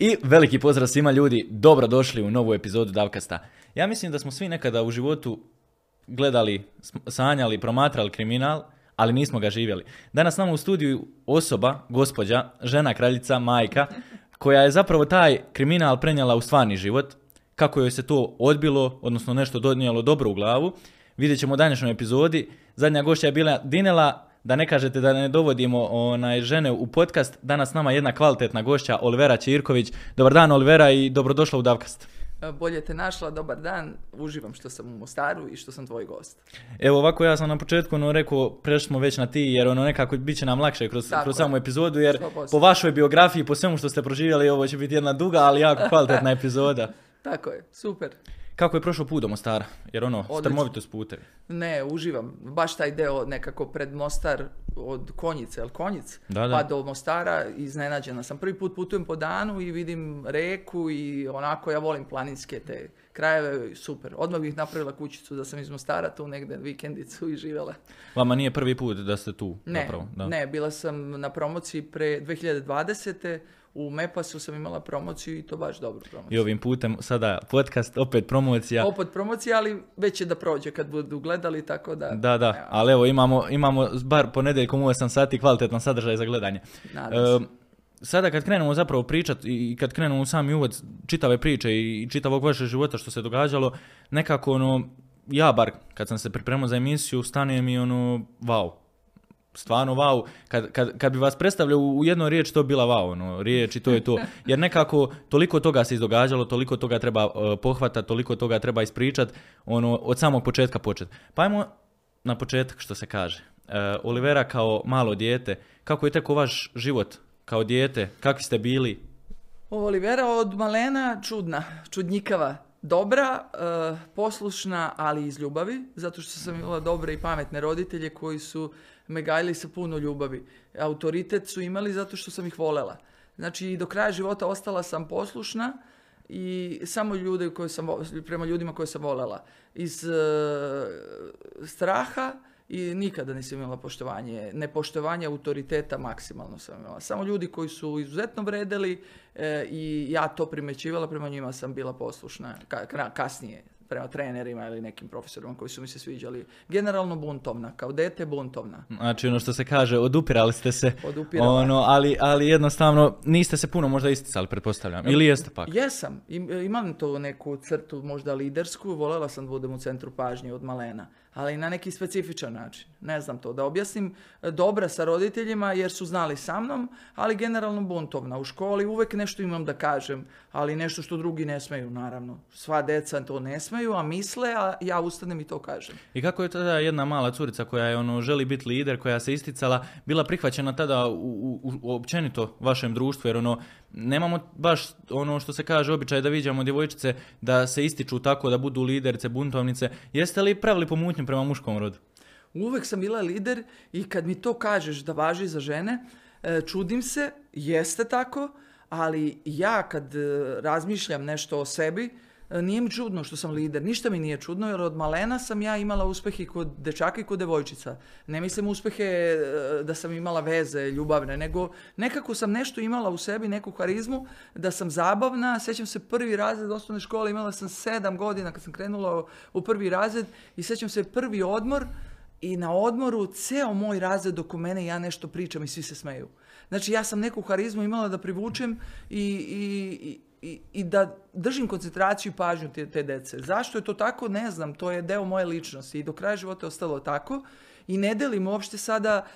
I veliki pozdrav svima ljudi, dobro došli u novu epizodu Davkasta. Ja mislim da smo svi nekada u životu gledali, sanjali, promatrali kriminal, ali nismo ga živjeli. Danas nama u studiju osoba, gospođa, žena, kraljica, majka, koja je zapravo taj kriminal prenijela u stvarni život, kako joj se to odbilo, odnosno nešto donijelo dobro u glavu. Vidjet ćemo u današnjoj epizodi. Zadnja gošća je bila Dinela, da ne kažete da ne dovodimo onaj žene u podcast. Danas nama jedna kvalitetna gošća, Olivera Čirković. Dobar dan Olivera i dobrodošla u Davkast. E, bolje te našla, dobar dan, uživam što sam u Mostaru i što sam tvoj gost. Evo ovako ja sam na početku ono rekao, prešli smo već na ti jer ono nekako bit će nam lakše kroz, kroz samu epizodu jer po vašoj biografiji, po svemu što ste proživjeli ovo će biti jedna duga ali jako kvalitetna epizoda. Tako je, super. Kako je prošao put do Mostara? Jer ono, strmovito putevi. Ne, uživam. Baš taj deo nekako pred Mostar od Konjice, jel Konjic? Da, da. Pa do Mostara iznenađena sam. Prvi put putujem po danu i vidim reku i onako ja volim planinske te krajeve, super. Odmah bih napravila kućicu da sam iz Mostara tu negdje vikendicu i živjela. Vama nije prvi put da ste tu? Ne, zapravo, da. ne, bila sam na promociji pre 2020 u Mepasu sam imala promociju i to baš dobru promociju. I ovim putem sada podcast, opet promocija. Opet promocija, ali već je da prođe kad budu gledali, tako da... Da, da, ali evo imamo, imamo bar ponedeljkom u 8 sati kvalitetan sadržaj za gledanje. Nadam se. Sada kad krenemo zapravo pričati i kad krenemo u sami uvod čitave priče i čitavog vašeg života što se događalo, nekako ono, ja bar kad sam se pripremao za emisiju, stane mi ono, wow, stvarno wow, kad, kad, kad bi vas predstavljao u jednoj riječi to bila wow, ono, riječ i to je to. Jer nekako toliko toga se izdogađalo, toliko toga treba uh, pohvatati, toliko toga treba ispričati, ono, od samog početka početi. Pa ajmo na početak što se kaže. Uh, Olivera kao malo dijete, kako je teko vaš život kao dijete, kakvi ste bili? Olivera od malena čudna, čudnjikava, dobra, uh, poslušna, ali iz ljubavi, zato što sam imala dobre i pametne roditelje koji su me gajili sa puno ljubavi. Autoritet su imali zato što sam ih volela. Znači, do kraja života ostala sam poslušna i samo ljude koje sam, prema ljudima koje sam volela. Iz uh, straha i nikada nisam imala poštovanje. Nepoštovanje autoriteta maksimalno sam imala. Samo ljudi koji su izuzetno vredeli e, i ja to primećivala, prema njima sam bila poslušna kasnije prema trenerima ili nekim profesorima koji su mi se sviđali. Generalno buntovna, kao dete buntovna. Znači ono što se kaže, odupirali ste se, ono, ali, ali jednostavno niste se puno možda isticali, pretpostavljam, ili jeste pak? Jesam, imam to neku crtu možda lidersku, voljela sam da budem u centru pažnje od malena ali na neki specifičan način. Ne znam to da objasnim. Dobra sa roditeljima jer su znali sa mnom, ali generalno buntovna. U školi uvek nešto imam da kažem, ali nešto što drugi ne smeju, naravno. Sva deca to ne smeju, a misle, a ja ustanem i to kažem. I kako je tada jedna mala curica koja je ono želi biti lider, koja se isticala, bila prihvaćena tada u, u, u općenito vašem društvu, jer ono nemamo baš ono što se kaže običaj da viđamo djevojčice da se ističu tako da budu liderice, buntovnice. Jeste li pravili pomutnju prema muškom rodu? Uvek sam bila lider i kad mi to kažeš da važi za žene, e, čudim se, jeste tako, ali ja kad e, razmišljam nešto o sebi, E, nije mi čudno što sam lider, ništa mi nije čudno jer od malena sam ja imala uspehe kod dečaka i kod devojčica. Ne mislim uspehe da sam imala veze ljubavne, nego nekako sam nešto imala u sebi, neku karizmu, da sam zabavna. Sjećam se prvi razred osnovne škole, imala sam sedam godina kad sam krenula u prvi razred i sjećam se prvi odmor i na odmoru ceo moj razred dok u mene ja nešto pričam i svi se smeju. Znači ja sam neku harizmu imala da privučem i, i, i, i da držim koncentraciju i pažnju te, te dece. Zašto je to tako, ne znam, to je deo moje ličnosti i do kraja života je ostalo tako i ne delim uopšte sada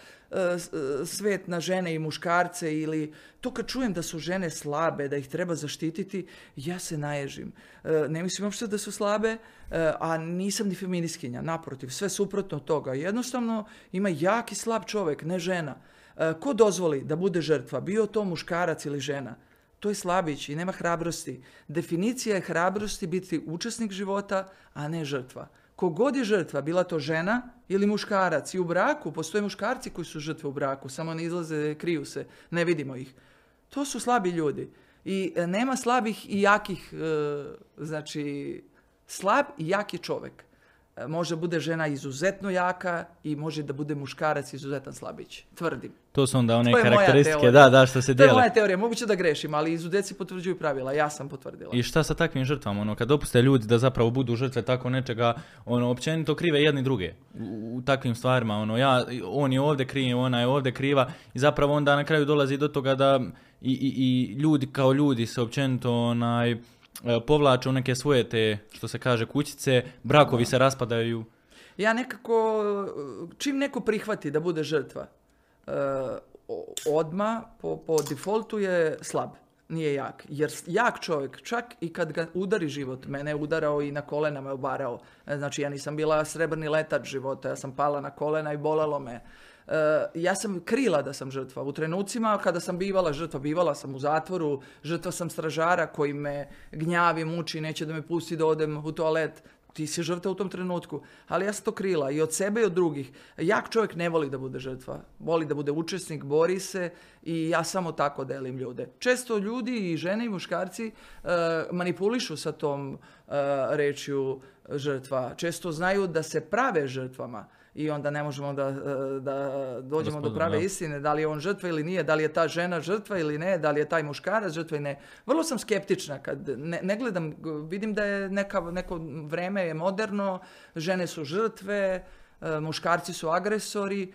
svet na žene i muškarce ili to kad čujem da su žene slabe, da ih treba zaštititi, ja se naježim. Uh, ne mislim uopšte da su slabe, uh, a nisam ni feminiskinja, naprotiv, sve suprotno toga. Jednostavno ima jak i slab čovek, ne žena. Ko dozvoli da bude žrtva, bio to muškarac ili žena, to je slabić i nema hrabrosti. Definicija je hrabrosti biti učesnik života, a ne žrtva. Kogod je žrtva, bila to žena ili muškarac i u braku, postoje muškarci koji su žrtve u braku, samo ne izlaze, kriju se, ne vidimo ih. To su slabi ljudi. I e, nema slabih i jakih, e, znači, slab i jak je čovjek. E, Može bude žena izuzetno jaka i može da bude muškarac izuzetan slabić. Tvrdim. To su onda one karakteristike, da, da, što se To je dijele. moja teorija, moguće da grešim, ali izuzeci potvrđuju pravila, ja sam potvrdila. I šta sa takvim žrtvama, ono, kad dopuste ljudi da zapravo budu žrtve tako nečega, ono, općenito krive jedni druge u, u takvim stvarima, ono, ja, on je ovdje kriv, ona je ovdje kriva i zapravo onda na kraju dolazi do toga da i, i, i ljudi kao ljudi se općenito, onaj, povlače u neke svoje te, što se kaže, kućice, brakovi se raspadaju. Ja nekako, čim neko prihvati da bude žrtva, e, odma po, po defaultu je slab, nije jak. Jer jak čovjek, čak i kad ga udari život, mene je udarao i na kolena me obarao. E, Znači ja nisam bila srebrni letač života, ja sam pala na kolena i bolelo me. E, ja sam krila da sam žrtva. U trenucima kada sam bivala žrtva, bivala sam u zatvoru, žrtva sam stražara koji me gnjavi, muči, neće da me pusti da odem u toalet. Ti si žrtva u tom trenutku. Ali ja sam to krila i od sebe i od drugih. Jak čovjek ne voli da bude žrtva. Voli da bude učesnik, bori se i ja samo tako delim ljude. Često ljudi i žene i muškarci e, manipulišu sa tom e, rečju žrtva. Često znaju da se prave žrtvama i onda ne možemo da, e, da dođemo do prave da. istine, da li je on žrtva ili nije, da li je ta žena žrtva ili ne, da li je taj muškarac žrtva ili ne. Vrlo sam skeptična kad ne, ne gledam, vidim da je neka, neko vreme je moderno, žene su žrtve, e, muškarci su agresori,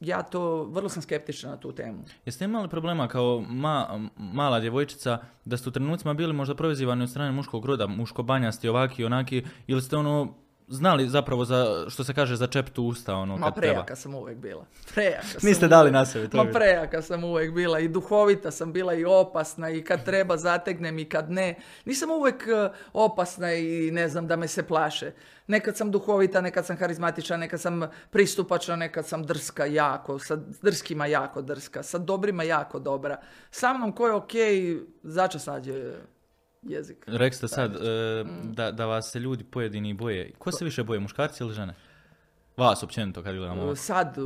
ja to, vrlo sam skeptična na tu temu. Jeste imali problema kao ma, mala djevojčica da ste u trenucima bili možda provezivani od strane muškog roda, muško-banjasti, ovaki, onaki, ili ste ono znali zapravo za, što se kaže, za čeptu usta, ono, Ma kad treba? prejaka sam uvijek bila. Prejaka sam Niste dali uvijek. na sebe, to Ma je- prejaka sam uvijek bila i duhovita sam bila i opasna i kad treba zategnem i kad ne. Nisam uvijek e, opasna i ne znam da me se plaše. Nekad sam duhovita, nekad sam harizmatična, nekad sam pristupačna, nekad sam drska jako, sa drskima jako drska, sa dobrima jako dobra. Sa mnom ko je okej, začas nađe jezik. Rekli ste sad e, Mm. da, da vas se ljudi pojedini boje. Ko se više boje, muškarci ili žene? Vas općenito kad gledamo. sad,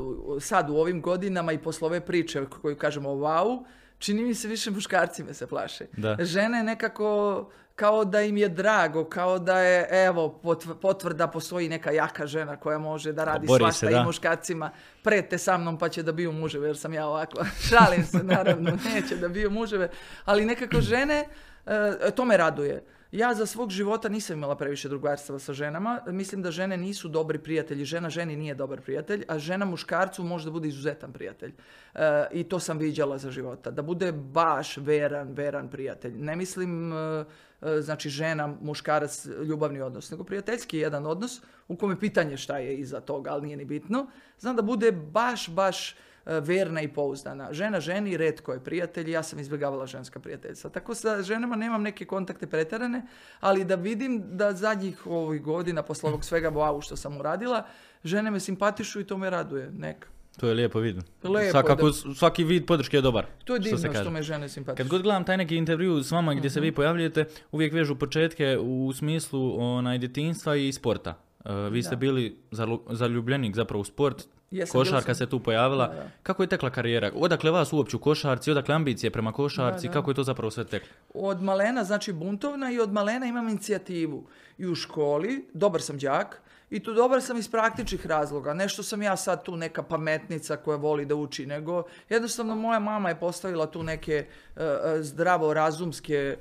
sad u ovim godinama i posle ove priče koju kažemo wow, čini mi se više muškarci me se plaše. Da. Žene nekako kao da im je drago, kao da je evo potv- potvrda postoji neka jaka žena koja može da radi Bori se, svašta da. i muškarcima prete sa mnom pa će da biju muževe jer sam ja ovako šalim se naravno neće da biju muževe ali nekako žene e, to me raduje ja za svog života nisam imala previše drugarstva sa ženama. Mislim da žene nisu dobri prijatelji. Žena ženi nije dobar prijatelj, a žena muškarcu može da bude izuzetan prijatelj. E, I to sam viđala za života. Da bude baš veran, veran prijatelj. Ne mislim e, e, znači žena, muškarac, ljubavni odnos, nego prijateljski jedan odnos u kome pitanje šta je iza toga, ali nije ni bitno. Znam da bude baš, baš verna i pouzdana. Žena ženi, redko je prijatelj, ja sam izbjegavala ženska prijateljstva. Tako sa ženama nemam neke kontakte pretarane, ali da vidim da zadnjih ovih godina, posle ovog svega wow što sam uradila, žene me simpatišu i to me raduje. Neka. To je lijepo vid. Lijepo, Svakako, da. svaki vid podrške je dobar. To je što divno se što, kaže. me žene simpatišu. Kad god gledam taj neki intervju s vama gdje se Mhm. vi pojavljujete, uvijek vežu početke u smislu onaj djetinjstva i sporta. E, vi ste Da. bili zalu- zaljubljenik zapravo u sport, Jesam, košarka se tu pojavila. Da, da. Kako je tekla karijera? Odakle vas uopće u košarci, odakle ambicije prema košarci, Da, da. kako je to zapravo sve teklo? Od malena, znači buntovna i od malena imam inicijativu. I u školi, dobar sam đak, i tu dobar sam iz praktičnih razloga. Nešto sam ja sad tu neka pametnica koja voli da uči, nego jednostavno moja mama je postavila tu neke e, e, zdravo razumske,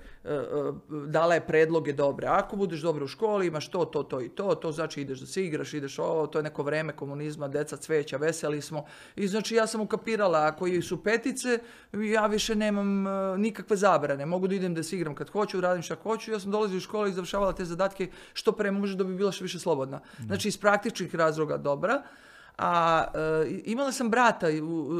dala je predloge dobre. Ako budeš dobro u školi, imaš to, to, to i to, to znači ideš da se igraš, ideš ovo, to je neko vreme komunizma, deca cveća, veseli smo. I znači ja sam ukapirala, ako su petice, ja više nemam e, nikakve zabrane. Mogu da idem da se igram kad hoću, radim šta hoću. Ja sam dolazila u školu i završavala te zadatke što pre može da bi bila što više slobodna. Znači iz praktičnih razloga dobra. A e, imala sam brata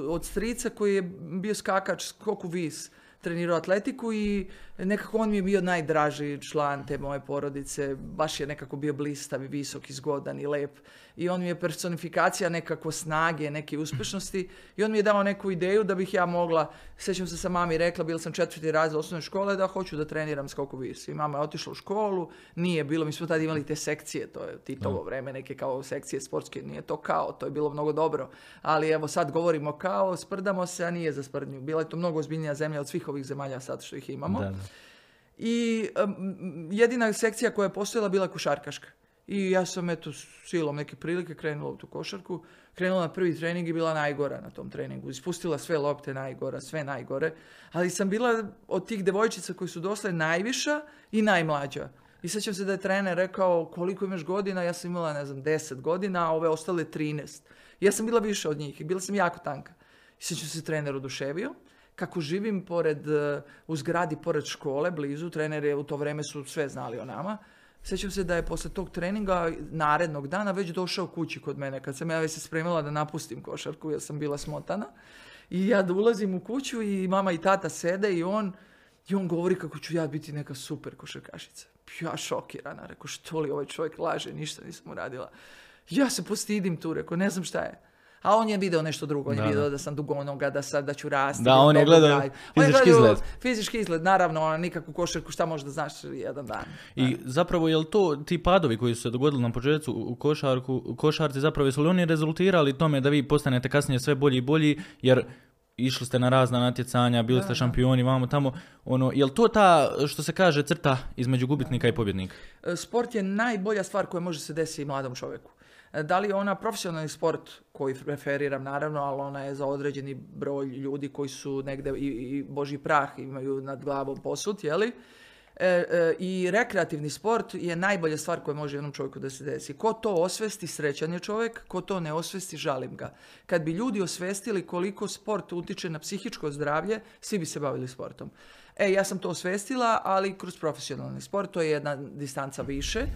od strica koji je bio skakač skoku vis trenirao atletiku i nekako on mi je bio najdraži član te moje porodice. Baš je nekako bio blistav i visok i zgodan i lep. I on mi je personifikacija nekako snage, neke uspješnosti. I on mi je dao neku ideju da bih ja mogla, sjećam se sa mami rekla, bila sam četvrti razred osnovne škole, da hoću da treniram skoku vis. I mama je otišla u školu, nije bilo, mi smo tada imali te sekcije, to je Titovo vreme, neke kao sekcije sportske, nije to kao, to je bilo mnogo dobro. Ali evo sad govorimo kao, sprdamo se, a nije za sprdnju. Bila je to mnogo ozbiljnija zemlja od svih ovih zemalja sad što ih imamo. Da, da. I um, jedina sekcija koja je postojala bila košarkaška. I ja sam eto silom neke prilike krenula u tu košarku. Krenula na prvi trening i bila najgora na tom treningu. Ispustila sve lopte najgora, sve najgore. Ali sam bila od tih devojčica koji su došle najviša i najmlađa. I sjećam se da je trener rekao koliko imaš godina, ja sam imala, ne znam, 10 godina, a ove ostale 13. Ja sam bila više od njih i bila sam jako tanka. I sjećam se trener oduševio. Kako živim pored, uh, u zgradi pored škole, blizu, trener je u to vrijeme su sve znali o nama. Sjećam se da je posle tog treninga narednog dana već došao kući kod mene kad sam ja već se spremila da napustim košarku jer sam bila smotana. I ja da ulazim u kuću i mama i tata sede i on, i on govori kako ću ja biti neka super košarkašica. Ja šokirana, rekao što li ovaj čovjek laže, ništa nisam uradila. Ja se postidim tu, rekao ne znam šta je. A on je video nešto drugo, on je video da. sam dugonoga, da, sad, da ću rasti. Da, on je gledao fizički izgled. Fizički izgled, naravno, ona nikakvu košarku, šta možda znaš jedan dan. I zapravo, je li to ti padovi koji su se dogodili na početku u košarku, u košarci, zapravo jesu li oni rezultirali tome da vi postanete kasnije sve bolji i bolji, jer išli ste na razna natjecanja, bili ste šampioni, vamo tamo, ono, je li to ta, što se kaže, crta između gubitnika i pobjednika? E, Sport je najbolja stvar koja može se desiti mladom čovjeku. Da li je ona profesionalni sport koji preferiram naravno, ali ona je za određeni broj ljudi koji su negde i, i boži prah imaju nad glavom posut, jeli? E, e, I rekreativni sport je najbolja stvar koja može jednom čovjeku da se desi. Ko to osvesti, srećan je čovjek, ko to ne osvesti, žalim ga. Kad bi ljudi osvestili koliko sport utiče na psihičko zdravlje, svi bi se bavili sportom. E, ja sam to osvestila, ali kroz profesionalni sport, to je jedna distanca više.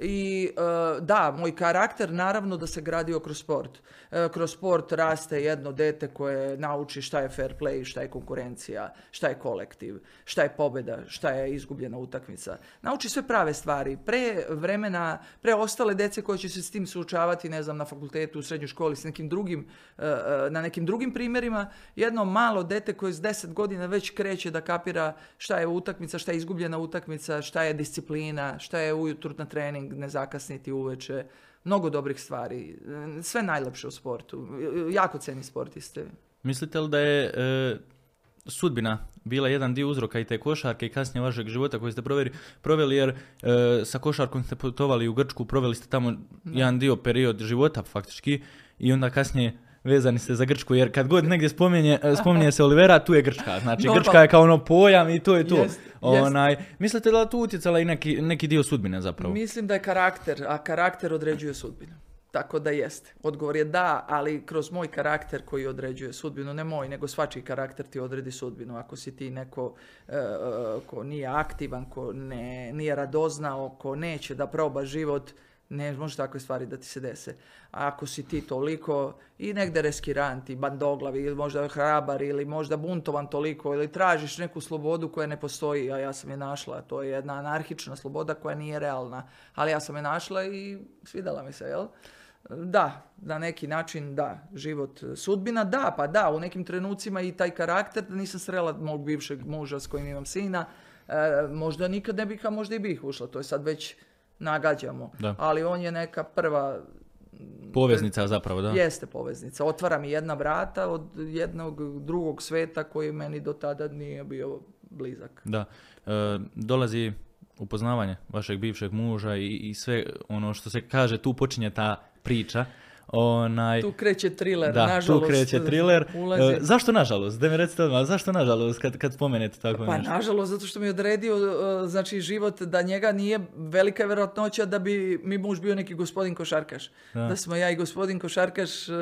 I e, da, moj karakter naravno da se gradio kroz sport. E, kroz sport raste jedno dete koje nauči šta je fair play, šta je konkurencija, šta je kolektiv, šta je pobjeda, šta je izgubljena utakmica. Nauči sve prave stvari. Pre vremena, pre ostale dece koje će se s tim suočavati, ne znam, na fakultetu, u srednjoj školi, s nekim drugim, e, na nekim drugim primjerima, jedno malo dete koje s 10 godina već kreće da kapira šta je utakmica, šta je izgubljena utakmica, šta je disciplina, šta je ujutro na trening, ne zakasniti uveče. Mnogo dobrih stvari. Sve najlepše u sportu. Jako ceni sportiste. Mislite li da je e, sudbina bila jedan dio uzroka i te košarke i kasnije vašeg života koji ste proveri, proveli jer e, sa košarkom ste putovali u Grčku, proveli ste tamo jedan dio period života faktički i onda kasnije vezani ste za Grčku jer kad god negdje spominje, spominje se Olivera, tu je Grčka. Znači. Grčka je kao ono pojam i to je to. Jest, jest. Onaj, mislite li da tu utjecala i neki, neki dio sudbine zapravo? Mislim da je karakter, a karakter određuje sudbinu. Tako da jeste. Odgovor je da, ali kroz moj karakter koji određuje sudbinu, ne moj, nego svačiji karakter ti odredi sudbinu. Ako si ti neko e, ko nije aktivan, ko ne, nije radoznao, ko neće da proba život, ne može takve stvari da ti se dese. Ako si ti toliko i negde reskirant i bandoglavi ili možda hrabar ili možda buntovan toliko ili tražiš neku slobodu koja ne postoji, a ja sam je našla. To je jedna anarhična sloboda koja nije realna. Ali ja sam je našla i svidala mi se, jel? Da, na neki način da, život sudbina, da, pa da, u nekim trenucima i taj karakter, da nisam srela mog bivšeg muža s kojim imam sina, e, možda nikad ne bih, a možda i bih ušla, to je sad već nagađamo. Da. Ali on je neka prva Poveznica zapravo, da. Jeste poveznica. Otvara mi jedna vrata od jednog drugog sveta koji meni do tada nije bio blizak. Da. E, dolazi upoznavanje vašeg bivšeg muža i, i sve ono što se kaže, tu počinje ta priča. Onaj, Tu kreće thriller, da, nažalost. tu kreće thriller. Ulazi. E, zašto nažalost? Da mi recite odmah, zašto nažalost kad, kad spomenete tako Pa nešto? nažalost, zato što mi je odredio uh, znači, život da njega nije velika je vjerojatnoća da bi mi muž bio neki gospodin košarkaš. Da. Da, smo ja i gospodin košarkaš... uh,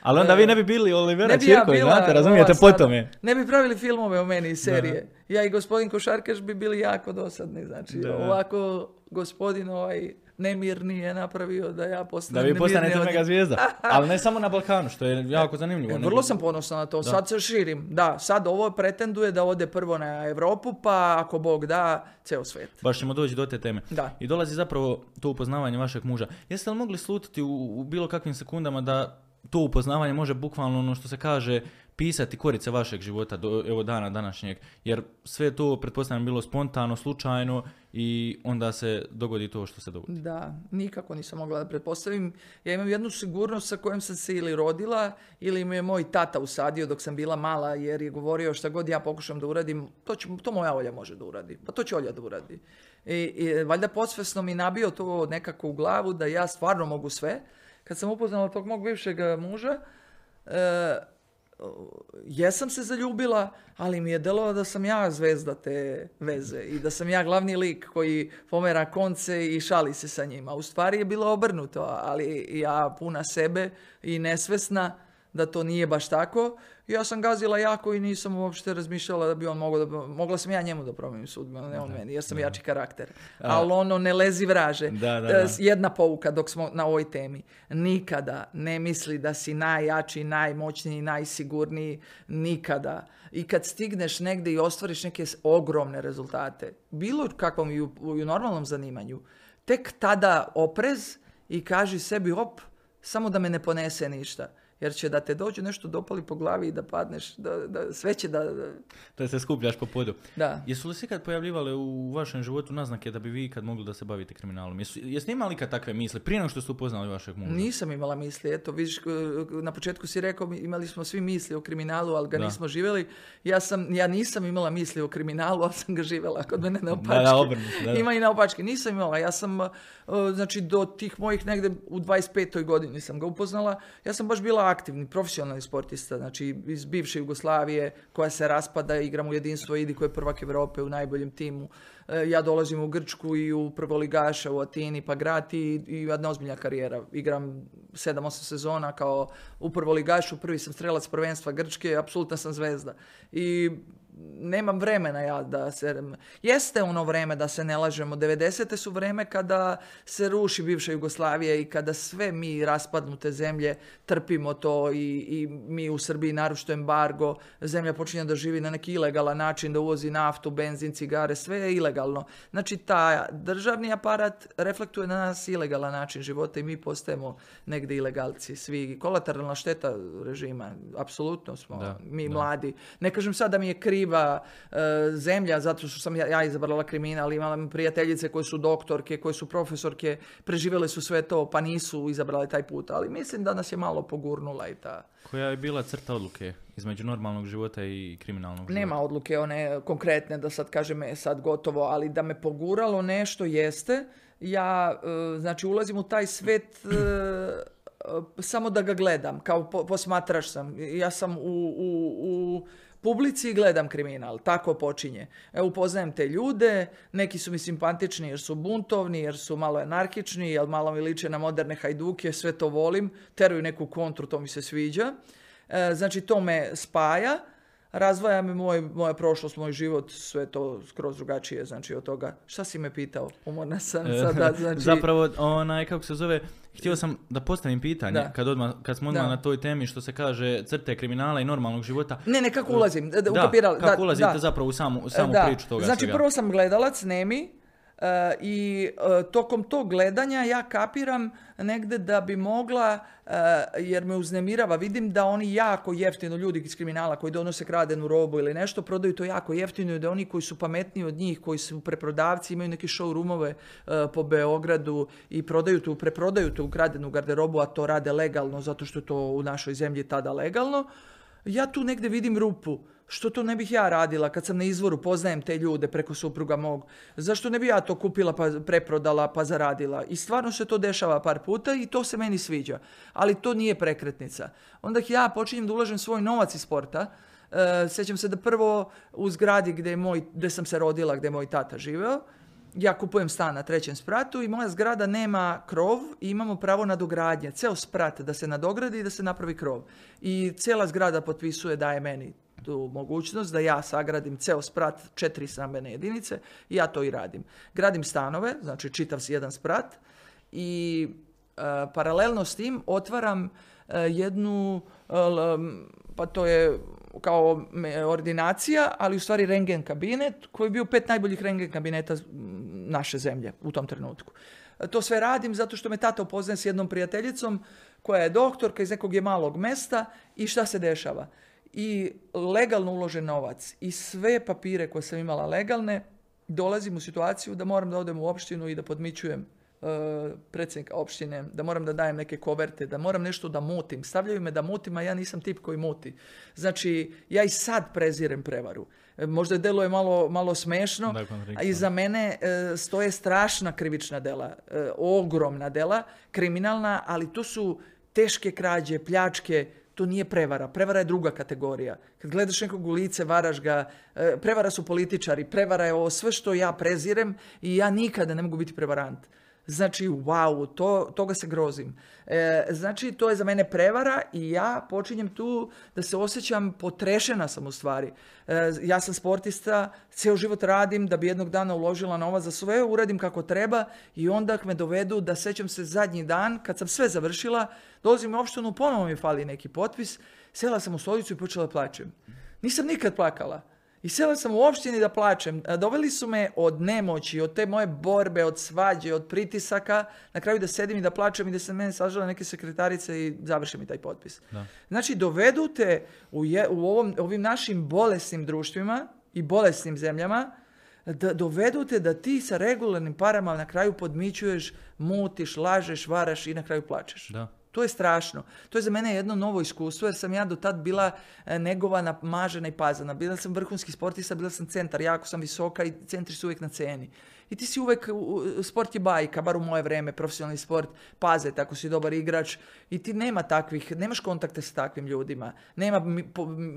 Ali onda uh, vi ne bi bili Olivera bi ja Čirković, bila znate, razumijete, ova sada- po tome. Ne bi pravili filmove o meni iz serije. Ja i gospodin Košarkaš bi bili jako dosadni. Znači, Da. ovako gospodin ovaj nemirni je napravio da ja Da postanem vi postanete od mega zvijezda. Ali ne samo na Balkanu, što je jako zanimljivo. E, Vrlo sam ponosna na to. Sad se širim. Da, sad ovo pretenduje da ode prvo na Europu, pa ako Bog da, ceo svet. Baš ćemo doći do te teme. Da. I dolazi zapravo to upoznavanje vašeg muža. Jeste li mogli slutiti u, u bilo kakvim sekundama da to upoznavanje može bukvalno ono što se kaže pisati korice vašeg života do evo dana današnjeg, jer sve to pretpostavljam bilo spontano, slučajno i onda se dogodi to što se dogodi. Da, nikako nisam mogla da pretpostavim. Ja imam jednu sigurnost sa kojom sam se ili rodila ili mi je moj tata usadio dok sam bila mala jer je govorio šta god ja pokušam da uradim, to, će, to moja Olja može da uradi. Pa to će Olja da uradi. I, i valjda podsvesno mi nabio to nekako u glavu da ja stvarno mogu sve. Kad sam upoznala tog mog bivšeg muža, e, jesam se zaljubila, ali mi je delo da sam ja zvezda te veze i da sam ja glavni lik koji pomera konce i šali se sa njima. U stvari je bilo obrnuto, ali ja puna sebe i nesvesna da to nije baš tako. Ja sam gazila jako i nisam uopšte razmišljala da bi on mogao da... Mogla sam ja njemu da promijenim sudbinu, ne on meni, jer sam jači karakter. Ali ono ne lezi vraže. Da, da, E, Jedna pouka dok smo na ovoj temi. Nikada ne misli da si najjači, najmoćniji, najsigurniji. Nikada. I kad stigneš negdje i ostvariš neke ogromne rezultate, bilo kakvom i u, u normalnom zanimanju, tek tada oprez i kaži sebi op, samo da me ne ponese ništa. Jer će da te dođe nešto dopali po glavi i da padneš, da, da, sve će da, da, Da se skupljaš po podu. da. Jesu li se ikad pojavljivale u vašem životu naznake da bi vi ikad mogli da se bavite kriminalom? Jesu, jeste imali ikad takve misli prije nego što ste upoznali vašeg muža? Nisam imala misli, eto, vidiš, k- na početku si rekao, imali smo svi misli o kriminalu, ali ga Da. nismo živjeli. Ja, sam, ja nisam imala misli o kriminalu, ali sam ga živjela kod mene na opačke. Da, da, obrnuto, da, da. Ima i na opačke. Nisam imala, ja sam, uh, znači, do tih mojih negde u 25. godini sam ga upoznala. Ja sam baš bila aktivni, profesionalni sportista, znači iz bivše Jugoslavije, koja se raspada, igram u jedinstvo, idi koji je prvak Evrope u najboljem timu. E, Ja dolazim u Grčku i u prvoligaša u Atini, pa grati i jedna ozbiljna karijera. Igram 7-8 sezona kao u prvoligašu, prvi sam strelac prvenstva Grčke, apsolutna sam zvezda. I nemam vremena ja da se... Jeste ono vreme da se ne lažemo. 90. su vreme kada se ruši bivša Jugoslavija i kada sve mi raspadnute zemlje trpimo to i, i mi u Srbiji naročito embargo, zemlja počinje da živi na neki ilegalan način, da uvozi naftu, benzin, cigare, sve je ilegalno. Znači, ta državni aparat reflektuje na nas ilegalan način života i mi postajemo negde ilegalci. Svi kolateralna šteta režima, apsolutno smo Da, mi da. mladi. Ne kažem sad da mi je kriva e, zemlja zato što sam ja, ja izabrala kriminal, imala prijateljice koje su doktorke, koje su profesorke, preživjele su sve to, pa nisu izabrale taj put, ali mislim da nas je malo pogurnula i ta... Koja je bila crta odluke između normalnog života i kriminalnog života? Nema odluke one konkretne da sad kažem je sad gotovo, ali da me poguralo nešto jeste. Ja, e, znači, ulazim u taj svet e, e, samo da ga gledam, kao po- posmatrač sam. Ja sam u, u, u publici i gledam kriminal, tako počinje. E, upoznajem te ljude, neki su mi simpatični jer su buntovni, jer su malo anarkični, jer malo mi liče na moderne hajduke, sve to volim, teraju neku kontru, to mi se sviđa. E, znači, to me spaja, razdvaja me moj, moja prošlost, moj život, sve to skroz drugačije, znači od toga. Šta si me pitao? Umorna sam sada, znači... Zapravo, onaj, kako se zove, htio sam da postavim pitanje, Da. kad, odmah, kad smo odmah Da. na toj temi što se kaže crte kriminala i normalnog života. Ne, ne, kako ulazim? Da, Da, ukapirala- kako da, ulazite da. zapravo u samu, u samu Da. priču toga Znači, svega? prvo sam gledalac, nemi, i e, tokom tog gledanja ja kapiram negde da bi mogla, e, jer me uznemirava, vidim da oni jako jeftino, ljudi iz kriminala koji donose kradenu robu ili nešto, prodaju to jako jeftino i da oni koji su pametniji od njih, koji su preprodavci, imaju neke showroomove e, po Beogradu i prodaju tu, preprodaju tu ukradenu garderobu, a to rade legalno, zato što je to u našoj zemlji tada legalno, ja tu negde vidim rupu. Što to ne bih ja radila kad sam na izvoru, poznajem te ljude preko supruga mog. Zašto ne bi ja to kupila pa preprodala pa zaradila? I stvarno se to dešava par puta i to se meni sviđa. Ali to nije prekretnica. Onda ja počinjem da ulažem svoj novac iz sporta. E, sjećam se da prvo u zgradi gdje, je moj, gdje sam se rodila, gdje je moj tata živeo, ja kupujem stan na trećem spratu i moja zgrada nema krov i imamo pravo na dogradnje. Ceo sprat da se nadogradi i da se napravi krov. I cijela zgrada potpisuje daje meni tu mogućnost da ja sagradim ceo sprat četiri stambene jedinice i ja to i radim. Gradim stanove, znači čitav si jedan sprat i e, paralelno s tim otvaram e, jednu, e, l- pa to je kao ordinacija, ali u stvari rengen kabinet koji je bio pet najboljih rengen kabineta naše zemlje u tom trenutku. E, To sve radim zato što me tata upoznaje s jednom prijateljicom koja je doktorka iz nekog je malog mesta i šta se dešava. I legalno uložen novac i sve papire koje sam imala legalne, dolazim u situaciju da moram da odem u opštinu i da podmićujem uh, predsjednika opštine, da moram da dajem neke koverte, da moram nešto da mutim. Stavljaju me da mutim, a ja nisam tip koji muti. Znači, ja i sad prezirem prevaru. E, Možda deluje malo, malo smešno, a iza mene e, stoje strašna krivična dela, e, ogromna dela, kriminalna, ali to su teške krađe, pljačke, to nije prevara. Prevara je druga kategorija. Kad gledaš nekog u lice, varaš ga, e, prevara su političari, prevara je ovo sve što ja prezirem i ja nikada ne mogu biti prevarant. Znači, wow, to, toga se grozim. E, znači, to je za mene prevara i ja počinjem tu da se osjećam potrešena sam u stvari. E, ja sam sportista, ceo život radim da bi jednog dana uložila novac za sve, uradim kako treba i onda me dovedu da sećam se zadnji dan, kad sam sve završila, dolazim u opštinu, ponovo mi fali neki potpis, sela sam u stolicu i počela da plačem. Nisam nikad plakala. I sela sam u opštini da plačem. Doveli su me od nemoći, od te moje borbe, od svađe, od pritisaka, na kraju da sedim i da plačem i da se mene sažele neke sekretarice i završe mi taj potpis. Da. Znači, dovedu te u, je, u ovom, ovim našim bolesnim društvima i bolesnim zemljama, da dovedu te da ti sa regularnim parama na kraju podmićuješ, mutiš, lažeš, varaš i na kraju plačeš. Da. To je strašno. To je za mene jedno novo iskustvo jer sam ja do tad bila e, negovana, mažena i pazana. Bila sam vrhunski sportista, bila sam centar, jako sam visoka i centri su uvijek na ceni. I ti si uvek, sport je bajka, bar u moje vreme, profesionalni sport, paze, tako si dobar igrač. I ti nema takvih, nemaš kontakte sa takvim ljudima, nema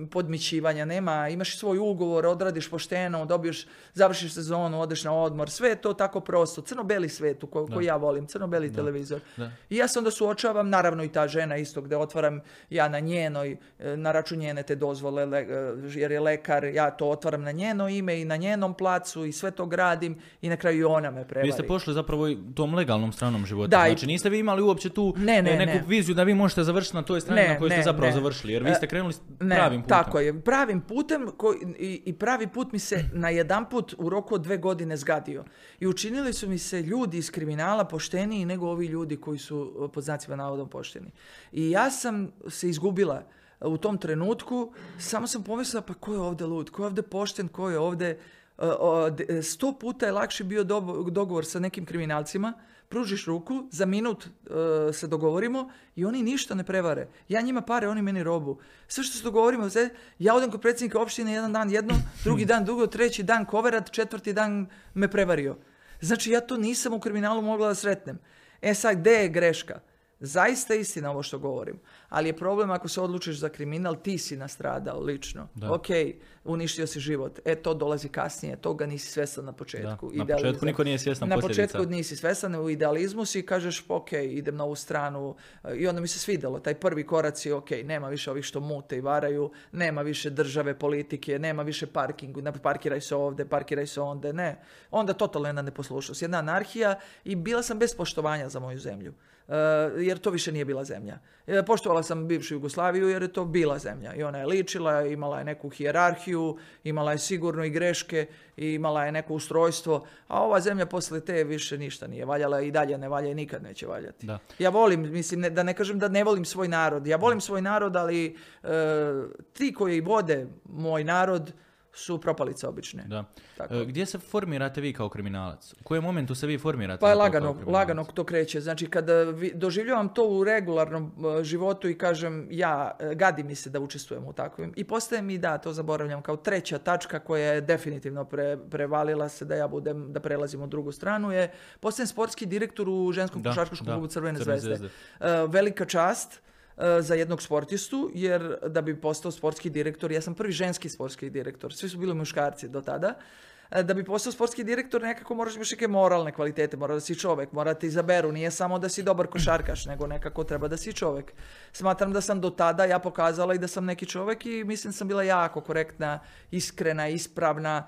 podmićivanja, nema, imaš svoj ugovor, odradiš pošteno, dobiješ, završiš sezonu, odeš na odmor, sve je to tako prosto, crno-beli svet u ko- koji ja volim, crno-beli televizor. Da. I ja se onda suočavam, naravno i ta žena isto, gde otvaram ja na njenoj, e, na račun njene te dozvole, le- e, jer je lekar, ja to otvaram na njeno ime i na njenom placu i sve to gradim i na kraju i ona me prevari. Vi ste pošli zapravo i tom legalnom stranom života. Da, znači niste vi imali uopće tu Ne, ne, e, neku ne. viziju da vi možete završiti na toj strani Ne, na kojoj ste zapravo ne. završili. Jer vi E, ste krenuli pravim putem. tako je. Pravim putem koji, i, i pravi put mi se na jedan put u roku od dve godine zgadio. I učinili su mi se ljudi iz kriminala pošteniji nego ovi ljudi koji su pod znacima navodom pošteni. I ja sam se izgubila u tom trenutku, samo sam pomislila pa ko je ovdje lud, ko je ovdje pošten, ko je ovdje... e, sto puta je lakše bio dogovor sa nekim kriminalcima, pružiš ruku, za minut e, se dogovorimo i oni ništa ne prevare. Ja njima pare, oni meni robu. Sve što se dogovorimo, ja odem kod predsjednika opštine jedan dan jedno, drugi dan drugo, treći dan koverat, četvrti dan me prevario. Znači ja to nisam u kriminalu mogla da sretnem. E sad, gde je greška? Zaista je istina ovo što govorim. Ali je problem ako se odlučiš za kriminal, ti si nastradao lično. Da. Ok, uništio si život. E, to dolazi kasnije. Toga nisi svestan na početku. Da, na Idealizam. početku niko nije svjestan Na posljedica. početku nisi svestan, u idealizmu si i kažeš, ok, idem na ovu stranu. I onda mi se svidjelo, taj prvi korac je, ok, nema više ovih što mute i varaju, nema više države, politike, nema više parkingu, ne, parkiraj se ovdje, parkiraj se onda, ne. Onda totalno jedna neposlušnost, jedna anarhija i bila sam bez poštovanja za moju zemlju. E, jer to više nije bila zemlja. E, poštovala sam bivšu Jugoslaviju jer je to bila zemlja i ona je ličila, imala je neku hijerarhiju, imala je sigurno i greške, i imala je neko ustrojstvo, a ova zemlja posle te više ništa nije valjala i dalje ne valja i nikad neće valjati. Da. Ja volim, mislim, ne, da ne kažem da ne volim svoj narod, ja volim svoj narod, ali e, ti koji vode moj narod su propalice obične. Da. Tako. E, Gdje se formirate vi kao kriminalac? U kojem momentu se vi formirate? Pa lagano, lagano to kreće. Znači kada vi- doživljavam to u regularnom e, životu i kažem ja, e, gadi mi se da učestvujem u takvim. I postaje mi, da, to zaboravljam, kao treća tačka koja je definitivno pre- prevalila se da ja budem, da prelazim u drugu stranu je, postajem sportski direktor u ženskom košarkaškom klubu Crvene, Crvene zvezde. zvezde. E, velika čast e, za jednog sportistu, jer da bi postao sportski direktor, ja sam prvi ženski sportski direktor, svi su bili muškarci do tada, E, da bi postao sportski direktor nekako moraš imaš neke moralne kvalitete, mora da si čovek, mora da te izaberu, nije samo da si dobar košarkaš, nego nekako treba da si čovek. Smatram da sam do tada ja pokazala i da sam neki čovek i mislim sam bila jako korektna, iskrena, ispravna,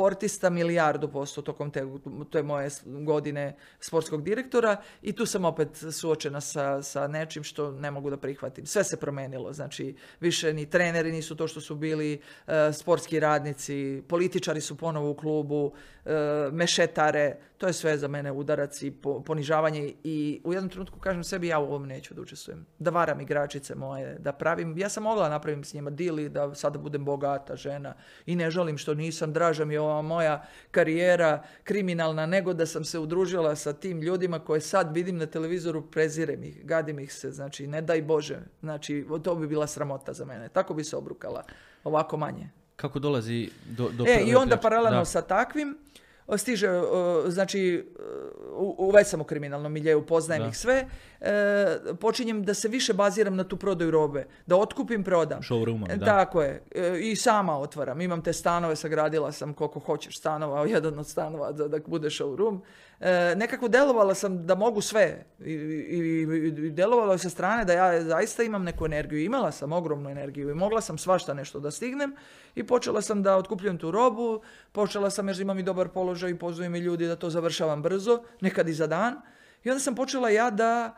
sportista milijardu posto tokom te, te moje godine sportskog direktora i tu sam opet suočena sa, sa nečim što ne mogu da prihvatim. Sve se promenilo, znači više ni treneri nisu to što su bili, e, sportski radnici, političari su ponovo u klubu, e, mešetare, To je sve za mene udarac i po- ponižavanje i u jednom trenutku kažem sebi ja u ovom neću da učestvujem. Da varam igračice moje, da pravim, ja sam mogla napravim s njima dili da sada budem bogata žena i ne žalim što nisam, draža mi je ova moja karijera kriminalna nego da sam se udružila sa tim ljudima koje sad vidim na televizoru, prezirem ih, gadim ih se, znači ne daj Bože, znači to bi bila sramota za mene. Tako bi se obrukala, ovako manje. Kako dolazi do, do E, i onda paralelno Da. sa takvim stiže, znači, u, već sam u kriminalnom miljeu, poznajem Da. ih sve, e, počinjem da se više baziram na tu prodaju robe, da otkupim, prodam. E, da. Tako je. E, I sama otvaram. Imam te stanove, sagradila sam koliko hoćeš stanova, jedan od stanova da, da bude showroom. E, nekako delovala sam da mogu sve. I, i, i delovalo je sa strane da ja zaista imam neku energiju. Imala sam ogromnu energiju i mogla sam svašta nešto da stignem i počela sam da otkupljujem tu robu. Počela sam jer imam i dobar položaj i pozivaju mi ljudi da to završavam brzo, nekad i za dan. I onda sam počela ja da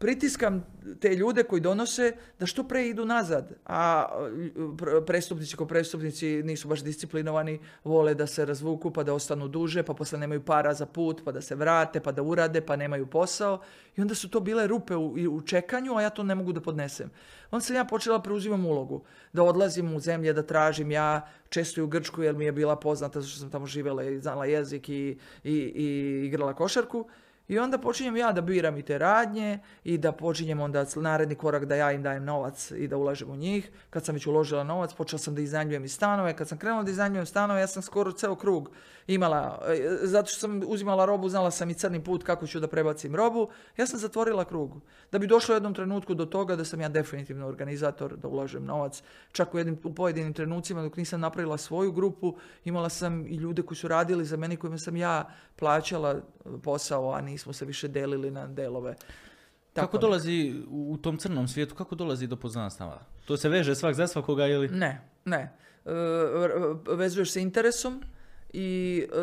pritiskam te ljude koji donose da što pre idu nazad. A pr- prestupnici ko prestupnici nisu baš disciplinovani, vole da se razvuku pa da ostanu duže, pa posle nemaju para za put, pa da se vrate, pa da urade, pa nemaju posao. I onda su to bile rupe u, u čekanju, a ja to ne mogu da podnesem. Onda sam ja počela preuzimam ulogu. Da odlazim u zemlje, da tražim ja često i u Grčku jer mi je bila poznata zato što sam tamo živjela i znala jezik i, i, i igrala košarku. I onda počinjem ja da biram i te radnje i da počinjem onda naredni korak da ja im dajem novac i da ulažem u njih. Kad sam već uložila novac, počela sam da iznajmljujem i stanove. Kad sam krenula da iznajmljujem stanove, ja sam skoro ceo krug imala, e, zato što sam uzimala robu, znala sam i crni put kako ću da prebacim robu, ja sam zatvorila krug. Da bi došlo u jednom trenutku do toga da sam ja definitivno organizator, da ulažem novac. Čak u, jednim, u pojedinim trenucima dok nisam napravila svoju grupu, imala sam i ljude koji su radili za meni, kojima sam ja plaćala posao, a nismo se više delili na delove. Kako dolazi u tom crnom svijetu, kako dolazi do poznanstava? To se veže svak za svakoga ili... Ne, ne. E, vezuješ se interesom i e,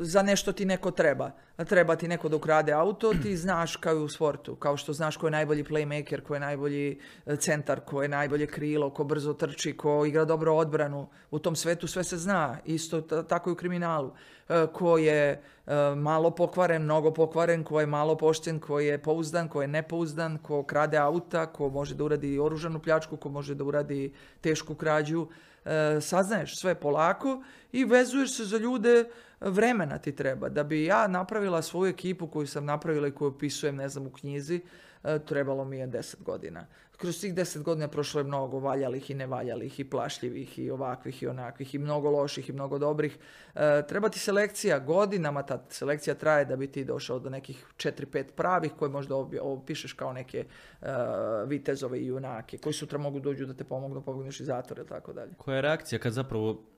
za nešto ti neko treba. Treba ti neko da ukrade auto, ti znaš kao i u sportu. Kao što znaš ko je najbolji playmaker, ko je najbolji e, centar, ko je najbolje krilo, ko brzo trči, ko igra dobro odbranu. U tom svetu sve se zna. Isto ta- tako i u kriminalu. E, ko je e, malo pokvaren, mnogo pokvaren, ko je malo pošten, ko je pouzdan, ko je nepouzdan, ko krade auta, ko može da uradi oružanu pljačku, ko može da uradi tešku krađu. E, saznaješ sve polako i vezuješ se za ljude vremena ti treba. Da bi ja napravila svoju ekipu koju sam napravila i koju opisujem, ne znam, u knjizi, trebalo mi je 10 godina. Kroz tih 10 godina prošlo je mnogo valjalih i nevaljalih i plašljivih i ovakvih i onakvih i mnogo loših i mnogo dobrih. E, treba ti selekcija, godinama ta selekcija traje da bi ti došao do nekih 4-5 pravih koje možda opišeš kao neke e, vitezove i junake koji sutra mogu dođu da te pomognu, pomogneš iz zatvora ili tako dalje. Koja je reakcija kad zapravo e,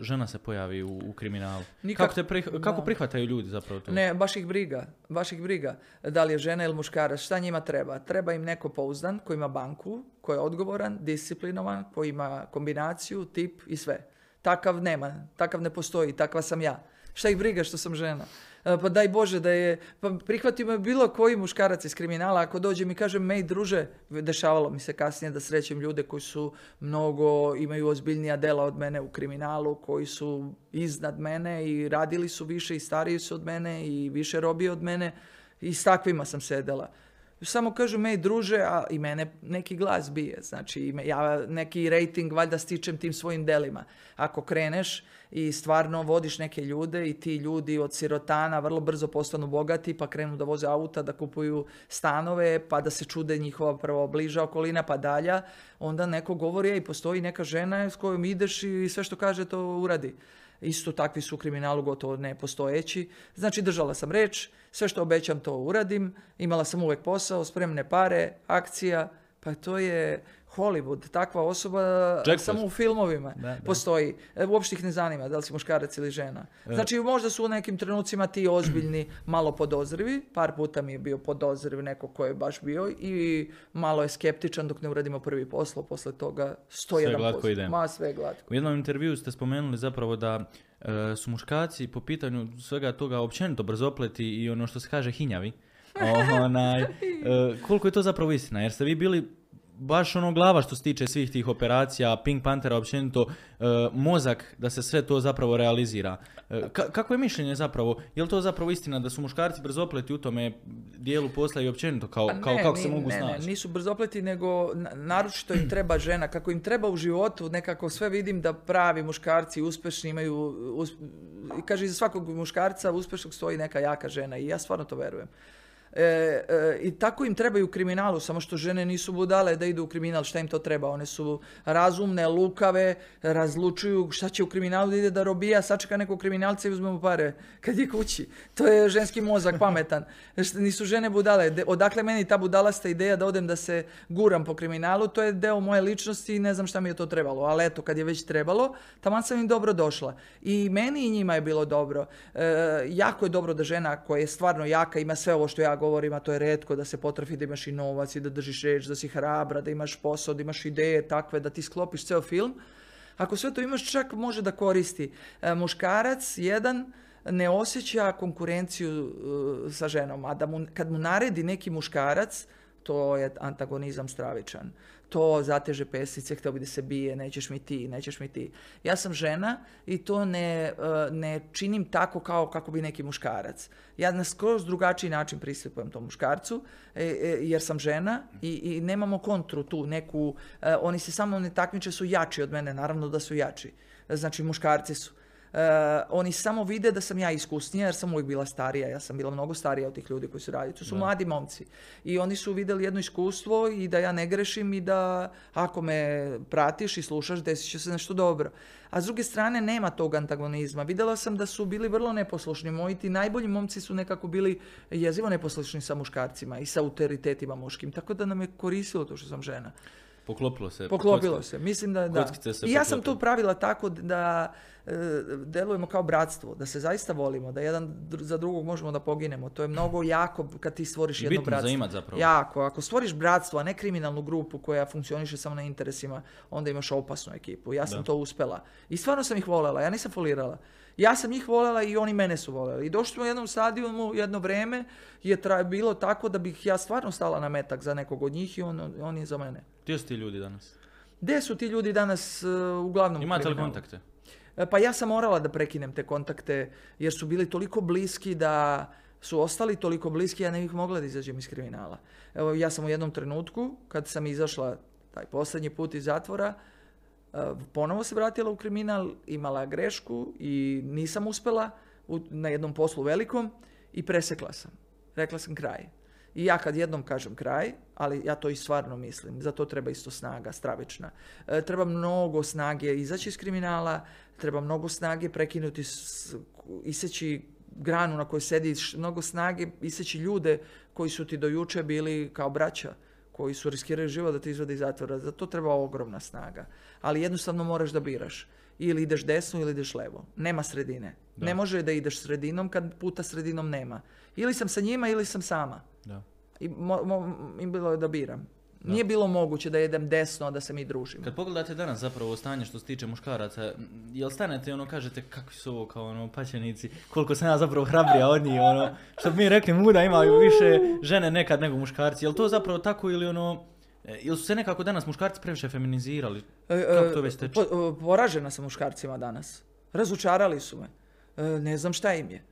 žena se pojavi u, u kriminalu? Nikak- Kako, te prih- kako Da. prihvataju ljudi zapravo to? Ne, baš ih briga, baš ih briga. Da li je žena ili muškarac, šta njima treba? Treba im neko pouzdan, koji ima banku, koji je odgovoran, disciplinovan, koji ima kombinaciju, tip i sve. Takav nema, takav ne postoji, takva sam ja. Šta ih briga što sam žena? E, Pa daj Bože da je, pa prihvatio me bilo koji muškarac iz kriminala, ako dođe mi kaže, mej druže, dešavalo mi se kasnije da srećem ljude koji su mnogo, imaju ozbiljnija dela od mene u kriminalu, koji su iznad mene i radili su više i stariji su od mene i više robije od mene i s takvima sam sedela. Samo kažu, mej druže, a i mene neki glas bije. Znači, ja neki rating valjda stičem tim svojim delima. Ako kreneš i stvarno vodiš neke ljude i ti ljudi od sirotana vrlo brzo postanu bogati, pa krenu da voze auta, da kupuju stanove, pa da se čude njihova prvo bliža okolina, pa dalja, onda neko govori, ej, postoji neka žena s kojom ideš i sve što kaže to uradi. Isto takvi su u kriminalu gotovo nepostojeći. Znači držala sam reč, sve što obećam to uradim, imala sam uvek posao, spremne pare, akcija, pa to je Hollywood, takva osoba Jackpot. samo u filmovima Da, da. postoji. E, Uopšte ih ne zanima da li si muškarac ili žena. E. Znači možda su u nekim trenucima ti ozbiljni, malo podozrivi, par puta mi je bio podozriv neko ko je baš bio i malo je skeptičan dok ne uradimo prvi posao, posle toga 101%. glatko ide. Ma sve glatko. U jednom intervju ste spomenuli zapravo da e, su muškarci po pitanju svega toga općenito brzopleti i ono što se kaže hinjavi. Onaj, e, koliko je to zapravo istina? Jer ste vi bili baš ono glava što se tiče svih tih operacija, Pink Panthera općenito, e, mozak da se sve to zapravo realizira. E, ka- kako je mišljenje zapravo? Je li to zapravo istina da su muškarci brzopleti u tome dijelu posla i općenito kao, Pa kao kako se mogu ne, ne, snaći? nisu brzopleti, nego na- naročito im treba žena. Kako im treba u životu, nekako sve vidim da pravi muškarci uspješni imaju, us- i kaže iza svakog muškarca uspješnog stoji neka jaka žena i ja stvarno to verujem. E, e, I tako im trebaju kriminalu, samo što žene nisu budale da idu u kriminal, šta im to treba? One su razumne, lukave, razlučuju šta će u kriminalu da ide da robija, sačeka nekog kriminalca i uzme mu pare kad je kući. To je ženski mozak pametan. Šta- Nisu žene budale. Odakle meni ta budalasta ideja da odem da se guram po kriminalu, to je deo moje ličnosti i ne znam šta mi je to trebalo. Ali eto, kad je već trebalo, taman sam im dobro došla. I meni i njima je bilo dobro. E, jako je dobro da žena koja je stvarno jaka ima sve ovo što ja a to je redko da se potrafi da imaš i novac i da držiš reč, da si hrabra, da imaš posao, da imaš ideje takve, da ti sklopiš ceo film. Ako sve to imaš, čak može da koristi. E, muškarac, jedan, ne osjeća konkurenciju e, sa ženom, a da mu, kad mu naredi neki muškarac, to je antagonizam stravičan. To zateže pesice, htio bi da se bije, nećeš mi ti, nećeš mi ti. Ja sam žena i to ne, e, ne činim tako kao kako bi neki muškarac. Ja na skroz drugačiji način pristupujem tom muškarcu, e, e, jer sam žena i, i nemamo kontru tu neku, e, oni se samo ne takmiče, su jači od mene, naravno da su jači. Znači muškarci su. E, oni samo vide da sam ja iskusnija jer sam uvijek bila starija. Ja sam bila mnogo starija od tih ljudi koji su radili. To su mladi momci. I oni su vidjeli jedno iskustvo i da ja ne grešim i da ako me pratiš i slušaš desit će se nešto dobro. A s druge strane nema tog antagonizma. Vidjela sam da su bili vrlo neposlušni. Moji ti najbolji momci su nekako bili jezivo neposlušni sa muškarcima i sa autoritetima muškim. Tako da nam je koristilo to što sam žena. Poklopilo se. Poklopilo se, mislim da da. se I ja sam to poklopile. pravila tako da e, delujemo kao bratstvo, da se zaista volimo, da jedan dr- za drugog možemo da poginemo. To je mnogo jako kad ti stvoriš jedno bitno za bratstvo. imat zapravo. Jako, ako stvoriš bratstvo, a ne kriminalnu grupu koja funkcioniše samo na interesima, onda imaš opasnu ekipu. Ja sam Da. to uspela. I stvarno sam ih volela, ja nisam folirala. Ja sam njih volela i oni mene su voljeli. I došli smo u jednom stadionu, jedno vreme je tra- bilo tako da bih ja stvarno stala na metak za nekog od njih i on, on je za mene. Gdje su ti ljudi danas? Gdje su ti ljudi danas e, uglavnom Imate li kriminalu? kontakte? E, Pa ja sam morala da prekinem te kontakte jer su bili toliko bliski da su ostali toliko bliski, ja ne bih mogla da izađem iz kriminala. Evo, ja sam u jednom trenutku, kad sam izašla taj posljednji put iz zatvora, ponovo se vratila u kriminal, imala grešku i nisam uspela u- na jednom poslu velikom i presekla sam. Rekla sam kraj. I ja kad jednom kažem kraj, ali ja to i stvarno mislim, za to treba isto snaga, stravična. E, treba mnogo snage izaći iz kriminala, treba mnogo snage prekinuti, iseći granu na kojoj sediš, mnogo snage iseći ljude koji su ti do juče bili kao braća, koji su riskirali život da te izvode iz zatvora. Za to treba ogromna snaga. Ali jednostavno moraš da biraš. Ili ideš desno ili ideš levo. Nema sredine. Da. Ne može da ideš sredinom kad puta sredinom nema. Ili sam sa njima ili sam sama. Da. I mo, mo- im bilo je da biram. Nije bilo moguće da jedem desno, a da se mi družimo. Kad pogledate danas zapravo stanje što se tiče muškaraca, jel stanete i ono kažete kakvi su ovo kao ono paćenici, koliko sam ja zapravo hrabrija od njih, ono, što bi mi rekli muda imaju više žene nekad nego muškarci, jel to zapravo tako ili ono, e, jel su se nekako danas muškarci previše feminizirali? E, Kako e, to već teče? po- poražena sam muškarcima danas. Razočarali su me. Ne znam šta im je.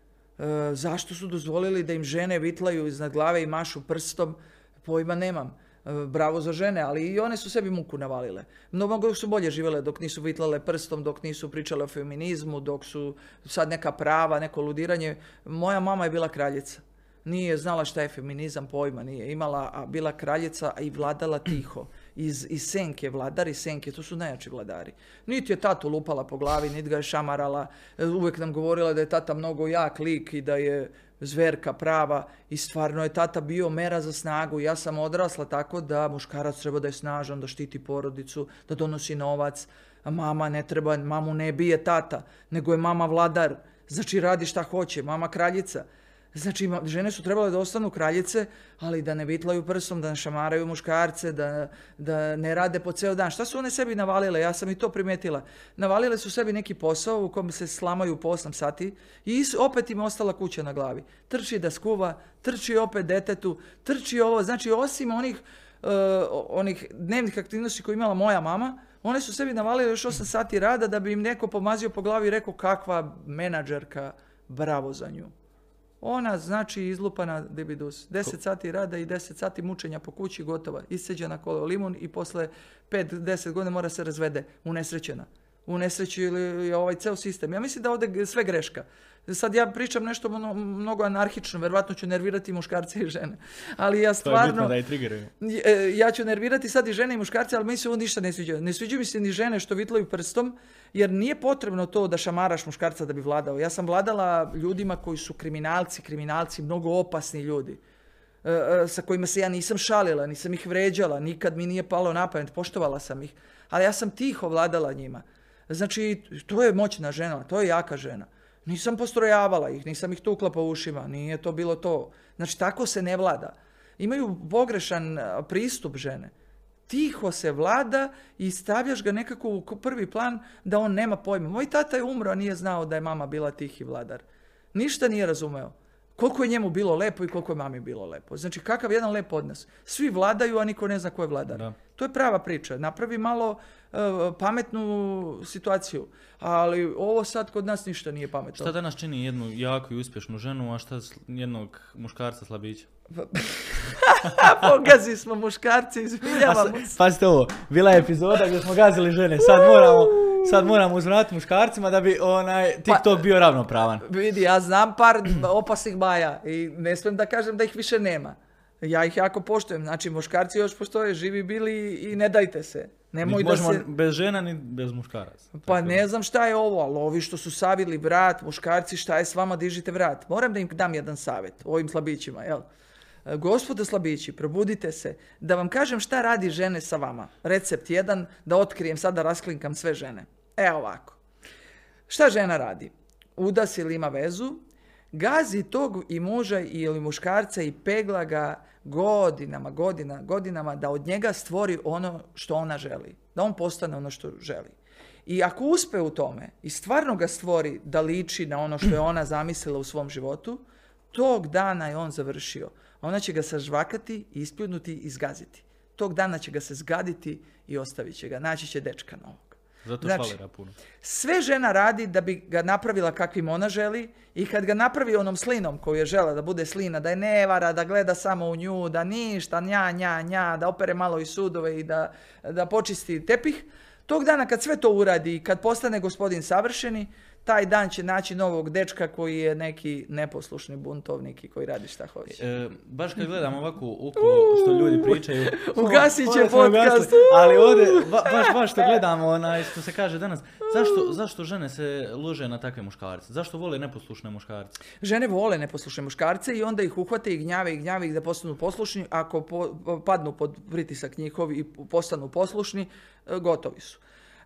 Zašto su dozvolili da im žene vitlaju iznad glave i mašu prstom? Pojma nemam. E, bravo za žene, ali i one su sebi muku navalile. Mnogo su bolje živjele dok nisu vitlale prstom, dok nisu pričale o feminizmu, dok su sad neka prava, neko ludiranje. Moja mama je bila kraljica. Nije znala šta je feminizam, pojma nije imala, a bila kraljica i vladala tiho. Iz, iz senke, vladar i senke, to su najjači vladari. Niti je tatu lupala po glavi, niti ga je šamarala. E, Uvijek nam govorila da je tata mnogo jak lik i da je zverka prava i stvarno je tata bio mera za snagu. Ja sam odrasla tako da muškarac treba da je snažan, da štiti porodicu, da donosi novac. A mama ne treba, mamu ne bije tata, nego je mama vladar. Znači radi šta hoće, mama kraljica. Znači, žene su trebale da ostanu kraljice, ali da ne vitlaju prstom, da ne šamaraju muškarce, da, da ne rade po ceo dan. Šta su one sebi navalile? Ja sam i to primetila. Navalile su sebi neki posao u kom se slamaju po 8 sati i opet im ostala kuća na glavi. Trči da skuva, trči opet detetu, trči ovo. Znači, osim onih onih dnevnih aktivnosti koje je imala moja mama, one su sebi navalile još 8 sati rada da bi im neko pomazio po glavi i rekao kakva menadžerka, bravo za nju. Ona znači izlupana debidus. 10 sati rada i 10 sati mučenja po kući gotova. Iseđena kolo limun i posle 5-10 godina mora se razvede. Unesrećena. U nesreći ili ovaj ceo sistem. Ja mislim da ovdje sve greška. Sad ja pričam nešto mnogo anarhično, verovatno ću nervirati muškarce i žene. Ali ja stvarno... To je da Ja ću nervirati sad i žene i muškarce, ali mi se ovo ništa ne sviđa. Ne sviđa mi se ni žene što vitlaju prstom, jer nije potrebno to da šamaraš muškarca da bi vladao. Ja sam vladala ljudima koji su kriminalci, kriminalci, mnogo opasni ljudi e, e, sa kojima se ja nisam šalila, nisam ih vređala, nikad mi nije palo na pamet, poštovala sam ih. Ali ja sam tiho vladala njima. Znači, to je moćna žena, to je jaka žena. Nisam postrojavala ih, nisam ih tukla po ušima, nije to bilo to. Znači, tako se ne vlada. Imaju pogrešan pristup žene. Tiho se vlada i stavljaš ga nekako u prvi plan da on nema pojma. Moj tata je umro, a nije znao da je mama bila tihi vladar. Ništa nije razumeo. Koliko je njemu bilo lepo i koliko je mami bilo lepo. Znači, kakav jedan lep odnos. Svi vladaju, a niko ne zna ko je vladar. To je prava priča. Napravi malo e, pametnu situaciju. Ali ovo sad kod nas ništa nije pametno. Šta danas čini jednu jaku i uspješnu ženu, a šta jednog muškarca slabića? Pogazi smo muškarci, izvinjavamo se. Pazite ovo, bila je epizoda gdje smo gazili žene, sad moramo, sad moramo uzvratiti muškarcima da bi onaj TikTok pa, bio ravnopravan. Vidi, ja znam par opasnih baja i ne smijem da kažem da ih više nema. Ja ih jako poštujem. Znači, muškarci još postoje, živi bili i ne dajte se. Nemoj da možemo se... bez žena ni bez muškaraca. Pa ne znam šta je ovo, ali ovi što su savili vrat, muškarci, šta je s vama, dižite vrat. Moram da im dam jedan savjet ovim slabićima, jel? E, gospodo slabići, probudite se. Da vam kažem šta radi žene sa vama. Recept jedan, da otkrijem sada rasklinkam sve žene. E ovako. Šta žena radi? Udas ili ima vezu, gazi tog i muža ili muškarca i pegla ga godinama, godina, godinama da od njega stvori ono što ona želi. Da on postane ono što želi. I ako uspe u tome i stvarno ga stvori da liči na ono što je ona zamislila u svom životu, tog dana je on završio. Ona će ga sažvakati, ispljudnuti i zgaziti. Tog dana će ga se zgaditi i ostavit će ga. Naći će dečka novog. Zato znači, puno. Sve žena radi da bi ga napravila kakvim ona želi i kad ga napravi onom slinom koju je žela da bude slina, da je nevara, da gleda samo u nju, da ništa, nja, nja, nja, da opere malo i sudove i da, da počisti tepih, tog dana kad sve to uradi i kad postane gospodin savršeni, taj dan će naći novog dečka koji je neki neposlušni buntovnik i koji radi šta hoće. E, baš kad gledam ovako uko što ljudi pričaju... Ugasit će podcast. ali ovdje, baš, baš što gledamo, onaj, što se kaže danas, zašto, zašto žene se lože na takve muškarce? Zašto vole neposlušne muškarce? Žene vole neposlušne muškarce i onda ih uhvate i gnjave i gnjave ih da postanu poslušni. Ako padnu pod pritisak njihov i postanu poslušni, e, gotovi su.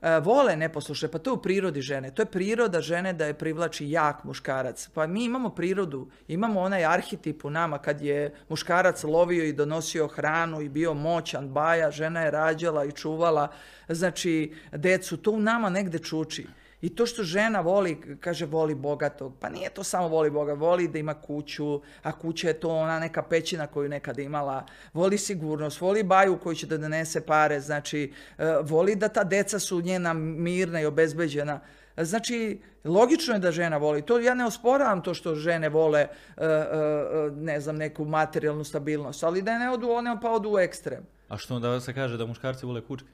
E, vole neposlušne, pa to je u prirodi žene. To je priroda žene da je privlači jak muškarac. Pa mi imamo prirodu, imamo onaj arhetip u nama kad je muškarac lovio i donosio hranu i bio moćan, baja, žena je rađala i čuvala, znači, decu, to u nama negde čuči. I to što žena voli, kaže voli bogatog, pa nije to samo voli boga, voli da ima kuću, a kuća je to ona neka pećina koju nekada imala, voli sigurnost, voli baju koju će da donese pare, znači e, voli da ta deca su njena mirna i obezbeđena. Znači, logično je da žena voli. To ja ne osporavam to što žene vole, e, e, ne znam, neku materijalnu stabilnost, ali da ne odu one pa odu u ekstrem. A što onda se kaže da muškarci vole kučke?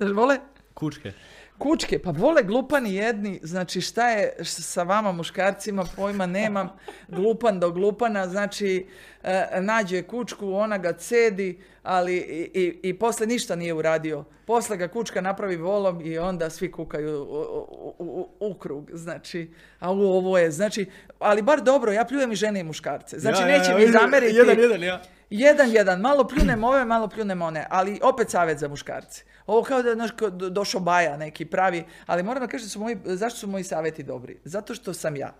vole? Kučke. Kučke, pa vole glupani jedni, znači šta je sa vama muškarcima, pojma nemam, glupan do glupana, znači e, nađe kučku, ona ga cedi, ali i, i, i posle ništa nije uradio. Posle ga kučka napravi volom i onda svi kukaju u, krug, znači, a ovo je, znači, ali bar dobro, ja pljujem i žene i muškarce, znači neće mi zameriti. Jedan, jedan, ja. Jedan, jedan, malo pljunem ove, malo pljunem one, ali opet savjet za muškarce. Ovo kao da je došao baja neki pravi, ali moram da kažem su moji, zašto su moji savjeti dobri? Zato što sam ja.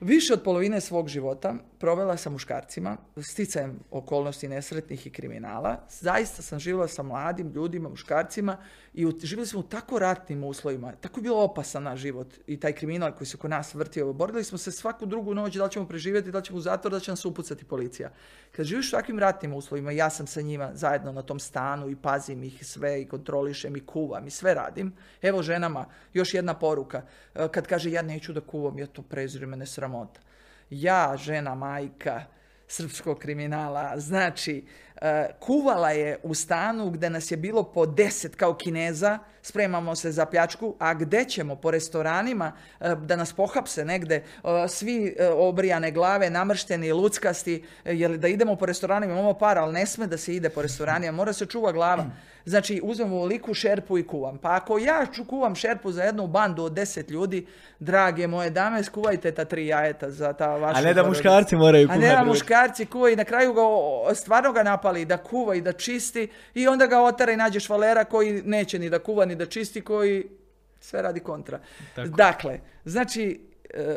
Više od polovine svog života provela sa muškarcima, sticajem okolnosti nesretnih i kriminala. Zaista sam živjela sa mladim ljudima, muškarcima i živjeli smo u tako ratnim uslovima. Tako je bilo opasan naš život i taj kriminal koji se kod nas vrtio. Borili smo se svaku drugu noć da li ćemo preživjeti, da li ćemo u zatvor, da će nas upucati policija. Kad živiš u takvim ratnim uslovima, ja sam sa njima zajedno na tom stanu i pazim ih sve i kontrolišem i kuvam i sve radim. Evo ženama, još jedna poruka. E, Kad kaže ja neću da kuvam, ja to prezirem, mene sramota. Ja, žena, majka, srpskog kriminala, znači, e, kuvala je u stanu gdje nas je bilo po deset kao kineza, spremamo se za pljačku, a gdje ćemo po restoranima e, da nas pohapse negde, e, svi e, obrijane glave, namršteni, luckasti, jer da idemo po restoranima, imamo para, ali ne sme da se ide po restoranima, mora se čuva glava. Znači, uzmemo liku šerpu i kuvam. Pa ako ja ću kuvam šerpu za jednu bandu od deset ljudi, drage moje dame, skuvajte ta tri jajeta za ta vaša... A ne da muškarci moraju A ne da muškarci kuva i na kraju ga stvarno ga napali da kuva i da čisti i onda ga otara i nađe švalera koji neće ni da kuva ni da čisti, koji sve radi kontra. Tako. Dakle, znači, e,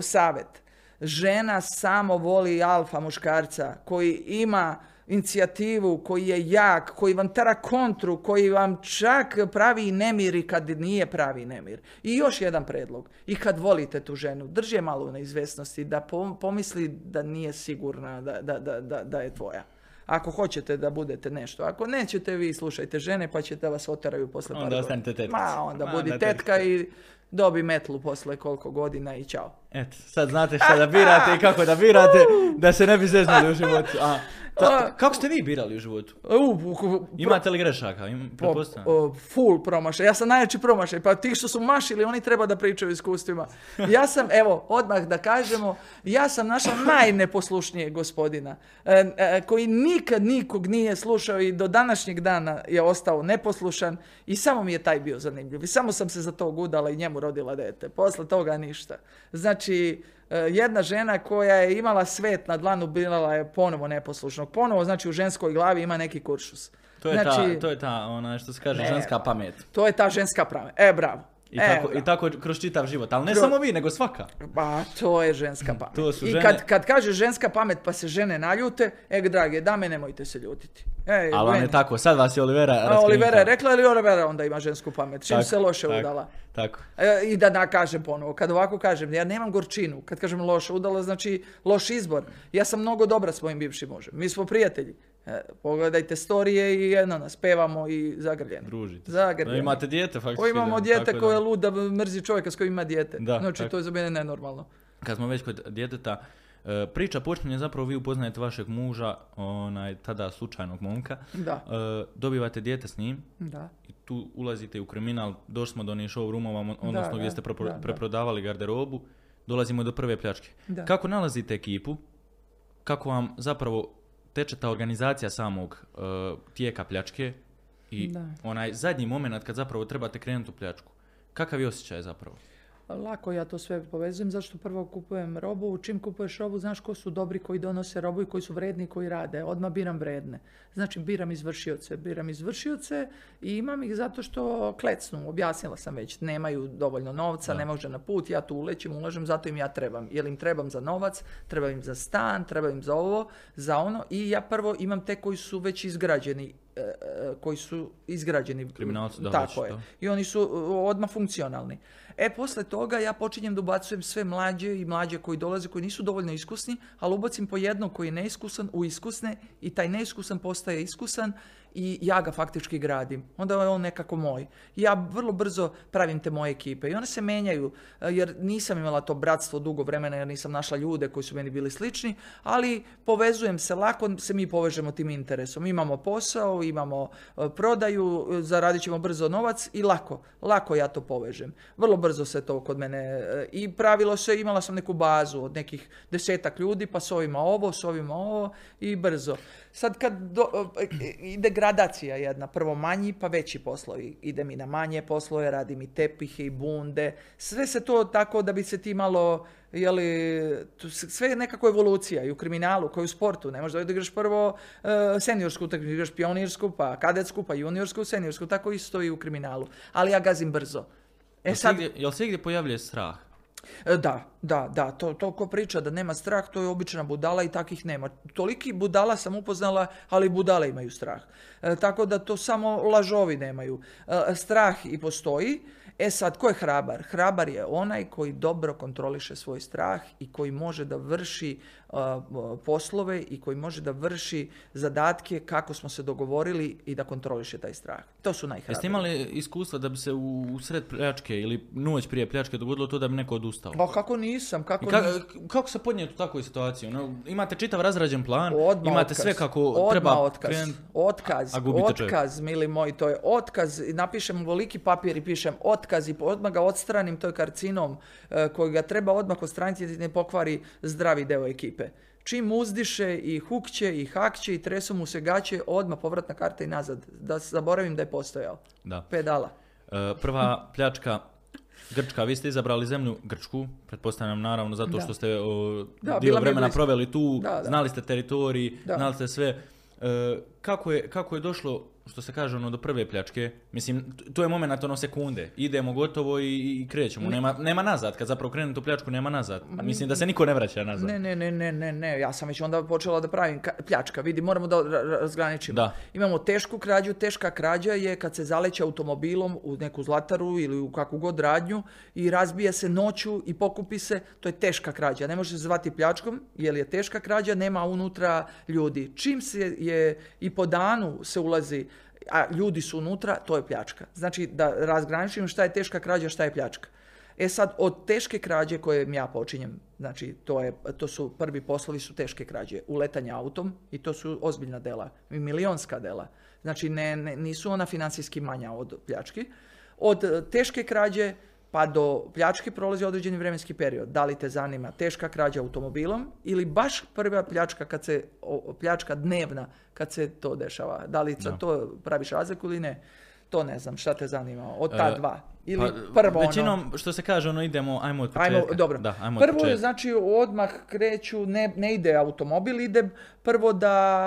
savjet. Žena samo voli alfa muškarca koji ima inicijativu, koji je jak, koji vam tera kontru, koji vam čak pravi nemir i kad nije pravi nemir. I još jedan predlog. I kad volite tu ženu, drži je malo u neizvesnosti, da pom- pomisli da nije sigurna da, da, da, da je tvoja. Ako hoćete da budete nešto. Ako nećete, vi slušajte žene pa ćete vas oteraju posle Onda par ostanite tetkice. Ma, onda Ma, budi tetka i dobi metlu posle koliko godina i čao. Eto, sad znate šta da birate i kako da birate, da se ne bi zeznuli u životu. A, ta- kako ste vi birali u životu? U, u- u- Imate li grešaka? Im, full promašaj. Ja sam najjači promašaj. Pa ti što su mašili, oni treba da pričaju o iskustvima. Ja sam, evo, odmah da kažemo, ja sam našla najneposlušnijeg gospodina, e, e, koji nikad nikog nije slušao i do današnjeg dana je ostao neposlušan i samo mi je taj bio zanimljiv. I samo sam se za to gudala i njemu rodila dete. Posle toga ništa. Znači, jedna žena koja je imala svet na dlanu bila je ponovo neposlušnog. Ponovo, znači, u ženskoj glavi ima neki kuršus. To je, znači, ta, to je ta, ona što se kaže, Ne, ženska pa. pamet. To je ta ženska prava. E, bravo. I, e, tako. I tako kroz čitav život. Ali ne samo vi, nego svaka. Pa, to je ženska pamet. To su I žene- kad, kad kaže ženska pamet pa se žene naljute, e, drage dame, nemojte se ljutiti. E, Ali vam je tako, sad vas je Olivera A. Olivera je rekla ili Olivera onda ima žensku pamet. Čim Tako, se loše tako, udala. Tako. E, I da nakažem ponovo, kad ovako kažem, ja nemam gorčinu, kad kažem loše udala, znači loš izbor. Ja sam mnogo dobra s mojim bivšim mužem, mi smo prijatelji. E, pogledajte storije i jedno nas pevamo i zagrljeni. Družite. Zagrljeni. No, imate dijete, faktički. O, imamo dijete koje je da- lud da mrzi čovjeka s kojim ima dijete. Da, znači, tako. to je za mene nenormalno. Kad smo već kod djeteta, e, priča počinje zapravo vi upoznajete vašeg muža, onaj tada slučajnog momka, Da, e, dobivate dijete s njim da. i tu ulazite u kriminal, došli smo do onih showroomova, odnosno da, gdje ste propro- da, da. preprodavali garderobu, dolazimo do prve pljačke. Da. Kako nalazite ekipu, kako vam zapravo teče ta organizacija samog e, tijeka pljačke i Da. onaj zadnji moment kad zapravo trebate krenuti u pljačku. Kakav je osjećaj zapravo? Lako ja to sve povezujem, zašto prvo kupujem robu, čim kupuješ robu, znaš ko su dobri koji donose robu i koji su vredni i koji rade. Odmah biram vredne. Znači biram izvršioce, biram izvršioce i imam ih zato što klecnu, objasnila sam već, nemaju dovoljno novca, Da. ne može na put, ja tu ulećem, ulažem, zato im ja trebam. Jer im trebam za novac, trebam im za stan, trebam im za ovo, za ono i ja prvo imam te koji su već izgrađeni koji su izgrađeni. Kriminalci, da, Tako je. I oni su uh, odmah funkcionalni. E, posle toga ja počinjem da ubacujem sve mlađe i mlađe koji dolaze, koji nisu dovoljno iskusni, ali ubacim po jednog koji je neiskusan u iskusne i taj neiskusan postaje iskusan i ja ga faktički gradim. Onda je on nekako moj. I ja vrlo brzo pravim te moje ekipe i one se menjaju e, jer nisam imala to bratstvo dugo vremena jer nisam našla ljude koji su meni bili slični, ali povezujem se, lako se mi povežemo tim interesom. Imamo posao, imamo e, prodaju, e, zaradit ćemo brzo novac i lako, lako ja to povežem. Vrlo brzo se to kod mene i pravilo se, imala sam neku bazu od nekih desetak ljudi, pa s ovima ovo, s ovima ovo i brzo. Sad kad do- e, ide gradacija jedna, prvo manji pa veći poslovi. Ide mi na manje poslove, radim i tepihe i bunde. Sve se to tako da bi se ti malo jeli, sve je nekako evolucija i u kriminalu, kao i u sportu. Ne možeš da igraš prvo e, seniorsku utakmicu, igraš pionirsku, pa kadetsku, pa juniorsku, seniorsku, tako isto i u kriminalu. Ali ja gazim brzo. E Jel se sad, igdje- jel se igdje pojavljuje strah? E, Da, da, da, to, to ko priča da nema strah, to je obična budala i takih nema. Toliki budala sam upoznala, ali budale imaju strah. E, tako da to samo lažovi nemaju. E, strah i postoji. E sad, ko je hrabar? Hrabar je onaj koji dobro kontroliše svoj strah i koji može da vrši poslove i koji može da vrši zadatke kako smo se dogovorili i da kontroliše taj strah. To su najhrabriji. Jeste imali iskustva da bi se u, sred pljačke ili noć prije pljačke dogodilo to da bi neko odustao? Pa kako nisam, kako ka- kako se podnijeti u takvoj situaciji? Ono, imate čitav razrađen plan, Odmah imate otkaz. sve kako Odmah treba otkaz. krenut- Otkaz, a čovjeka. otkaz, mili moji, to je otkaz. Napišem veliki papir i pišem otkaz i odmah ga odstranim, to je karcinom e, koji ga treba odmah odstraniti da ne pokvari zdravi deo ekipe. Čim uzdiše i hukće i hakće i tresu mu se gaće, odmah povratna karta i nazad. Da zaboravim da je postojao. Da. Pedala. E, prva pljačka Grčka, vi ste izabrali zemlju Grčku, pretpostavljam naravno zato Da. što ste o, Da, dio vremena proveli tu, Da, da. znali ste teritorij, Da. znali ste sve. E, kako, je, kako je došlo, što se kaže, ono, do prve pljačke? Mislim, to je moment, ono, sekunde. Idemo gotovo i, i krećemo. Nema, nema nazad, kad zapravo krenete u pljačku, nema nazad. Mislim da se niko ne vraća nazad. Ne, ne, ne, ne, ne, ne, ja sam već onda počela da pravim ka- pljačka. Vidi, moramo da ra- ra- razgraničimo. Da. Imamo tešku krađu, teška krađa je kad se zaleće automobilom u neku zlataru ili u kakvu god radnju i razbija se noću i pokupi se, to je teška krađa. Ne može se zvati pljačkom, jer je teška krađa, nema unutra ljudi. Čim se je i po danu se ulazi, a ljudi su unutra, to je pljačka. Znači da razgraničimo šta je teška krađa, šta je pljačka. E sad, od teške krađe koje ja počinjem, znači to, je, to su prvi poslovi su teške krađe, uletanje autom i to su ozbiljna dela, milionska dela. Znači ne, ne- nisu ona financijski manja od pljački. Od e, teške krađe pa do pljačke prolazi određeni vremenski period. Da li te zanima teška krađa automobilom ili baš prva pljačka kad se, o- pljačka dnevna kad se to dešava. Da li sad to praviš razliku ili ne? To ne znam, šta te zanima od ta E, dva. Ili Pa, prvo ono- Većinom, što se kaže, ono, idemo, ajmo od početka. Ajmo, dobro. Da, ajmo od prvo je, početka. znači, odmah kreću, ne, ne ide automobil, ide prvo da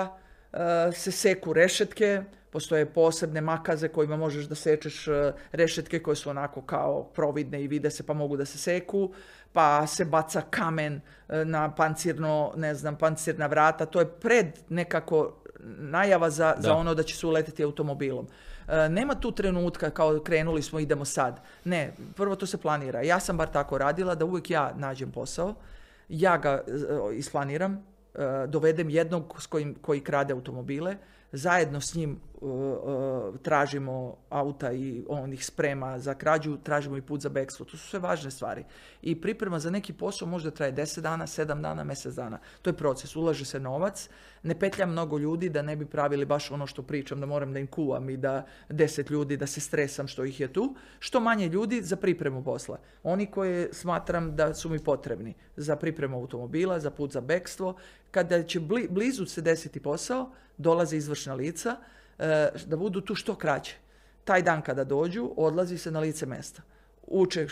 e, se seku rešetke, postoje posebne makaze kojima možeš da sečeš e, rešetke koje su onako kao providne i vide se pa mogu da se seku, pa se baca kamen e, na pancirno, ne znam, pancirna vrata, to je pred nekako najava za, za Da. ono da će se uleteti automobilom. E, nema tu trenutka kao krenuli smo, idemo sad. Ne, prvo to se planira. Ja sam bar tako radila da uvijek ja nađem posao, ja ga e, isplaniram, e, dovedem jednog s kojim, koji krade automobile, zajedno s njim tražimo auta i on ih sprema za krađu, tražimo i put za bekstvo. To su sve važne stvari. I priprema za neki posao možda traje 10 dana, 7 dana, mjesec dana. To je proces, ulaže se novac, ne petljam mnogo ljudi da ne bi pravili baš ono što pričam, da moram da im kuvam i da 10 ljudi, da se stresam što ih je tu. Što manje ljudi za pripremu posla. Oni koje smatram da su mi potrebni za pripremu automobila, za put za bekstvo. Kada će bli- blizu se desiti posao, dolaze izvršna lica, e, da budu tu što kraće. Taj dan kada dođu, odlazi se na lice mesta. Uče, e,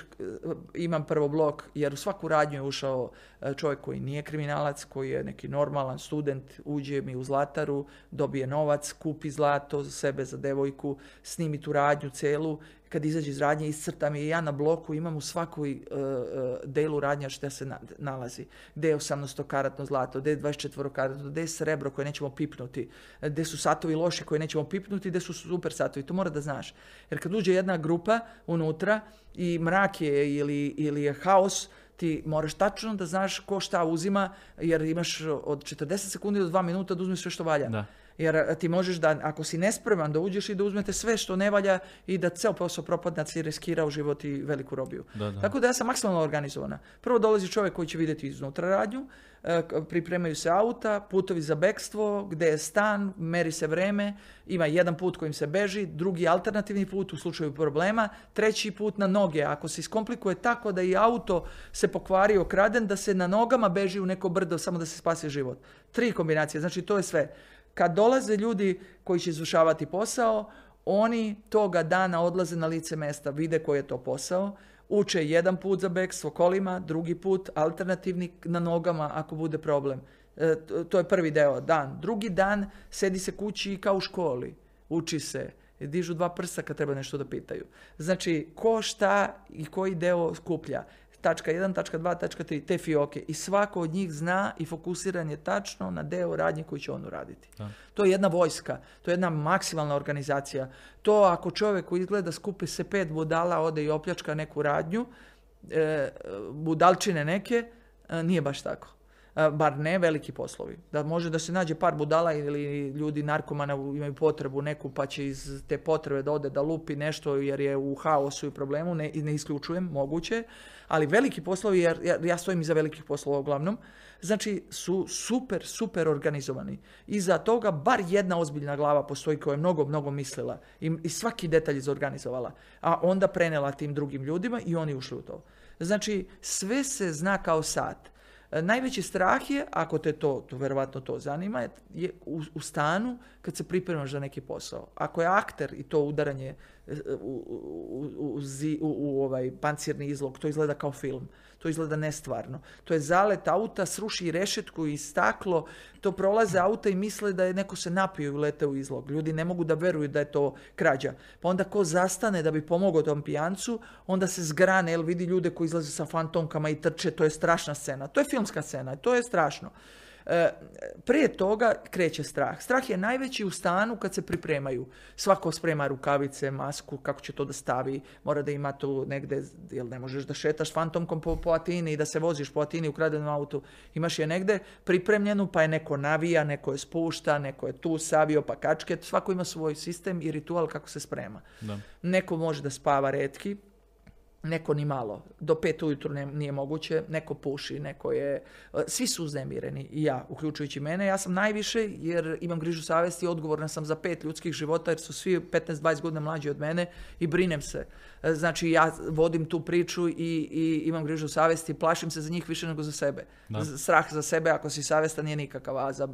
imam prvo blok, jer u svaku radnju je ušao e, čovjek koji nije kriminalac, koji je neki normalan student, uđe mi u zlataru, dobije novac, kupi zlato za sebe, za devojku, snimi tu radnju celu, kad izađe iz radnje iscrtam je ja na bloku imam u svakoj e, e, delu radnja šta se na- nalazi. Gde je 18 karatno zlato, gde je 24 karatno, gde je srebro koje nećemo pipnuti, gde su satovi loši koje nećemo pipnuti, gde su super satovi. To mora da znaš. Jer kad uđe jedna grupa unutra i mrak je ili, ili je haos, ti moraš tačno da znaš ko šta uzima, jer imaš od 40 sekundi do 2 minuta da uzmeš sve što valja. Da. Jer a, ti možeš da, ako si nespreman, da uđeš i da uzmete sve što ne valja i da ceo posao propadne, si riskirao život i veliku robiju. Da, da. Tako da ja sam maksimalno organizovana. Prvo dolazi čovjek koji će vidjeti iznutra radnju, e, pripremaju se auta, putovi za bekstvo, gde je stan, meri se vreme, ima jedan put kojim se beži, drugi alternativni put u slučaju problema, treći put na noge. Ako se iskomplikuje tako da i auto se pokvari okraden, da se na nogama beži u neko brdo samo da se spasi život. Tri kombinacije, znači to je sve. Kad dolaze ljudi koji će izvršavati posao, oni toga dana odlaze na lice mesta, vide koji je to posao, uče jedan put za bekstvo kolima, drugi put alternativni na nogama ako bude problem. E, to je prvi deo, dan. Drugi dan sedi se kući kao u školi, uči se, dižu dva prsa kad treba nešto da pitaju. Znači, ko šta i koji deo skuplja. Tačka 1, tačka 2, tačka 3, te fioke. I svako od njih zna i fokusiran je tačno na deo radnje koji će on uraditi. Da. To je jedna vojska, to je jedna maksimalna organizacija. To ako čovjek koji izgleda skupi se pet budala, ode i opljačka neku radnju, e, budalčine neke, e, nije baš tako. Bar ne veliki poslovi. Da može da se nađe par budala ili ljudi narkomana imaju potrebu neku pa će iz te potrebe da ode da lupi nešto jer je u haosu i problemu, ne, ne isključujem, moguće, ali veliki poslovi, jer ja, ja stojim iza velikih poslova uglavnom, znači su super, super organizovani. Iza toga bar jedna ozbiljna glava postoji koja je mnogo, mnogo mislila i, i svaki detalj izorganizovala, a onda prenela tim drugim ljudima i oni ušli u to. Znači, sve se zna kao sat. E, Najveći strah je, ako te to, to verovatno to zanima, je u, u stanu kad se pripremaš za neki posao. Ako je akter i to udaranje e, u, u, u, u- u ovaj pancirni izlog, to izgleda kao film. To izgleda nestvarno. To je zalet auta, sruši rešetku i staklo, to prolaze auta i misle da je neko se napio i ulete u izlog. Ljudi ne mogu da veruju da je to krađa. Pa onda ko zastane da bi pomogao tom pijancu, onda se zgrane, jer vidi ljude koji izlaze sa fantomkama i trče, to je strašna scena. To je filmska scena, to je strašno. Prije toga kreće strah. Strah je najveći u stanu kad se pripremaju. Svako sprema rukavice, masku, kako će to da stavi, mora da ima tu negde, jel ne možeš da šetaš fantomkom po, po Atini i da se voziš po Atini u kradenom autu. Imaš je negde pripremljenu, pa je neko navija, neko je spušta, neko je tu savio, pa kačket. Svako ima svoj sistem i ritual kako se sprema. Da. Neko može da spava redki, neko ni malo. Do pet ujutru ne, nije moguće, neko puši, neko je... Svi su uznemireni i ja, uključujući mene. Ja sam najviše jer imam grižu savesti odgovorna sam za pet ljudskih života jer su svi 15-20 godina mlađi od mene i brinem se. E, Znači ja vodim tu priču i, i imam grižu savesti, plašim se za njih više nego za sebe. Da. Strah za sebe ako si savestan nije nikakav, a za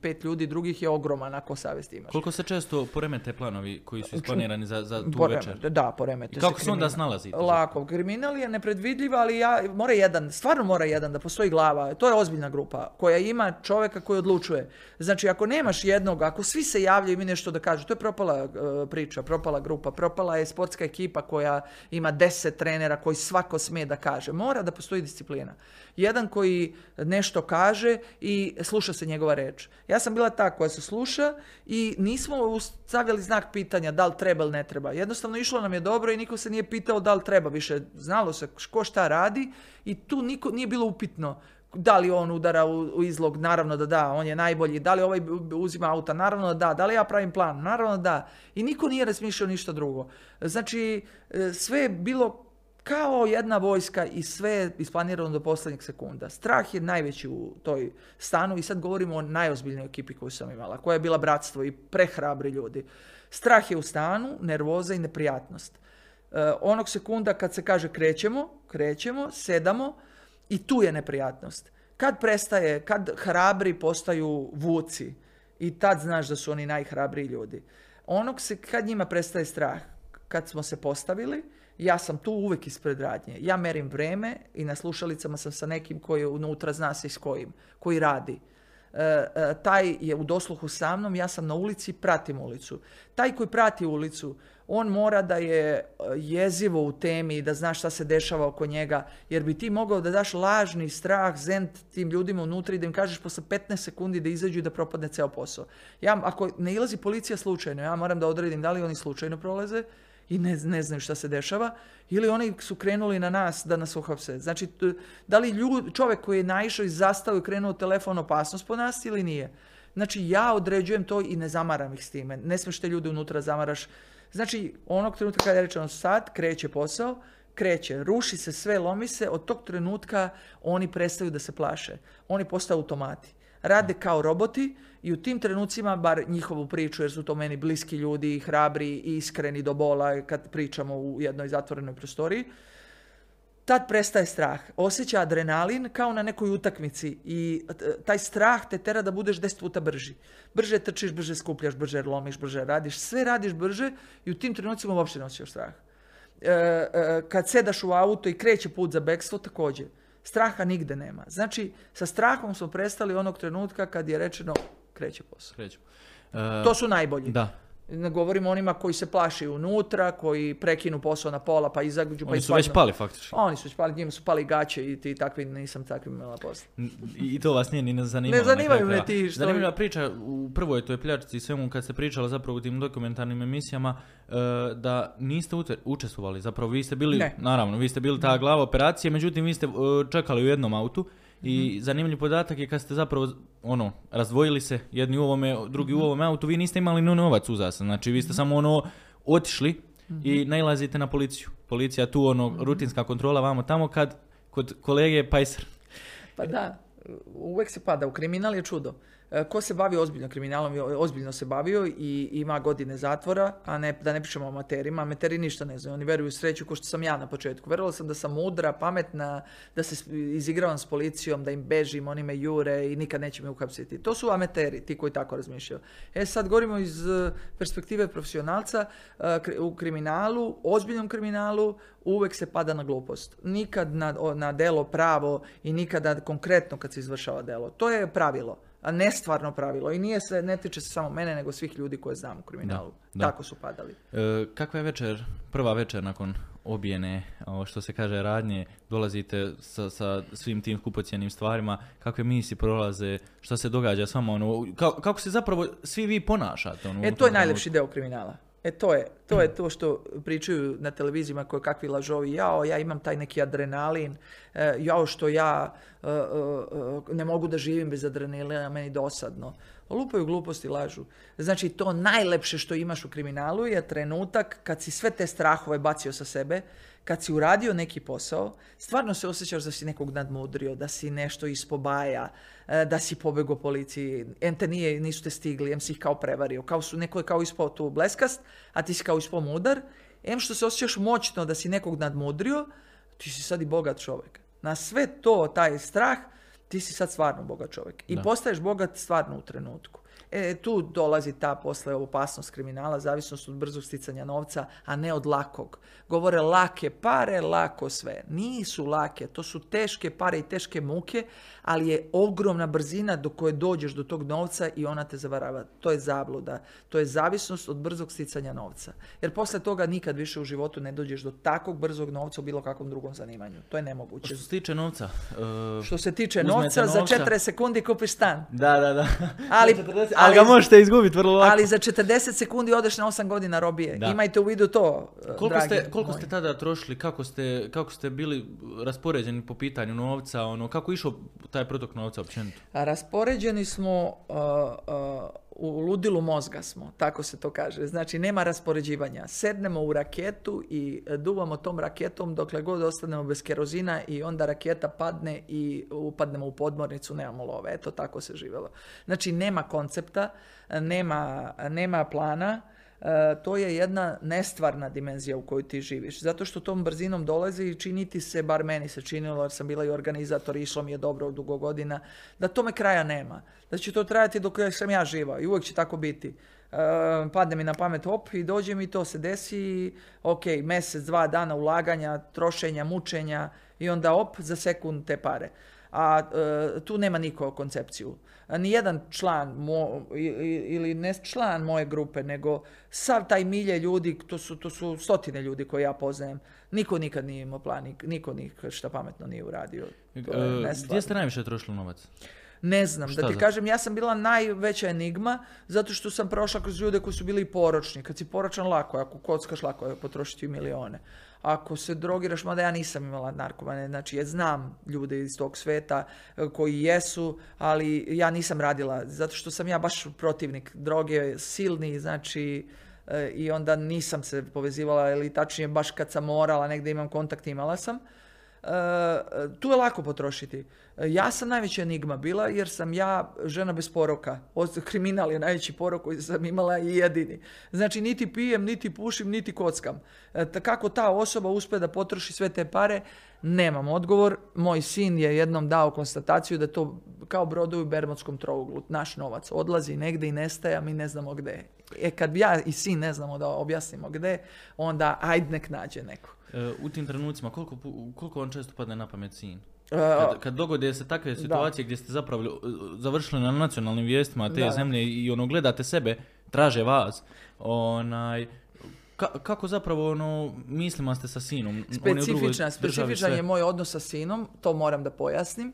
pet ljudi drugih je ogroman ako savesti imaš. Koliko se često poremete planovi koji su isplanirani za, za tu Poremete, večer? Da, poremete I kako se onda snalazite? Lako. Kriminal je nepredvidljiv, ali ja, mora jedan, stvarno mora jedan da postoji glava. To je ozbiljna grupa koja ima čovjeka koji odlučuje. Znači, ako nemaš jednog, ako svi se javljaju i imaju nešto da kažu, to je propala e, priča, propala grupa, propala je sportska ekipa koja ima deset trenera koji svako smije da kaže. Mora da postoji disciplina. Jedan koji nešto kaže i sluša se njegova reč. Ja sam bila ta koja se sluša i nismo stavljali znak pitanja da li treba ili ne treba. Jednostavno išlo nam je dobro i niko se nije pitao da li treba više. Znalo se ko šta radi i tu niko nije bilo upitno da li on udara u, izlog, naravno da da, on je najbolji, da li ovaj uzima auta, naravno da da, da li ja pravim plan, naravno da da. I niko nije razmišljao ništa drugo. Znači, e, sve je bilo kao jedna vojska i sve je isplanirano do posljednjeg sekunda. Strah je najveći u toj stanu i sad govorimo o najozbiljnijoj ekipi koju sam imala, koja je bila bratstvo i prehrabri ljudi. Strah je u stanu, nervoza i neprijatnost. E, onog sekunda kad se kaže krećemo, krećemo, sedamo i tu je neprijatnost. Kad prestaje, kad hrabri postaju vuci i tad znaš da su oni najhrabriji ljudi. Onog se, kad njima prestaje strah, kad smo se postavili, ja sam tu uvijek ispred radnje. Ja merim vreme i na slušalicama sam sa nekim koji unutra, zna se s kojim, koji radi. E, e, taj je u dosluhu sa mnom, ja sam na ulici, pratim ulicu. Taj koji prati ulicu, on mora da je e, jezivo u temi i da zna šta se dešava oko njega, jer bi ti mogao da daš lažni strah, zent tim ljudima unutra i da im kažeš posle 15 sekundi da izađu i da propadne ceo posao. Ja, ako ne ilazi policija slučajno, ja moram da odredim da li oni slučajno prolaze i ne, ne znaju šta se dešava, ili oni su krenuli na nas da nas uhapse. Znači, da li ljud, čovek koji je naišao i zastao i krenuo telefon opasnost po nas ili nije? Znači, ja određujem to i ne zamaram ih s time. Ne smiješ te ljude unutra zamaraš. Znači, onog trenutka kada je rečeno sad, kreće posao, kreće, ruši se sve, lomi se, od tog trenutka oni prestaju da se plaše. Oni postaju automati. Rade kao roboti i u tim trenucima, bar njihovu priču, jer su to meni bliski ljudi, hrabri iskreni do bola kad pričamo u jednoj zatvorenoj prostoriji, tad prestaje strah. Osjeća adrenalin kao na nekoj utakmici i t- taj strah te tera da budeš deset puta brži. Brže trčiš, brže skupljaš, brže lomiš, brže radiš, sve radiš brže i u tim trenucima uopšte ne osjećaš strah. E, e, kad sedaš u auto i kreće put za bekstvo, također. Straha nigde nema. Znači, sa strahom smo prestali onog trenutka kad je rečeno kreće posao. Krećemo. To su najbolji. Da. Ne govorim o onima koji se plaši unutra, koji prekinu posao na pola pa izađu pa Oni su već pali faktički. Oni su već pali, njima su pali gaće i ti takvi, nisam takvim imala posla. I to vas nije ni ne zanimalo. Ne zanimaju me ti što- Zanimljiva priča u prvoj toj pljačci i svemu kad ste pričali zapravo u tim dokumentarnim emisijama e, da niste učestvovali. Zapravo vi ste bili, Ne. naravno, vi ste bili ta glava operacije, međutim vi ste e, čekali u jednom autu. I zanimljiv podatak je kad ste zapravo ono, razdvojili se jedni u ovome, drugi Mhm. u ovome autu, vi niste imali ni novac uza se. Znači vi ste samo ono otišli i Mhm. nailazite na policiju. Policija tu ono, rutinska kontrola vamo tamo kad kod kolege Pajser. Pa da, uvek se pada. U kriminal je čudo. E, Ko se bavi ozbiljno kriminalom, ozbiljno se bavio i ima godine zatvora, a ne, da ne pričamo o amaterima. Amateri ništa ne znaju, oni veruju sreću kao što sam ja na početku. Verovala sam da sam mudra, pametna, da se izigravam s policijom, da im bežim, oni me jure i nikad neće me uhapsiti. To su amateri, ti koji tako razmišljaju. E sad govorimo iz e, perspektive profesionalca, e, u kriminalu, ozbiljnom kriminalu, uvek se pada na glupost. Nikad na, na delo pravo i nikada konkretno kad se izvršava delo. To je pravilo, a ne stvarno pravilo. I nije se, ne tiče se samo mene, nego svih ljudi koje znam u kriminalu. Da, da. Tako su padali. E, kakva je večer, prva večer nakon obijene, o, što se kaže, radnje, dolazite sa, sa svim tim skupocijenim stvarima, kakve misli prolaze, šta se događa s vama, ono, ka- kako se zapravo svi vi ponašate? Ono, E, to je najlepši deo kriminala. E, to je, to je to što pričaju na televizijama koje kakvi lažovi. Jao, ja imam taj neki adrenalin, e, jao što ja e, e, ne mogu da živim bez adrenalina, meni dosadno. Lupaju gluposti, lažu. Znači, to najlepše što imaš u kriminalu je trenutak kad si sve te strahove bacio sa sebe, kad si uradio neki posao, stvarno se osjećaš da si nekog nadmudrio, da si nešto ispobaja, da si pobegao policiji, em te nije, nisu te stigli, em si ih kao prevario, kao su, neko je kao ispao tu bleskast, a ti si kao ispao mudar, em što se osjećaš moćno da si nekog nadmudrio, ti si sad i bogat čovjek. Na sve to, taj strah, ti si sad stvarno bogat čovjek. I Da. postaješ bogat stvarno u trenutku. E, tu dolazi ta posle opasnost kriminala, zavisnost od brzog sticanja novca, a ne od lakog. Govore lake pare, lako sve. Nisu lake, to su teške pare i teške muke, ali je ogromna brzina do koje dođeš do tog novca i ona te zavarava. To je zabluda. To je zavisnost od brzog sticanja novca. Jer posle toga nikad više u životu ne dođeš do takvog brzog novca u bilo kakvom drugom zanimanju. To je nemoguće. Što se tiče novca, e, Što se tiče novca, za novca. 40 sekundi kupiš stan. da, da, da. Ali- 40, ali- ga možete izgubiti vrlo lako. Ali za 40 sekundi odeš na 8 godina robije. Da. Imajte u vidu to, Koliko dragi ste, koliko moji. ste tada trošili, kako ste, kako ste bili raspoređeni po pitanju novca, ono, kako je išao taj protok novca općenito? A Raspoređeni smo uh, uh, u ludilu mozga smo, tako se to kaže. Znači, nema raspoređivanja. Sednemo u raketu i duvamo tom raketom dokle god ostanemo bez kerozina i onda raketa padne i upadnemo u podmornicu, nemamo love. Eto, tako se živjelo. Znači, nema koncepta, nema, nema plana, to je jedna nestvarna dimenzija u kojoj ti živiš. Zato što tom brzinom dolazi i čini ti se, bar meni se činilo, jer sam bila i organizator, išlo mi je dobro dugo godina, da tome kraja nema. Da će to trajati dok sam ja živa i uvijek će tako biti. E, padne mi na pamet, hop, i dođe mi to se desi, i, ok, mjesec, dva dana ulaganja, trošenja, mučenja i onda op, za sekund te pare. A e, tu nema niko koncepciju. Nijedan član mo, ili ne član moje grupe, nego sav taj milje ljudi, to su, to su stotine ljudi koje ja poznajem, niko nikad nije imao plan, nik- niko nikad šta pametno nije uradio. E, gdje ste najviše trošili novac? Ne znam, Šta da ti za- kažem, ja sam bila najveća enigma zato što sam prošla kroz ljude koji su bili i poročni. Kad si poročan lako, je, ako kockaš lako je potrošiti milione. Ako se drogiraš, mada ja nisam imala narkomane, znači ja znam ljude iz tog sveta e, koji jesu, ali ja nisam radila, zato što sam ja baš protivnik droge, silni, znači e, i onda nisam se povezivala, ili tačnije baš kad sam morala, negdje imam kontakt, imala sam. E, tu je lako potrošiti. E, Ja sam najveća enigma bila jer sam ja žena bez poroka. Kriminal je najveći porok koji sam imala i jedini. Znači niti pijem, niti pušim, niti kockam. E, ta- Kako ta osoba uspe da potroši sve te pare, nemam odgovor. Moj sin je jednom dao konstataciju da to kao brodovi u Bermudskom trouglu. Naš novac odlazi negdje i nestaje, a mi ne znamo gde. E kad ja i sin ne znamo da objasnimo gde, onda ajde nek nađe neko. E, u tim trenucima, koliko, koliko vam često padne na pamet sin? Kad, kad dogode se takve situacije gdje ste zapravo uh, završili na nacionalnim vijestima te Da, da. zemlje i ono gledate sebe, traže vas, onaj, ka- kako zapravo ono, mislima ste sa sinom? On je Specifičan, specifičan sve. je moj odnos sa sinom, to moram da pojasnim.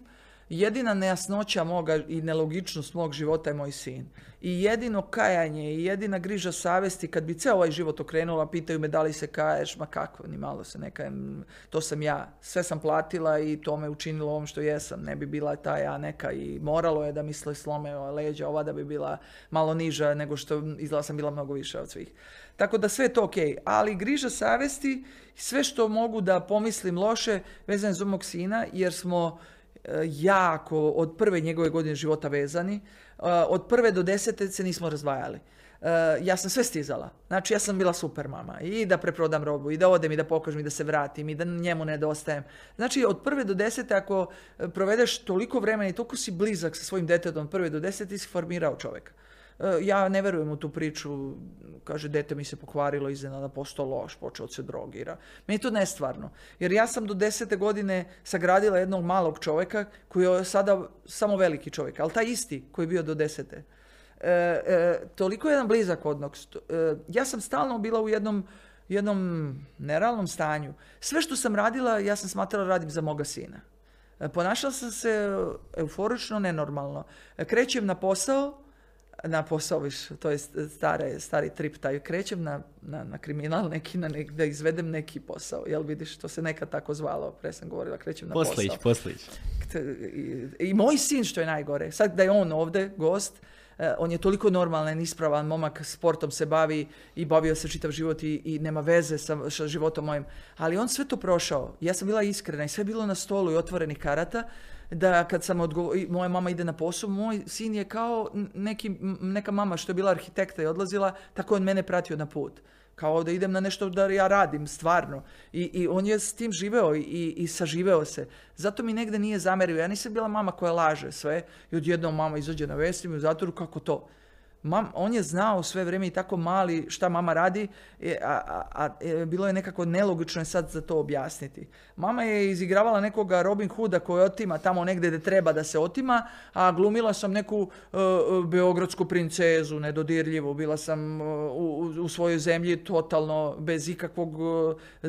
Jedina nejasnoća moga i nelogičnost mog života je moj sin. I jedino kajanje i jedina griža savjesti, kad bi ceo ovaj život okrenula, pitaju me da li se kaješ, ma kako, ni malo se ne kajem, to sam ja. Sve sam platila i to me učinilo ovom što jesam. Ne bi bila ta ja neka i moralo je da misle slome leđa, ova da bi bila malo niža nego što izgleda sam bila mnogo više od svih. Tako da sve je to ok, ali griža savjesti, sve što mogu da pomislim loše vezano za mog sina, jer smo jako od prve njegove godine života vezani. E, Od prve do desete se nismo razdvajali. E, Ja sam sve stizala. Znači ja sam bila super mama. I da preprodam robu, i da odem, i da pokažem, i da se vratim, i da njemu nedostajem. Znači od prve do desete ako e, provedeš toliko vremena i toliko si blizak sa svojim detetom od prve do desete, ti si formirao čovjeka. E, Ja ne verujem u tu priču, kaže, dete mi se pokvarilo, iznenada postao loš, počeo se drogira. Meni je to nestvarno. Jer ja sam do desete godine sagradila jednog malog čovjeka koji je sada samo veliki čovjek, ali taj isti koji je bio do desete. E, e, toliko je jedan blizak odnos. E, ja sam stalno bila u jednom jednom nerealnom stanju. Sve što sam radila, ja sam smatrala radim za moga sina. E, Ponašala sam se euforično, nenormalno. E, Krećem na posao, na posao viš, to je stare, stari trip taj, krećem na, na, na kriminal neki, na nek- da izvedem neki posao, jel vidiš, to se nekad tako zvalo, pre sam govorila, krećem na Poslić, posao. poslić. I, I moj sin što je najgore, sad da je on ovde, gost, eh, on je toliko normalan, ispravan, momak sportom se bavi i bavio se čitav život i, i nema veze sa, sa životom mojim. Ali on sve to prošao. Ja sam bila iskrena i sve je bilo na stolu i otvorenih karata da kad sam odgovo- i moja mama ide na posao, moj sin je kao neki, neka mama što je bila arhitekta i odlazila, tako on mene pratio na put. Kao da idem na nešto da ja radim, stvarno. I, i on je s tim živeo i, i saživeo se. Zato mi negde nije zamerio. Ja nisam bila mama koja laže sve i odjednom mama izađe na vestima i u zatvoru, kako to? Mam, on je znao sve vrijeme i tako mali šta mama radi, e, a, a, a e, bilo je nekako nelogično sad za to objasniti. Mama je izigravala nekoga Robin Hooda koji otima tamo negdje gdje treba da se otima, a glumila sam neku e, beogradsku princezu, nedodirljivu. Bila sam e, u, u- svojoj zemlji totalno bez ikakvog, e,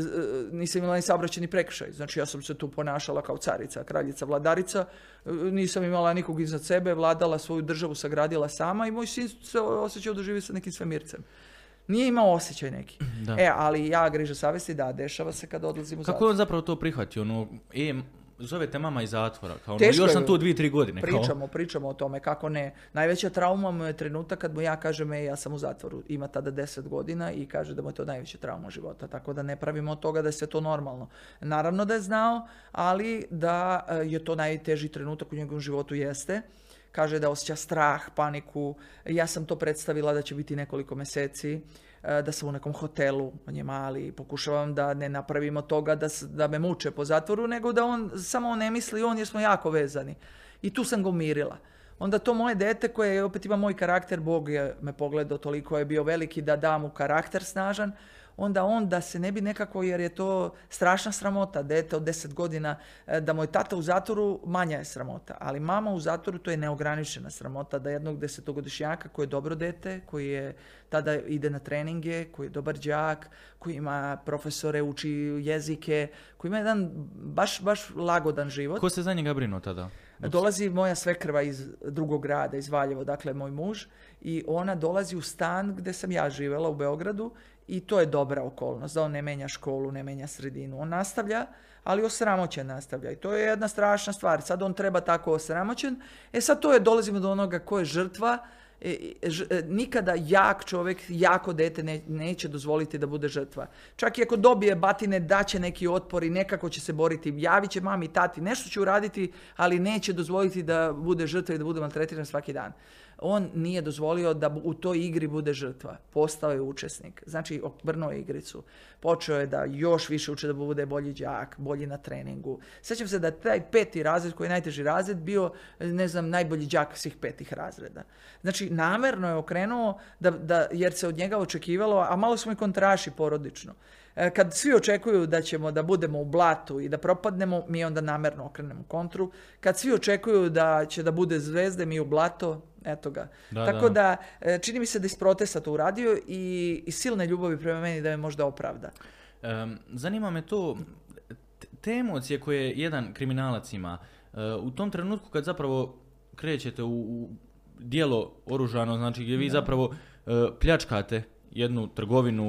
nisam imala ni saobraćajni prekršaj. Znači ja sam se tu ponašala kao carica, kraljica, vladarica, nisam imala nikog iznad sebe, vladala svoju državu, sagradila sama i moj sin se osjećao da živi sa nekim svemircem. Nije imao osjećaj neki. Da. E, ali ja griža savjesti, da, dešava se kad odlazim u Kako je zatvor. on zapravo to prihvatio? Ono, e, zovete mama iz zatvora. Kao, ono, još sam tu dvije, tri godine. kao. Pričamo, pričamo o tome, kako ne. Najveća trauma mu je trenutak kad mu ja kažem, e, ja sam u zatvoru. Ima tada 10 godina i kaže da mu je to najveća trauma života. Tako da ne pravimo od toga da je sve to normalno. Naravno da je znao, ali da e, je to najteži trenutak u njegovom životu jeste. Kaže da osjeća strah, paniku. Ja sam to predstavila da će biti nekoliko meseci e, da sam u nekom hotelu, on je mali, pokušavam da ne napravimo toga da, da me muče po zatvoru, nego da on samo ne misli on jer smo jako vezani. I tu sam ga umirila. Onda to moje dete koje opet ima moj karakter, Bog je me pogledao, toliko je bio veliki da da mu karakter snažan, onda on da se ne bi nekako, jer je to strašna sramota, dete od 10 godina, e, da mu je tata u zatvoru, manja je sramota. Ali mama u zatvoru, to je neograničena sramota, da jednog desetogodišnjaka koji je dobro dete, koji je tada ide na treninge, koji je dobar đak, koji ima profesore, uči jezike, koji ima jedan baš, baš lagodan život. Ko se za njega brinuo tada? Dolazi moja svekrva iz drugog grada, iz Valjevo, dakle moj muž, i ona dolazi u stan gdje sam ja živjela u Beogradu i to je dobra okolnost, da on ne menja školu, ne menja sredinu. On nastavlja, ali osramoćen nastavlja i to je jedna strašna stvar. Sad on treba tako osramoćen. E sad to je, dolazimo do onoga ko je žrtva, E, ž- e, nikada jak čovjek, jako dete ne- neće dozvoliti da bude žrtva. Čak i ako dobije batine, daće neki otpor i nekako će se boriti, javit će mami, tati, nešto će uraditi, ali neće dozvoliti da bude žrtva i da bude maltretiran svaki dan. On nije dozvolio da u toj igri bude žrtva. Postao je učesnik. Znači, obrnuo je igricu. Počeo je da još više uče da bude bolji đak, bolji na treningu. Sjećam se da je taj peti razred, koji je najteži razred, bio, ne znam, najbolji đak svih petih razreda. Znači, namerno je okrenuo, da, da, jer se od njega očekivalo, a malo smo i kontraši porodično. E, Kad svi očekuju da ćemo da budemo u blatu i da propadnemo, mi onda namerno okrenemo kontru. Kad svi očekuju da će da bude zvezde, mi u blato, eto ga. Da, Tako da. da, e, čini mi se da iz protesta to uradio i, i silne ljubavi prema meni da me možda opravda. Em, zanima me to, te emocije koje jedan kriminalac ima, e, u tom trenutku kad zapravo krećete u, u dijelo oružano, znači gdje vi zapravo e, pljačkate jednu trgovinu,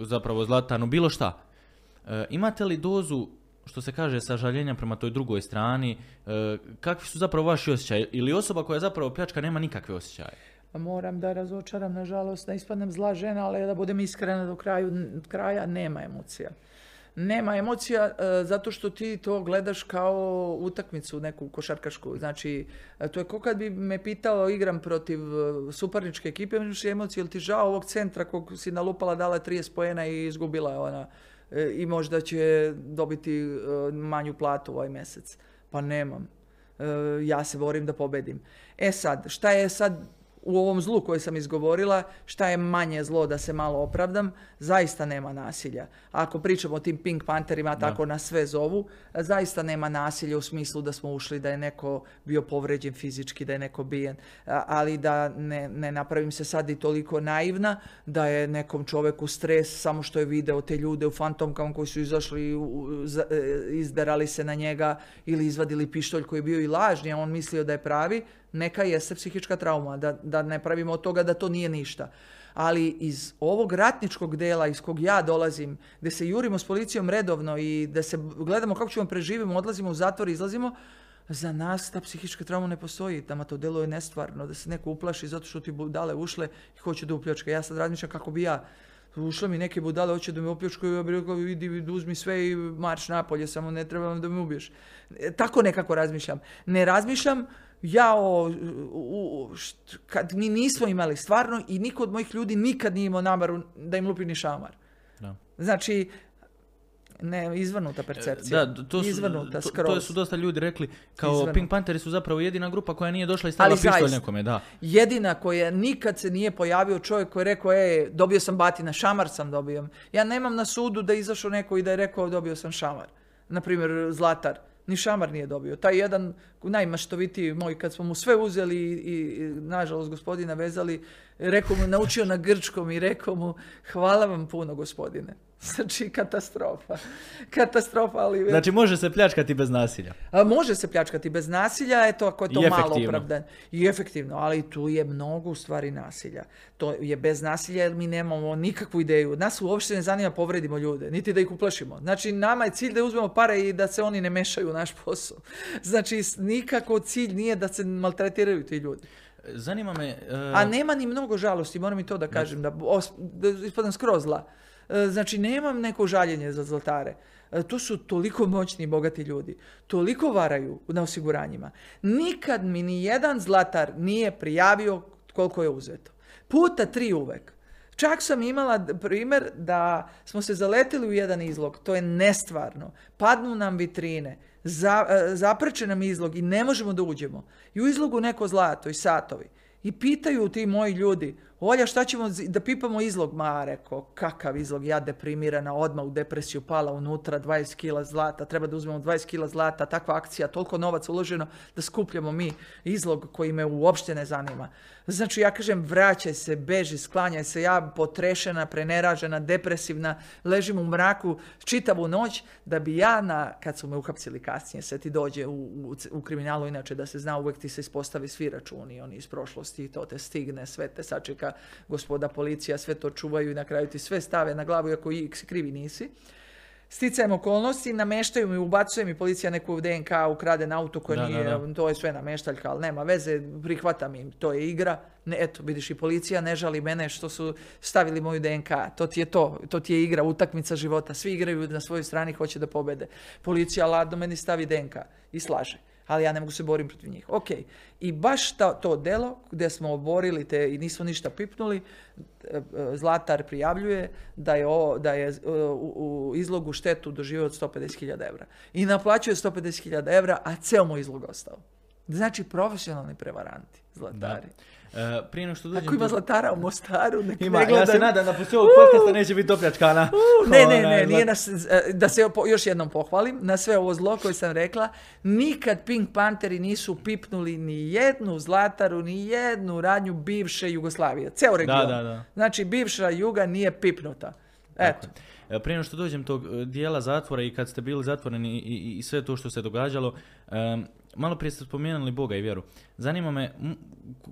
e, zapravo zlatanu, bilo šta, e, imate li dozu što se kaže sažaljenja prema toj drugoj strani, e, kakvi su zapravo vaši osjećaji? Ili osoba koja zapravo pljačka nema nikakve osjećaje? Moram da razočaram, nažalost, da ispadnem zla žena, ali da budem iskrena do kraju, kraja, nema emocija. Nema emocija e, zato što ti to gledaš kao utakmicu neku košarkašku. Znači, e, to je ko kad bi me pitao igram protiv e, suparničke ekipe, imaš emocije, ili ti žao ovog centra kog si nalupala, dala 30 poena i izgubila je ona i možda će dobiti manju platu ovaj mjesec. Pa nemam. Ja se borim da pobedim. E sad, šta je sad u ovom zlu koje sam izgovorila, šta je manje zlo da se malo opravdam, zaista nema nasilja. Ako pričamo o tim Pink Pantherima, tako nas sve zovu, zaista nema nasilja u smislu da smo ušli da je neko bio povređen fizički, da je neko bijen, ali da ne, ne napravim se sad i toliko naivna, da je nekom čoveku stres samo što je video te ljude u fantomkama koji su izašli, e, izderali se na njega ili izvadili pištolj koji je bio i lažni, a on mislio da je pravi, neka jeste psihička trauma, da, da ne pravimo od toga da to nije ništa. Ali iz ovog ratničkog dela iz kog ja dolazim, gdje se jurimo s policijom redovno i da se gledamo kako ćemo preživimo, odlazimo u zatvor izlazimo, za nas ta psihička trauma ne postoji. Tamo to deluje nestvarno, da se neko uplaši zato što ti budale ušle i hoće da upljačka. Ja sad razmišljam kako bi ja Ušle mi neke budale, hoće da me opljačkaju, ja bih rekao, vidi, uzmi sve i marš napolje, samo ne trebam da me ubiješ. E, Tako nekako razmišljam. Ne razmišljam ja o, u- št- kad mi nismo imali stvarno i niko od mojih ljudi nikad nije imao namaru da im lupi ni šamar. Da. Znači, ne, izvrnuta percepcija. Da, to su, izvrnuta to, skroz. to su dosta ljudi rekli, kao Izvrnuta. Pink Pantheri su zapravo jedina grupa koja nije došla i stavila Ali pištolj nekome, da. Jedina koja nikad se nije pojavio čovjek koji je rekao, e, dobio sam batina, šamar sam dobio. Ja nemam na sudu da je izašao neko i da je rekao, dobio sam šamar. Naprimjer, Zlatar. Ni šamar nije dobio. Taj jedan najmaštovitiji moj, kad smo mu sve uzeli i, i, nažalost gospodina vezali, rekao mu, naučio na grčkom i rekao mu, hvala vam puno gospodine. Znači, katastrofa. Katastrofa, ali... Znači može se pljačkati bez nasilja. A može se pljačkati bez nasilja, eto ako je to I malo opravdan. I efektivno, ali tu je mnogo u stvari nasilja. To je bez nasilja jer mi nemamo nikakvu ideju. Nas uopšte ne zanima povredimo ljude, niti da ih uplašimo. Znači nama je cilj da uzmemo pare i da se oni ne mešaju u naš posao. Znači nikako cilj nije da se maltretiraju ti ljudi. Zanima me... e, A nema ni mnogo žalosti, moram i to da kažem, da, os- da ispadam skroz zla. E, Znači, nemam neko žaljenje za zlatare. E, To su toliko moćni i bogati ljudi. Toliko varaju na osiguranjima. Nikad mi ni jedan zlatar nije prijavio koliko je uzeto. Puta tri uvek. Čak sam imala primjer da smo se zaletili u jedan izlog, to je nestvarno. Padnu nam vitrine, za, e, zaprče nam izlog i ne možemo da uđemo. I u izlogu neko zlato i satovi. I pitaju ti moji ljudi, Olja, šta ćemo da pipamo izlog? Ma, rekao, kakav izlog, ja deprimirana, odmah u depresiju pala unutra, 20 kila zlata, treba da uzmemo 20 kila zlata, takva akcija, toliko novaca uloženo da skupljamo mi izlog koji me uopšte ne zanima. Znači, ja kažem, vraćaj se, beži, sklanjaj se, ja potrešena, preneražena, depresivna, ležim u mraku čitavu noć, da bi ja, na, kad su me uhapsili kasnije, se ti dođe u, u, u kriminalu, inače da se zna, uvek ti se ispostavi svi računi, oni iz prošlosti, to te stigne, sve te sačeka gospoda policija, sve to čuvaju i na kraju ti sve stave na glavu, iako i krivi nisi. Sticajem okolnosti, nameštaju mi, ubacuje mi policija neku DNK, ukrade na auto koje Da, da, nije, da. to je sve nameštaljka, ali nema veze, prihvatam im, to je igra. Ne, eto, vidiš i policija ne žali mene što su stavili moju DNK, to ti je to, to ti je igra, utakmica života, svi igraju na svojoj strani, hoće da pobede. Policija ladno meni stavi DNK i slaže. Ali ja ne mogu se borim protiv njih. Ok, i baš ta, to delo gdje smo oborili te i nismo ništa pipnuli, e, e, Zlatar prijavljuje da je, o, da je e, u, u izlogu štetu doživio od 150.000 evra. I naplaćuje 150.000 evra, a ceo mu izlog ostao. Znači profesionalni prevaranti, zlatari. E, prije nego što dođem... Ako ima zlatara u Mostaru, nek Ima, ne ja se nadam da poslije ovog podcasta neće biti opljačkana. Uh, ne, ne, ne, nije nas, e, da se još jednom pohvalim na sve ovo zlo koje sam rekla, nikad Pink Pantheri nisu pipnuli ni jednu zlataru, ni jednu radnju bivše Jugoslavije, ceo region. da, da. Znači, bivša Juga nije pipnuta. Eto. E, Prije nego što dođem tog e, dijela zatvora i kad ste bili zatvoreni i, i, i sve to što se događalo, em, malo prije ste spomenuli Boga i vjeru. Zanima me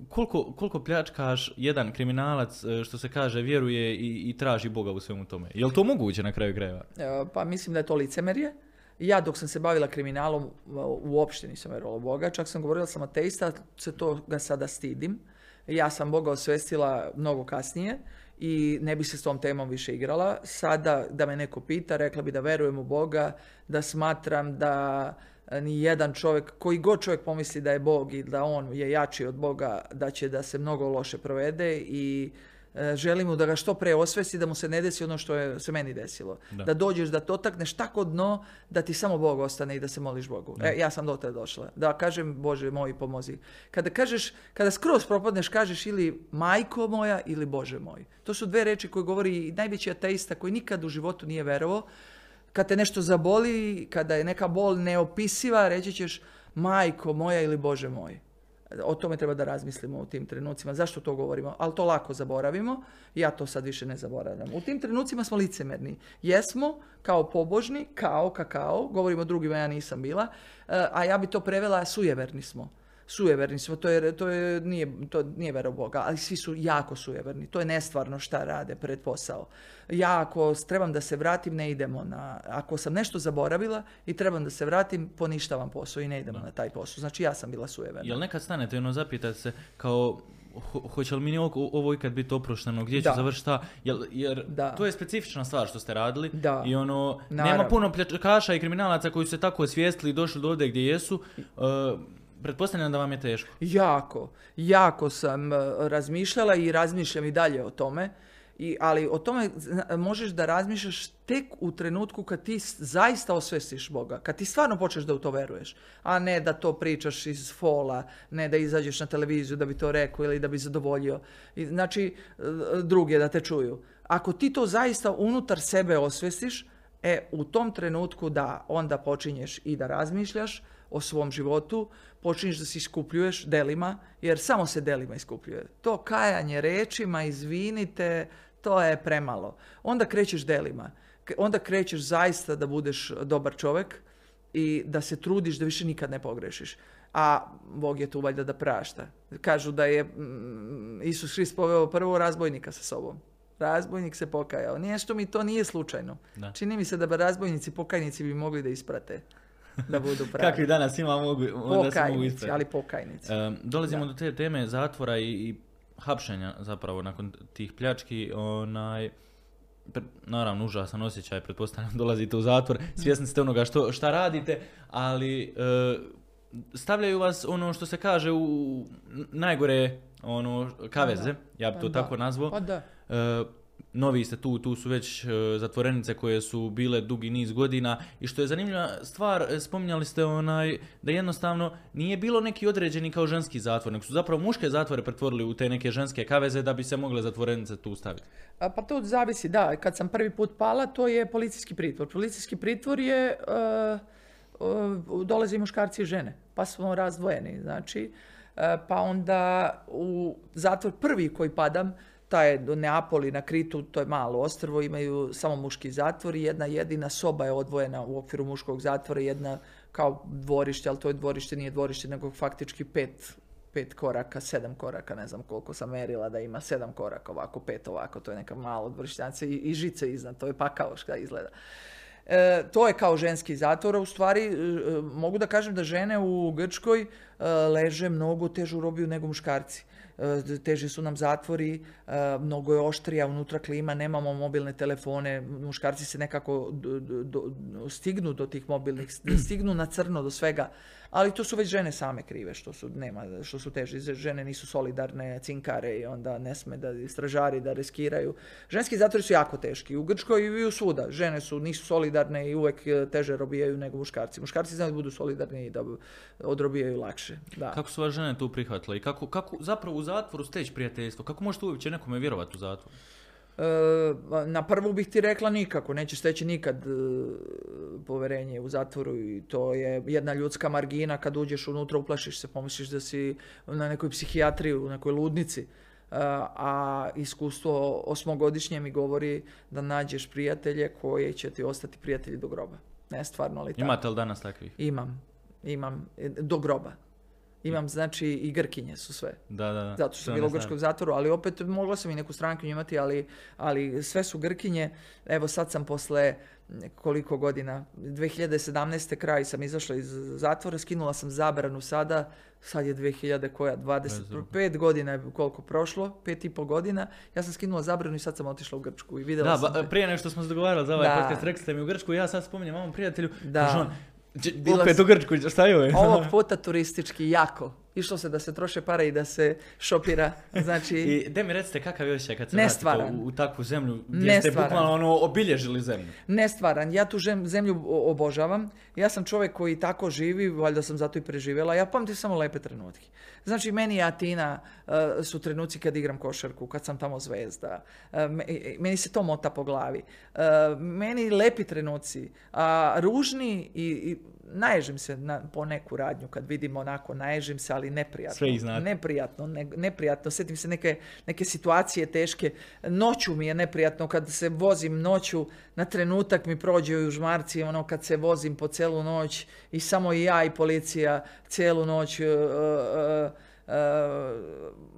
koliko, koliko pljačkaš jedan kriminalac e, što se kaže vjeruje i, i traži Boga u svemu tome. Je li to moguće na kraju krajeva? E, Pa mislim da je to licemerje. Ja dok sam se bavila kriminalom u- uopšte nisam vjerovala Boga, čak sam govorila sam ateista, se toga sada stidim. Ja sam Boga osvestila mnogo kasnije i ne bi se s tom temom više igrala. Sada da me neko pita, rekla bi da verujem u Boga, da smatram da e, ni jedan čovjek, koji god čovjek pomisli da je Bog i da on je jači od Boga, da će da se mnogo loše provede i e, želim mu da ga što pre osvesti, da mu se ne desi ono što je se meni desilo. Da. Da, dođeš, da dotakneš tako dno, da ti samo Bog ostane i da se moliš Bogu. E, ja sam do tada došla. Da kažem, Bože moj, pomozi. Kada kažeš, kada skroz propadneš, kažeš ili majko moja ili Bože moj. To su dve reči koje govori najveći ateista koji nikad u životu nije verovao. Kad te nešto zaboli, kada je neka bol neopisiva, reći ćeš majko moja ili Bože moj. O tome treba da razmislimo u tim trenucima. Zašto to govorimo? Ali to lako zaboravimo. Ja to sad više ne zaboravljam. U tim trenucima smo licemerni. Jesmo kao pobožni, kao kakao, govorimo drugima, ja nisam bila, e, a ja bi to prevela sujeverni smo. Sujeverni smo, to, je, to, je, nije, to nije vera u Boga, ali svi su jako sujeverni. To je nestvarno šta rade pred posao. Ja ako trebam da se vratim, ne idemo na... Ako sam nešto zaboravila i trebam da se vratim, poništavam posao i ne idemo na taj posao. Znači ja sam bila sujeverna. Jel nekad stanete i ono zapitate se kao ho- hoće li mi ovo, ovo ikad biti oprošteno, gdje ću Da. završiti šta, Jel- jer Da. to je specifična stvar što ste radili Da. i ono, nema Naravno. puno pljačkaša i kriminalaca koji su se tako osvijestili i došli do ovdje gdje jesu, uh, pretpostavljam da vam je teško. Jako, jako sam e, razmišljala i razmišljam i dalje o tome. I, ali o tome možeš da razmišljaš tek u trenutku kad ti zaista osvestiš Boga, kad ti stvarno počneš da u to veruješ, a ne da to pričaš iz fola, ne da izađeš na televiziju da bi to rekao ili da bi zadovoljio. I, znači, e, druge da te čuju. Ako ti to zaista unutar sebe osvestiš, e, u tom trenutku da onda počinješ i da razmišljaš o svom životu, počinješ da se iskupljuješ delima, jer samo se delima iskupljuje. To kajanje rečima, izvinite, to je premalo. Onda krećeš delima. Onda krećeš zaista da budeš dobar čovjek i da se trudiš da više nikad ne pogrešiš. A Bog je tu valjda da prašta. Kažu da je mm, Isus Hrist poveo prvo razbojnika sa sobom. Razbojnik se pokajao. Nešto mi to nije slučajno. Da. Čini mi se da bi razbojnici, pokajnici bi mogli da isprate. Da budu pravi. Kakvi danas ima mogu, onda se mogu ali pokajnici. Um, dolazimo Da. do te teme zatvora i, i hapšenja zapravo nakon tih pljački, onaj, pre- naravno užasan osjećaj, pretpostavljam dolazite u zatvor, svjesni ste onoga što, šta radite, ali e, stavljaju vas ono što se kaže u najgore ono kaveze, ja bi to Pa da. tako nazvao. Pa da. E, novi ste tu, tu su već e, zatvorenice koje su bile dugi niz godina i što je zanimljiva stvar, e, spominjali ste onaj da jednostavno nije bilo neki određeni kao ženski zatvor, nego su zapravo muške zatvore pretvorili u te neke ženske kaveze da bi se mogle zatvorenice tu staviti. Pa to zavisi, da. Kad sam prvi put pala, to je policijski pritvor. Policijski pritvor je, uh, uh, dolaze i muškarci i žene, pa smo razdvojeni, znači. Pa onda u zatvor prvi koji padam, taj do Neapoli na Kritu, to je malo ostrvo, imaju samo muški zatvor i jedna jedina soba je odvojena u okviru muškog zatvora, jedna kao dvorište, ali to je dvorište, nije dvorište, nego faktički pet pet koraka, sedam koraka, ne znam koliko sam merila da ima sedam koraka, ovako pet ovako, to je neka malo dvorišćanica i, i žice iznad, to je pakao šta izgleda. E, to je kao ženski zatvor, a u stvari e, mogu da kažem da žene u Grčkoj e, leže mnogo težu robiju nego muškarci. E, teži su nam zatvori, e, mnogo je oštrija unutra klima, nemamo mobilne telefone, muškarci se nekako stignu do tih mobilnih, stignu na crno do svega, ali to su već žene same krive što su, nema, što su teži. Žene nisu solidarne, cinkare i onda ne sme da stražari da riskiraju. Ženski zatvori su jako teški. U Grčkoj i u svuda. Žene su, nisu solidarne i uvek e, teže robijaju nego muškarci. Muškarci znaju da budu solidarni i da odrobijaju lakše. Da. Kako su vas žene tu prihvatile i kako, kako zapravo u zatvoru steći prijateljstvo? Kako možete uopće nekome vjerovati u zatvoru? E, na prvu bih ti rekla nikako, nećeš steći nikad e, poverenje u zatvoru i to je jedna ljudska margina kad uđeš unutra uplašiš se, pomisliš da si na nekoj psihijatriji, u nekoj ludnici. E, a iskustvo osmogodišnje mi govori da nađeš prijatelje koji će ti ostati prijatelji do groba. Ne stvarno ali tako. Imate li danas takvih? Imam, imam, do groba. Imam, znači, i Grkinje su sve. Da, da, da. Zato što sam bila u grčkom zatvoru, ali opet mogla sam i neku stranku imati, ali, ali sve su Grkinje. Evo sad sam posle koliko godina, 2017. kraj sam izašla iz zatvora, skinula sam zabranu sada, sad je 2000 koja, 25 godina je koliko prošlo, pet i pol godina, ja sam skinula zabranu i sad sam otišla u Grčku i vidjela Da, sam... te- prije nego što smo se dogovarali za ovaj Da. podcast, rekli ste mi u Grčku, ja sad spominjem ovom prijatelju, Da. kaže on, "Đe- Bila opet u Grčku, šta je ovo? Ovog puta turistički jako. Išlo se da se troše pare i da se šopira. Znači, I de mi recite kakav je osjećaj kad se Nestvaran. vratite u, u takvu zemlju gdje ste Nestvaran. bukvalno ono obilježili zemlju. nestvaran. Ja tu žem- zemlju obožavam. Ja sam čovjek koji tako živi, valjda sam zato i preživjela. Ja pamtim samo lepe trenutke. Znači, meni je Atina e, su trenuci kad igram košarku, kad sam tamo zvezda. E, meni se to mota po glavi. E, meni lepi trenuci. A ružni i, i naježim se na, po neku radnju kad vidim onako, naježim se, ali neprijatno. Sve. Neprijatno, ne- neprijatno. Sjetim se neke, neke situacije teške. Noću mi je neprijatno kad se vozim noću, na trenutak mi prođe u žmarci, ono kad se vozim po celu noć i samo i ja i policija cijelu noć e, e, e,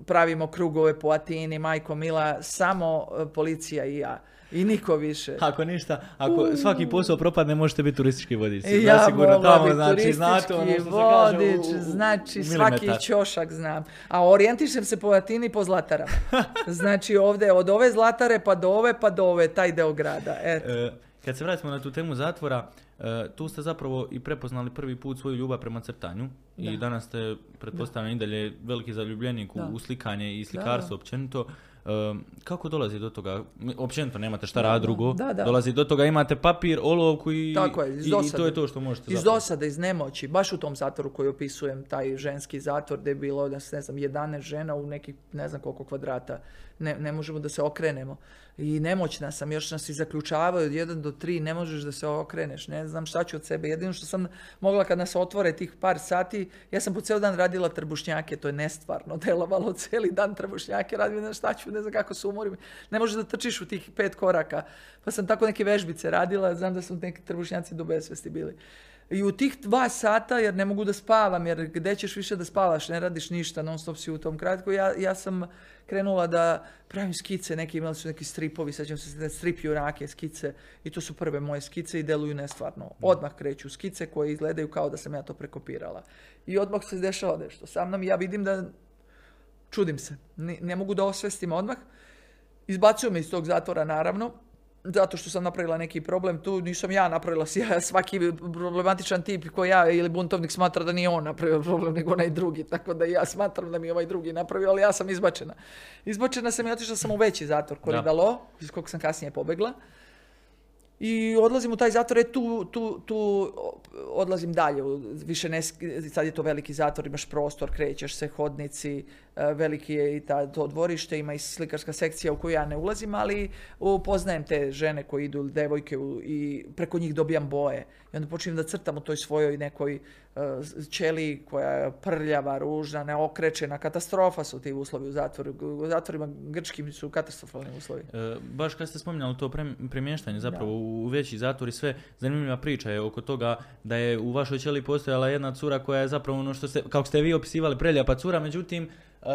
pravimo krugove po Atini, majko Mila, samo e, policija i ja. I niko više. Ako ništa, ako svaki posao propadne, možete biti turistički vodič. I ja Zasigurno mogla tamo, znači, znate ono što turistički se kaže u- vodič, u- u- znači svaki ćošak znam. A orijentišem se po Atini po Zlatarama. Znači ovdje od ove Zlatare pa do ove pa do ove, taj deo grada. Eto. E, kad se vratimo na tu temu zatvora, e, tu ste zapravo i prepoznali prvi put svoju ljubav prema crtanju i Da. danas ste, pretpostavljam i dalje, veliki zaljubljenik u, u slikanje i slikarstvo općenito. Kako dolazi do toga? Općenito nemate šta rad drugo. Da, da. Dolazi do toga, imate papir, olovku i, Tako je, iz i, i to dosade. je to što možete Iz zapravo. dosade, iz nemoći, baš u tom zatvoru koji opisujem, taj ženski zatvor gdje je bilo, ne znam, 11 žena u nekih ne znam koliko kvadrata. Ne, ne možemo da se okrenemo. I nemoćna sam, još nas i zaključavaju od 1 do 3, ne možeš da se okreneš, ne znam šta ću od sebe. Jedino što sam mogla kad nas otvore tih par sati, ja sam po ceo dan radila trbušnjake, to je nestvarno delovalo, cijeli dan trbušnjake radim, ne šta ću, ne znam kako se umorim. Ne možeš da trčiš u tih pet koraka. Pa sam tako neke vežbice radila, znam da su neki trbušnjaci do besvesti bili. I u tih dva sata, jer ne mogu da spavam, jer gde ćeš više da spavaš, ne radiš ništa, non stop si u tom kratku, ja, ja sam krenula da pravim skice, neki imali su neki stripovi, sećam se da strip junake skice i to su prve moje skice i deluju nestvarno. Odmah kreću skice koje izgledaju kao da sam ja to prekopirala. I odmah se dešava nešto sa mnom i ja vidim da čudim se. Ne, ne mogu da osvestim odmah. Izbacuju me iz tog zatvora, naravno, zato što sam napravila neki problem. Tu nisam ja napravila, ja, svaki problematičan tip koji ja ili buntovnik smatra da nije on napravio problem, nego onaj drugi. Tako da ja smatram da mi je ovaj drugi napravio, ali ja sam izbačena. Izbačena sam i otišla sam u veći zatvor, Koridalo, iz kog sam kasnije pobegla. I odlazim u taj zatvor, e tu, tu, tu odlazim dalje, više ne, sad je to veliki zatvor, imaš prostor, krećeš se, hodnici, veliki je i ta, to dvorište, ima i slikarska sekcija u koju ja ne ulazim, ali upoznajem te žene koje idu, devojke u- i preko njih dobijam boje. I onda počinjem da crtam u toj svojoj nekoj e, ćeliji koja je prljava, ružna, neokrečena, katastrofa su ti uslovi u zatvoru. U zatvorima grčkim su katastrofalni uslovi. E, baš kad ste spominjali to prem- premještanje zapravo u veći zatvor i sve, zanimljiva priča je oko toga da je u vašoj ćeliji postojala jedna cura koja je zapravo ono što ste, kako ste vi opisivali, preljepa cura, međutim, e,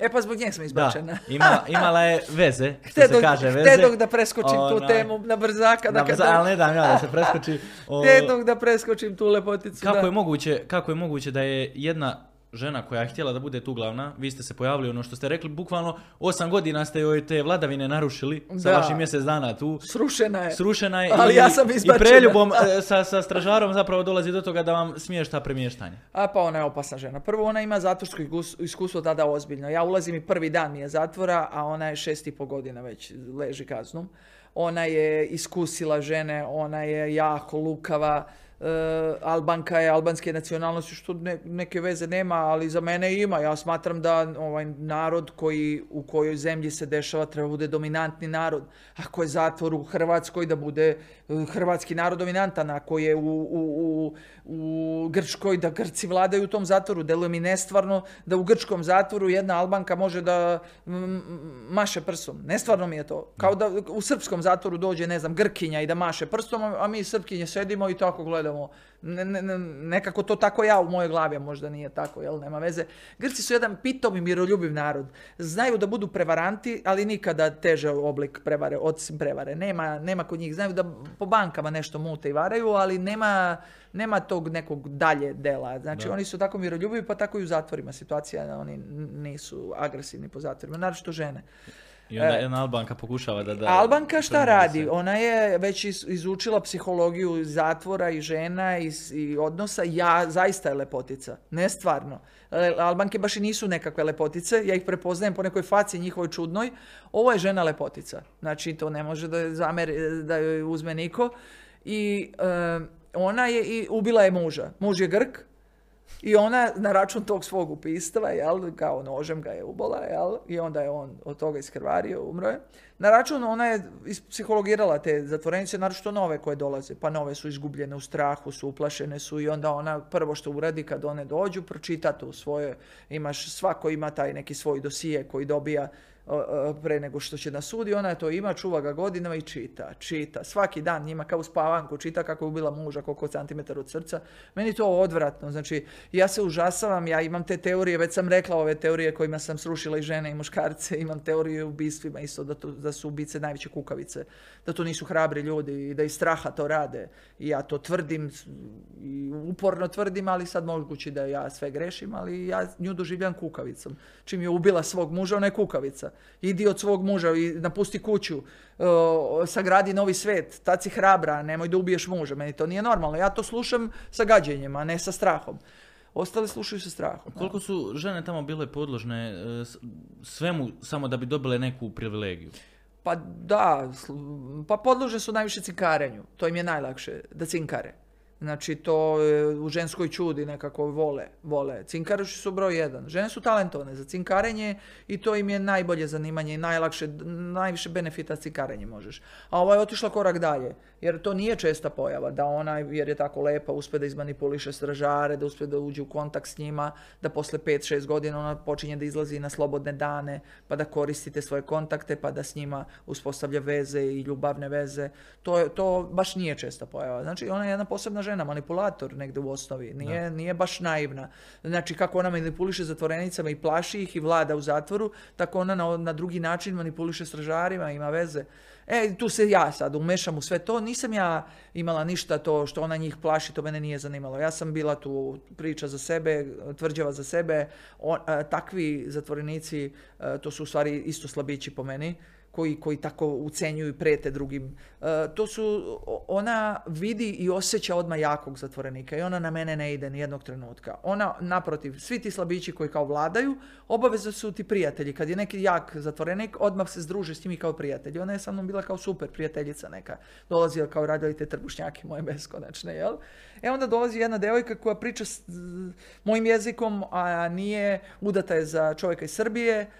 E pa zbog njeg sam da, izbačena. imala, je veze, što Htedog, se kaže veze. htedog da preskočim tu Onaj, temu na brzaka. Da na kad, brza- ali ne dam ja da se preskoči. o, htedog da preskočim tu lepoticu. kako da. je moguće, kako je moguće da je jedna žena koja je htjela da bude tu glavna, vi ste se pojavili ono što ste rekli, bukvalno osam godina ste joj te vladavine narušili sa Da. vašim mjesec dana tu. Srušena je. Srušena je Ali i, ja sam i izbačena. preljubom e, sa, sa stražarom zapravo dolazi do toga da vam smiješta premještanje. A pa ona je opasna žena. Prvo ona ima zatvorsko iskus- iskustvo tada ozbiljno. Ja ulazim i prvi dan mi je zatvora, a ona je šest i po godina već leži kaznom. Ona je iskusila žene, ona je jako lukava, Albanka je albanske nacionalnosti, što ne- neke veze nema, ali za mene ima. Ja smatram da ovaj narod koji u kojoj zemlji se dešava treba bude dominantni narod. Ako je zatvor u Hrvatskoj da bude e, hrvatski narod dominantan, ako je u, u, u, u Grčkoj da Grci vladaju u tom zatvoru. Deluje mi nestvarno da u grčkom zatvoru jedna Albanka može da maše prstom. Nestvarno mi je to. Kao da u srpskom zatvoru dođe, ne znam, Grkinja i da maše prstom, a mi Srpkinje sedimo i tako gledamo. Ne, ne, ne, nekako to tako ja u mojoj glavi, možda nije tako, jel, nema veze. Grci su jedan pitom i miroljubiv narod. Znaju da budu prevaranti, ali nikada teže oblik prevare, osim prevare. Nema, nema kod njih. Znaju da po bankama nešto mute i varaju, ali nema, nema tog nekog dalje dela. Znači, Da. oni su tako miroljubivi, pa tako i u zatvorima situacija. Oni nisu agresivni po zatvorima, naročito žene. I onda E, jedna Albanka pokušava da... da Albanka šta radi? se- Ona je već iz- izučila psihologiju zatvora i žena i, i odnosa. Ja, zaista je lepotica. Ne stvarno. E, Albanke baš i nisu nekakve lepotice. Ja ih prepoznajem po nekoj faci njihovoj čudnoj. Ovo je žena lepotica. Znači, to ne može da, zameri, da joj uzme niko. I e, ona je i ubila je muža. Muž je Grk, i ona na račun tog svog upistva, jel, kao nožem ga je ubola, jel, i onda je on od toga iskrvario, umro je. Na račun ona je ispsihologirala te zatvorenice, naročito nove koje dolaze, pa nove su izgubljene u strahu, su uplašene su i onda ona prvo što uradi kad one dođu, pročita to svoje, imaš, svako ima taj neki svoj dosije koji dobija pre nego što će na sudi, ona to ima, čuva ga godinama i čita, čita. Svaki dan njima kao u spavanku, čita kako je ubila muža, koliko centimetara od srca. Meni to odvratno, znači ja se užasavam, ja imam te teorije, već sam rekla ove teorije kojima sam srušila i žene i muškarce, imam teorije o ubistvima isto, da, da su ubice najveće kukavice, da to nisu hrabri ljudi i da iz straha to rade. I ja to tvrdim i uporno tvrdim, ali sad moguće da ja sve grešim, ali ja nju doživljam kukavicom. Čim je ubila svog muža, ona je kukavica. Idi od svog muža i napusti kuću, o, sagradi novi svet, tad si hrabra, nemoj da ubiješ muža. Meni to nije normalno. Ja to slušam sa gađenjem, a ne sa strahom. Ostali slušaju sa strahom. Koliko su žene tamo bile podložne e, svemu samo da bi dobile neku privilegiju? Pa da, pa podložne su najviše cinkarenju. To im je najlakše, da cinkare. Znači to e, u ženskoj čudi nekako vole, vole. Cinkaroši su broj jedan. Žene su talentovane za cinkarenje i to im je najbolje zanimanje i najlakše, najviše benefita s cinkarenjem možeš. A ova je otišla korak dalje, jer to nije česta pojava, da ona, jer je tako lepa, uspe da izmanipuliše stražare, da uspe da uđe u kontakt s njima, da posle 5-6 godina ona počinje da izlazi na slobodne dane, pa da koristite svoje kontakte, pa da s njima uspostavlja veze i ljubavne veze. To, je, to baš nije česta pojava. Znači, ona je jedna posebna žena, manipulator negde u osnovi. Nije, nije baš naivna. Znači, kako ona manipuliše zatvorenicama i plaši ih i vlada u zatvoru, tako ona na, na drugi način manipuliše stražarima, ima veze. E, tu se ja sad umešam u sve to. Nisam ja imala ništa to što ona njih plaši, to mene nije zanimalo. Ja sam bila tu priča za sebe, tvrđava za sebe. O, a, takvi zatvorenici, a, to su u stvari isto slabići po meni koji, koji tako ucenjuju i prete drugim. E, to su, ona vidi i osjeća odmah jakog zatvorenika i ona na mene ne ide ni jednog trenutka. Ona, naprotiv, svi ti slabići koji kao vladaju, obavezno su ti prijatelji. Kad je neki jak zatvorenik, odmah se združe s njimi kao prijatelji. Ona je sa mnom bila kao super prijateljica neka. Dolazila kao radili te trbušnjake moje beskonačne, jel? E onda dolazi jedna devojka koja priča s, mojim jezikom, a nije, udata je za čovjeka iz Srbije,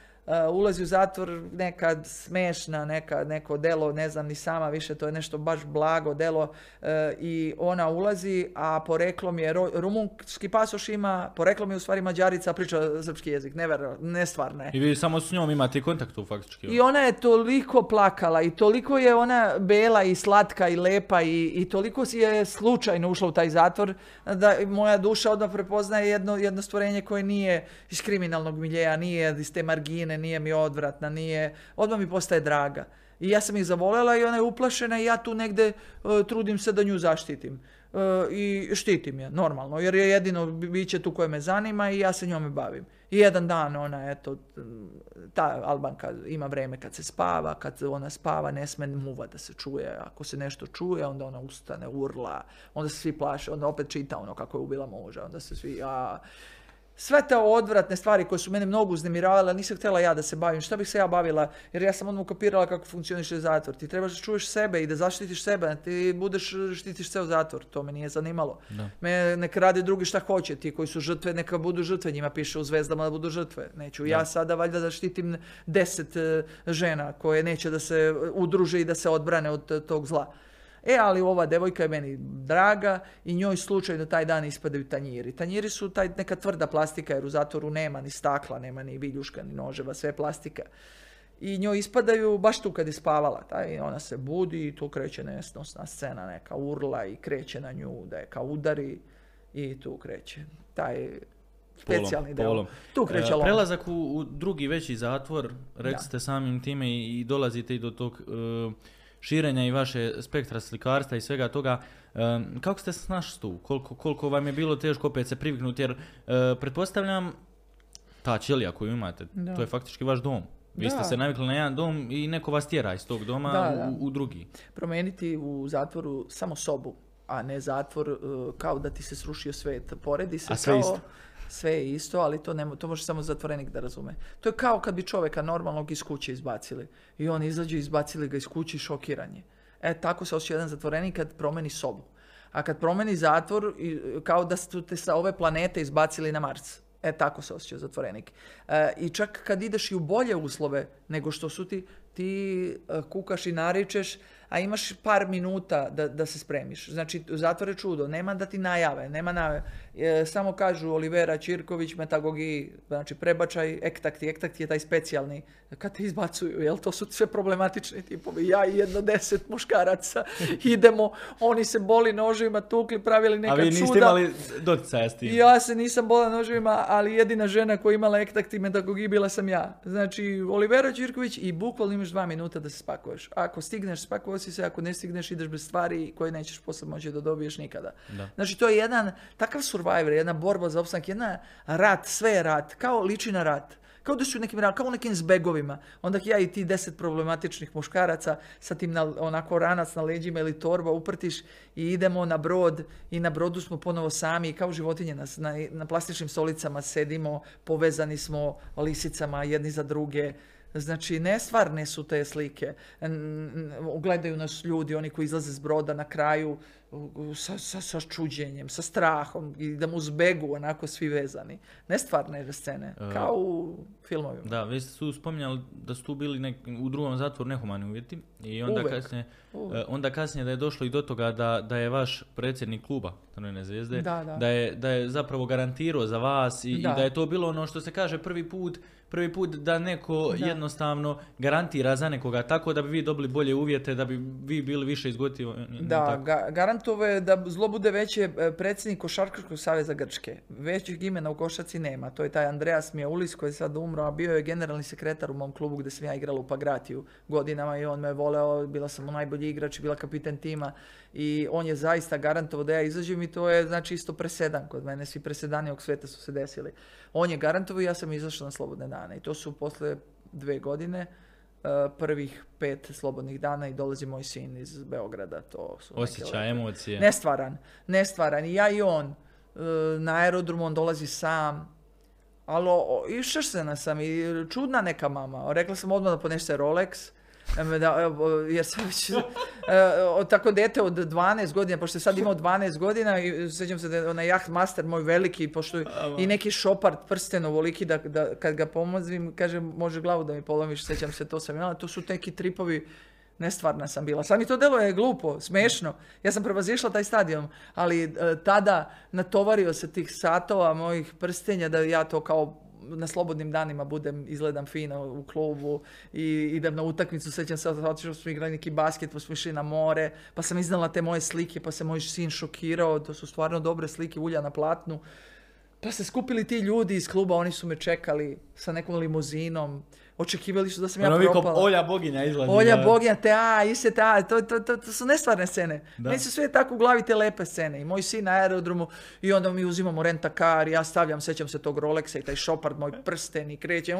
ulazi u zatvor nekad smešna, neka, neko delo, ne znam ni sama više, to je nešto baš blago delo uh, i ona ulazi, a poreklom je, rumunski pasoš ima, poreklom je u stvari mađarica, priča srpski jezik, nevjerojatno, nestvarno je. I vi samo s njom imate kontakt tu faktički. I ona je toliko plakala i toliko je ona bela i slatka i lepa i, i toliko si je slučajno ušla u taj zatvor da moja duša odmah prepoznaje jedno, jedno stvorenje koje nije iz kriminalnog miljeja, nije iz te margine, nije mi odvratna, nije, odmah mi postaje draga. I ja sam ih zavoljela i ona je uplašena i ja tu negde e, trudim se da nju zaštitim. E, I štitim je, normalno, jer je jedino biće tu koje me zanima i ja se njome bavim. I jedan dan ona, eto, ta Albanka ima vreme kad se spava, kad ona spava ne sme muva da se čuje. Ako se nešto čuje, onda ona ustane, urla, onda se svi plaše, onda opet čita ono kako je ubila muža, onda se svi, a, sve te odvratne stvari koje su mene mnogo uznemiravale, nisam htjela ja da se bavim. Šta bih se ja bavila? Jer ja sam odmah kapirala kako funkcioniše zatvor. Ti trebaš da čuješ sebe i da zaštitiš sebe. Ti budeš, štitiš u zatvor. To me nije zanimalo. Da. Me neka rade drugi šta hoće. Ti koji su žrtve, neka budu žrtve. Njima piše u zvezdama da budu žrtve. Neću ja sada valjda da štitim deset e, žena koje neće da se udruže i da se odbrane od tog zla. E, ali ova devojka je meni draga i njoj slučajno taj dan ispadaju tanjiri. Tanjiri su taj neka tvrda plastika jer u zatvoru nema ni stakla, nema ni viljuška, ni noževa, sve plastika. I njoj ispadaju baš tu kad je spavala. Taj, ona se budi i tu kreće nesnosna scena, neka urla i kreće na nju, da je kao udari i tu kreće. Taj specijalni deo. Tu kreće e, Prelazak u, u, drugi veći zatvor, rekli ste samim time i, i dolazite i do tog... E, širenja i vaše spektra slikarstva i svega toga. kako ste se snašli tu? Koliko, koliko vam je bilo teško opet se priviknuti? Jer uh, pretpostavljam ta ćelija koju imate, to je faktički vaš dom. Vi ste se navikli na jedan dom i neko vas tjera iz tog doma U, u, drugi. Promijeniti u zatvoru samo sobu, a ne zatvor e, kao da ti se srušio svet. Poredi se a sve kao... Isto sve je isto, ali to, ne, to može samo zatvorenik da razume. To je kao kad bi čovjeka normalnog iz kuće izbacili. I on izađe, izbacili ga iz kuće šokiranje. E, tako se osjeća jedan zatvorenik kad promeni sobu. A kad promeni zatvor, kao da ste te sa ove planete izbacili na Mars. E, tako se osjeća zatvorenik. E, I čak kad ideš i u bolje uslove nego što su ti, ti e, kukaš i naričeš, a imaš par minuta da, da se spremiš. Znači, zatvore čudo, nema da ti najave, nema najave. E, samo kažu Olivera Čirković, metagogi, znači prebačaj, ektakti, ektakti je taj specijalni. Kad te izbacuju, jel to su sve problematični tipovi. Ja i jedno deset muškaraca idemo, oni se boli nožima, tukli, pravili neka čuda. A vi niste imali doticaja s tim? Ja se nisam bola nožima, ali jedina žena koja imala ektakti metagogiji bila sam ja. Znači, Olivera Čirković i bukvalno imaš dva minuta da se spakuješ. Ako stigneš, spakuje si se, ako ne stigneš, ideš bez stvari koje nećeš posle moći da dobiješ nikada. Da. Znači, to je jedan takav survivor, jedna borba za opstanak, jedna rat, sve je rat, kao liči na rat. Kao da su nekim, kao u nekim zbegovima. Onda ja i ti deset problematičnih muškaraca sa tim na, onako ranac na leđima ili torba uprtiš i idemo na brod i na brodu smo ponovo sami i kao životinje na, na, na plastičnim stolicama sedimo, povezani smo lisicama jedni za druge Znači, nestvarne su te slike. Gledaju nas ljudi, oni koji izlaze s broda na kraju sa, sa, sa čuđenjem, sa strahom i da mu zbegu onako svi vezani. Nestvarne scene, e, kao u filmovima. Da, vi ste su spominjali da su tu bili nek, u drugom zatvoru nehumani uvjeti i onda kasnije, e, onda kasnije da je došlo i do toga da, da je vaš predsjednik kluba Crvene zvijezde, da, da. da, je, da je zapravo garantirao za vas i, i da je to bilo ono što se kaže prvi put prvi put da neko jednostavno garantira za nekoga tako da bi vi dobili bolje uvjete, da bi vi bili više izgotivo. Da, ga, garantove da zlo bude veće e, predsjednik Košarkaškog saveza Grčke. Većih imena u košaci nema. To je taj Andreas Mijaulis koji je sad umro, a bio je generalni sekretar u mom klubu gdje sam ja igrala u Pagratiju godinama i on me voleo, bila sam mu najbolji igrač, bila kapiten tima i on je zaista garantovao da ja izađem i to je znači isto presedan kod mene, svi presedani ovog sveta su se desili. On je garantovao i ja sam izašla na slobodne dane i to su posle dve godine uh, prvih pet slobodnih dana i dolazi moj sin iz Beograda. To su Osjeća emocije. Nestvaran, nestvaran. I ja i on uh, na aerodromu, on dolazi sam, ali išašena sam i čudna neka mama. Rekla sam odmah da ponese Rolex, da, jer sam već e, tako dete od 12 godina, pošto je sad imao 12 godina i sjećam se da je onaj jaht master moj veliki, pošto i neki šopart prsten ovoliki da, da kad ga pomozim, kaže može glavu da mi polomiš, sjećam se to sam imala, to su neki tripovi nestvarna sam bila. Sad mi to delo je glupo, smešno. Ja sam prevazišla taj stadion, ali e, tada natovario se tih satova mojih prstenja da ja to kao na slobodnim danima budem, izgledam fino u klubu i idem na utakmicu, sećam se, otišao smo igrali neki basket, pa smo išli na more, pa sam iznala te moje slike, pa se moj sin šokirao, to su stvarno dobre slike ulja na platnu. Pa se skupili ti ljudi iz kluba, oni su me čekali sa nekom limuzinom. Očekivali su da sam ja Ono propala. Olja Boginja izlazi. Olja da- Boginja, te a, iste ta, to, to, to, to su nestvarne scene. Da. Meni su sve tako u glavi te lepe scene. I moj sin na aerodromu i onda mi uzimamo renta kar, ja stavljam, sećam se tog Rolexa i taj šopard, moj prsten i krećem,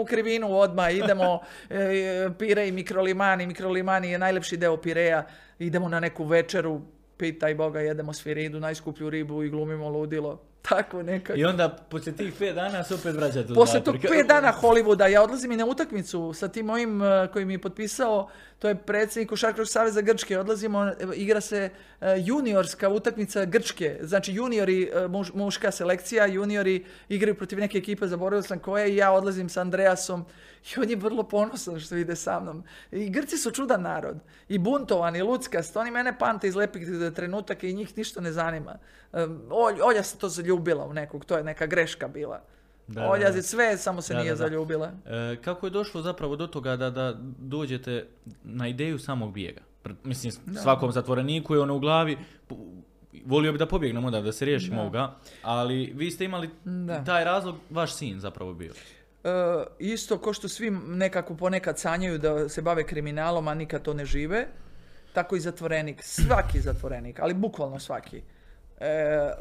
u krivinu odmah, idemo, e, Pirej, mikrolimani, mikrolimani je najlepši deo Pireja, idemo na neku večeru, pitaj Boga, jedemo sfiridu, najskuplju ribu i glumimo ludilo. Tako nekako. I onda poslije tih pet dana se opet vraćate u Poslije tog pet dana Hollywooda ja odlazim i na utakmicu sa tim mojim eh, koji mi je potpisao, to je predsjednik Košarkaškog saveza Grčke, odlazimo, igra se eh, juniorska utakmica Grčke, znači juniori, eh, muš- muška selekcija, juniori igraju protiv neke ekipe, zaboravio sam koje i ja odlazim sa Andreasom i on je vrlo ponosan što ide sa mnom. I Grci su čudan narod, i buntovan, i luckast, oni mene pamte iz lepih trenutaka i njih ništa ne zanima. Olj- Olja se to zaljubila u nekog, to je neka greška bila. Da, Olja je sve, samo se Da, nije da, zaljubila. E, kako je došlo zapravo do toga da, da dođete na ideju samog bijega? Mislim, svakom zatvoreniku je ono u glavi, volio bi da pobjegnemo da, da se riješimo ovoga, ali vi ste imali Da. taj razlog, vaš sin zapravo bio. E, isto ko što svi nekako ponekad sanjaju da se bave kriminalom, a nikad to ne žive, tako i zatvorenik. Svaki zatvorenik, ali bukvalno svaki. E, e,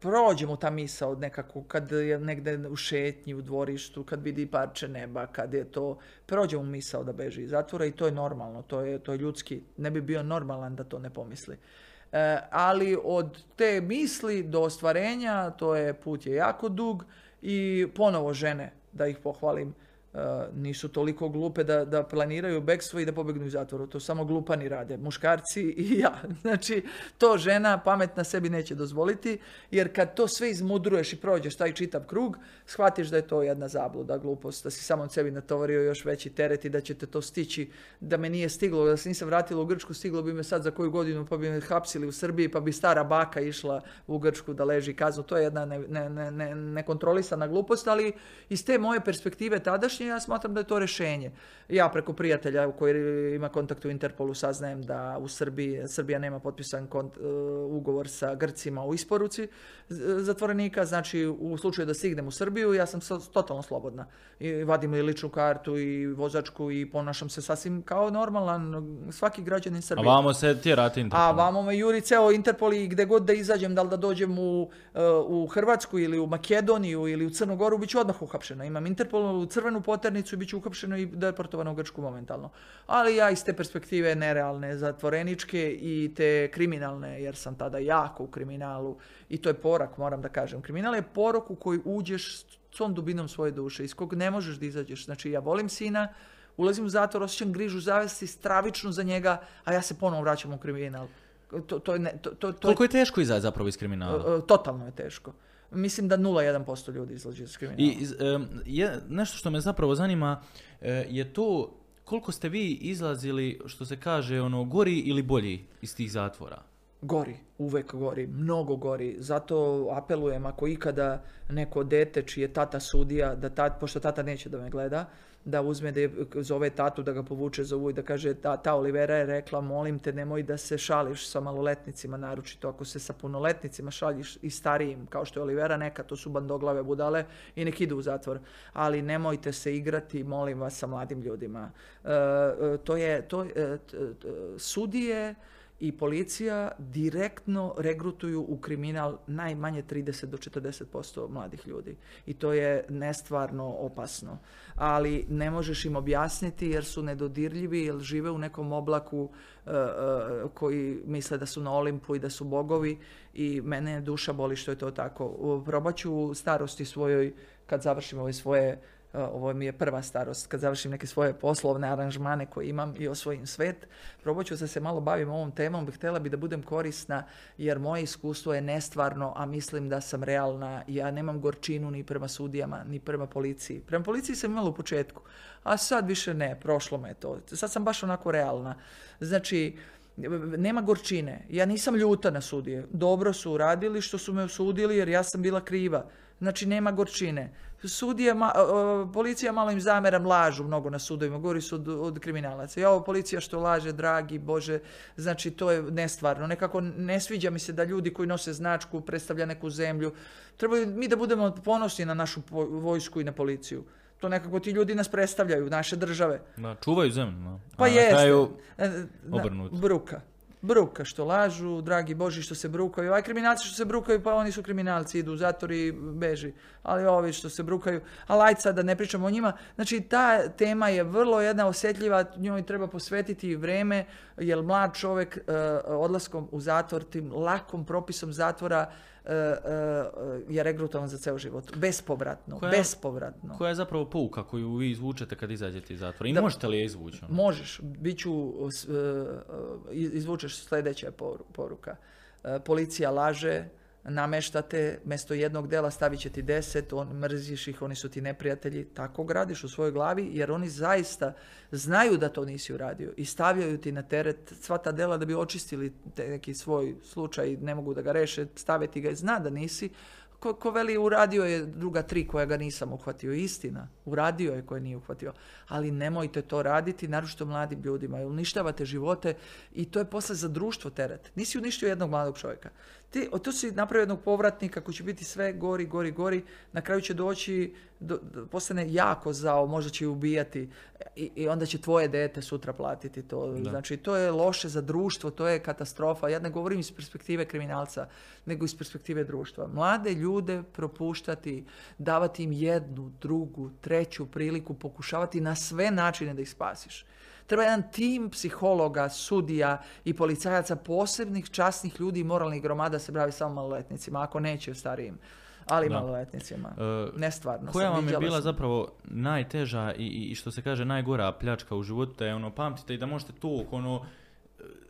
prođe mu ta misa od nekako, kad je negde u šetnji, u dvorištu, kad vidi parče neba, kad je to, prođe mu misao da beži iz zatvora i to je normalno, to je, to je ljudski. Ne bi bio normalan da to ne pomisli. E, ali od te misli do ostvarenja, to je put je jako dug i ponovo žene, da ih pohvalim, nisu toliko glupe da, da planiraju bekstvo i da pobegnu iz zatvora. To samo glupani rade, muškarci i ja. Znači, to žena pametna sebi neće dozvoliti, jer kad to sve izmudruješ i prođeš taj čitav krug, shvatiš da je to jedna zabluda, glupost, da si samo od sebi natovario još veći teret i da će te to stići, da me nije stiglo, da se nisam vratila u Grčku, stiglo bi me sad za koju godinu, pa bi me hapsili u Srbiji, pa bi stara baka išla u Grčku da leži kaznu. To je jedna ne- ne- ne- ne- nekontrolisana glupost, ali iz te moje perspektive tadašnje ja smatram da je to rješenje. Ja preko prijatelja koji ima kontakt u Interpolu saznajem da u Srbiji, Srbija nema potpisan kont- e, ugovor sa Grcima u isporuci z- zatvorenika, znači u slučaju da stignem u Srbiju, ja sam so- totalno slobodna. I vadim i ličnu kartu i vozačku i ponašam se sasvim kao normalan svaki građanin A Srbije. vamo se tjerate Interpol. A vamo me juri ceo Interpol i gde god da izađem, da li da dođem u, e, u Hrvatsku ili u Makedoniju ili u Crnu Goru, bit ću odmah uhapšena. Imam Interpol u crvenu poternicu i bit ću uhapšena i deportovana u Grčku momentalno. Ali ja iz te perspektive nerealne, zatvoreničke i te kriminalne, jer sam tada jako u kriminalu i to je porak, moram da kažem. Kriminal je porok u koji uđeš s svom dubinom svoje duše, iz kog ne možeš da izađeš. Znači, ja volim sina, ulazim u zatvor, osjećam grižu zavesti, stravičnu za njega, a ja se ponovo vraćam u kriminal. To, to, je, ne, to, to, Koliko je teško izaći zapravo iz kriminala? e, totalno je teško. Mislim da 0,1% ljudi izlazi iz kriminala. I iz- em, je, nešto što me zapravo zanima e, je to koliko ste vi izlazili, što se kaže, ono, gori ili bolji iz tih zatvora? Gori, uvek gori, mnogo gori. Zato apelujem ako ikada neko dete čiji je tata sudija, da tat, pošto tata neće da me gleda, da uzme da je, zove tatu, da ga povuče za uvo i da kaže ta, ta Olivera je rekla molim te nemoj da se šališ sa maloletnicima, naročito ako se sa punoletnicima šaljiš i starijim, kao što je Olivera neka, to su bandoglave budale i nek idu u zatvor. Ali nemojte se igrati, molim vas, sa mladim ljudima. E, e, to je, to, e, t- t- sudije, i policija direktno regrutuju u kriminal najmanje 30 do 40% mladih ljudi. I to je nestvarno opasno. Ali ne možeš im objasniti jer su nedodirljivi, jer žive u nekom oblaku e, e, koji misle da su na Olimpu i da su bogovi i mene duša boli što je to tako. Probat ću starosti svojoj, kad završim ove svoje ovo mi je prva starost, kad završim neke svoje poslovne aranžmane koje imam i osvojim svet, probat ću da se malo bavim ovom temom, bih htjela bi da budem korisna, jer moje iskustvo je nestvarno, a mislim da sam realna, ja nemam gorčinu ni prema sudijama, ni prema policiji. Prema policiji sam imala u početku, a sad više ne, prošlo me to. Sad sam baš onako realna. Znači, nema gorčine. Ja nisam ljuta na sudije. Dobro su uradili što su me osudili jer ja sam bila kriva. Znači nema gorčine. Sudije, ma- policija malo im zameram, lažu mnogo na sudovima, gori su od, od kriminalaca. Ja ovo policija što laže, dragi Bože, znači to je nestvarno. Nekako ne sviđa mi se da ljudi koji nose značku predstavlja neku zemlju. Trebaju mi da budemo ponosni na našu vojsku i na policiju. To nekako ti ljudi nas predstavljaju, naše države. Čuvaju zemlju. no. Pa jeste. E, na- obrnuto. bruka. Bruka što lažu, dragi Boži što se brukaju. Ovaj kriminalci što se brukaju, pa oni su kriminalci, idu u zatvor i beži. Ali ovi što se brukaju, a lajt sad da ne pričamo o njima. Znači ta tema je vrlo jedna osjetljiva, njoj treba posvetiti vreme, jer mlad čovjek e, odlaskom u zatvor, tim lakom propisom zatvora je regrutovan za ceo život. Bespovratno, Koja- bespovratno. Koja je zapravo pouka koju vi izvučete kad izađete iz zatvora? I Da- možete li je izvući? ono? Možeš, bit ću, s- e, e, izvučeš sljedeća poru- poruka. E, Policija laže, nameštate, mjesto jednog dela stavit će ti deset, on, mrziš ih, oni su ti neprijatelji. Tako gradiš u svojoj glavi, jer oni zaista znaju da to nisi uradio i stavljaju ti na teret sva ta dela da bi očistili te neki svoj slučaj, ne mogu da ga reše, stave ti ga i zna da nisi. Ko, ko veli uradio je druga tri koja ga nisam uhvatio. Istina, uradio je koje nije uhvatio. Ali nemojte to raditi, naročito mladim ljudima. Uništavate živote i to je posle za društvo teret. Nisi uništio jednog mladog čovjeka. Ti, o, tu si napravio jednog povratnika koji će biti sve gori, gori, gori. Na kraju će doći, do, do- postane jako zao, možda će i ubijati. I, I onda će tvoje dete sutra platiti to. Da. Znači, to je loše za društvo, to je katastrofa. Ja ne govorim iz perspektive kriminalca, nego iz perspektive društva. Mlade ljude propuštati, davati im jednu, drugu, treću priliku, pokušavati na sve načine da ih spasiš. Treba jedan tim psihologa, sudija i policajaca, posebnih časnih ljudi i moralnih gromada se bavi samo maloletnicima, ako neće starijim, ali Da. maloljetnicima. E, Nestvarno. Koja sam, vam je bila sam. zapravo najteža i, i- što se kaže najgora pljačka u životu, da je ono pamtite i da možete to ono,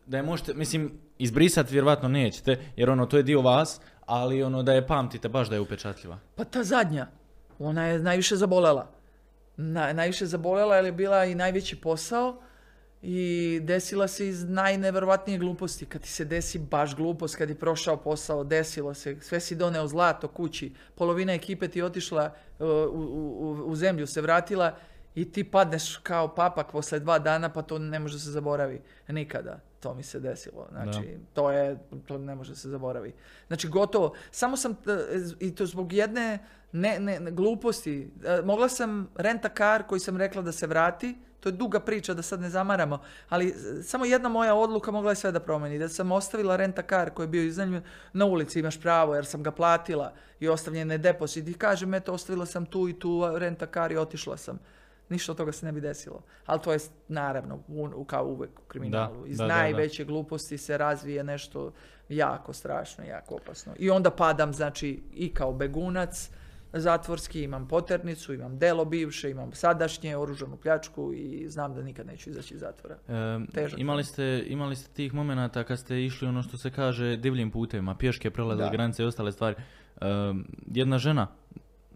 da je možete, mislim, izbrisati vjerovatno nećete, jer ono, to je dio vas, ali ono, da je pamtite baš da je upečatljiva. Pa ta zadnja, ona je najviše zabolela. Na, najviše zabolela jer je bila i najveći posao i desila se iz najneverovatnije gluposti. Kad ti se desi baš glupost, kad je prošao posao, desilo se, sve si doneo zlato kući, polovina ekipe ti otišla uh, u, u, u zemlju, se vratila i ti padneš kao papak posle dva dana, pa to ne može se zaboravi. Nikada. To mi se desilo. Znači, to je, to ne može se zaboravi. Znači, gotovo. Samo sam, e, i to zbog jedne ne, ne, ne, gluposti. E, Mogla sam renta kar koji sam rekla da se vrati, to je duga priča da sad ne zamaramo, ali e, samo jedna moja odluka mogla je sve da promeni. Da sam ostavila renta kar koji je bio iznajmljen na ulici, imaš pravo jer sam ga platila i ostavljen je deposit i kažem, eto, ostavila sam tu i tu renta kar i otišla sam. Ništa od toga se ne bi desilo. Ali to je naravno u, kao uvek u kriminalu. Da, Iz da, da, da. najveće gluposti se razvije nešto jako strašno, jako opasno. I onda padam, znači, i kao begunac zatvorski, imam poternicu, imam delo bivše, imam sadašnje, oružanu pljačku i znam da nikad neću izaći iz zatvora. E, imali, ste, imali ste tih momenata kad ste išli ono što se kaže divljim putevima, pješke prelazili Da. granice i ostale stvari. E, jedna žena,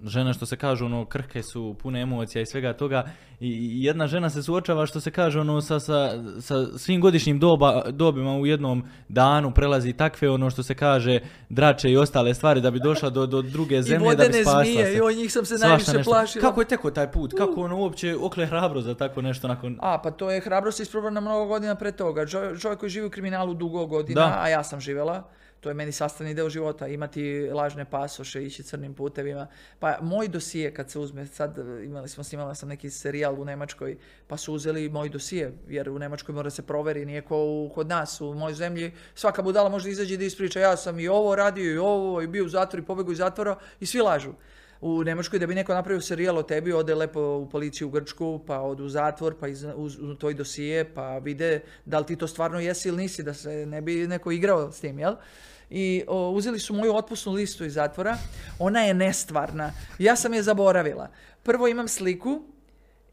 žena što se kaže ono krhke su, pune emocija i svega toga i i jedna žena se suočava što se kaže ono sa, sa, sa svim godišnjim doba, dobima u jednom danu prelazi takve ono što se kaže drače i ostale stvari da bi došla do, do druge I zemlje da bi spasla zmije, se. i njih sam se Svašta najviše nešto. plašila. Kako je teko taj put? Kako ono uopće okle hrabro za tako nešto nakon... A, pa to je hrabrost isprobana mnogo godina pre toga. Čo- čovjek koji živi u kriminalu dugo godina, Da. a ja sam živjela, to je meni sastavni deo života, imati lažne pasoše, ići crnim putevima. Pa moj dosije kad se uzme, sad e, imali smo, snimala sam neki serijal u Njemačkoj, pa su uzeli moj dosije, jer u Njemačkoj mora se proveri, nije ko u- kod nas, u mojoj zemlji, svaka budala može izaći da ispriča, ja sam i ovo radio i ovo, i bio u zatvoru i pobegu iz zatvora, i svi lažu u Njemačkoj da bi neko napravio serijal o tebi, ode lepo u policiju u Grčku, pa ode u zatvor, pa iz, uz, u tvoj dosije, pa vide da li ti to stvarno jesi ili nisi, da se ne bi neko igrao s tim, jel? I o, uzeli su moju otpusnu listu iz zatvora. Ona je nestvarna. Ja sam je zaboravila. Prvo imam sliku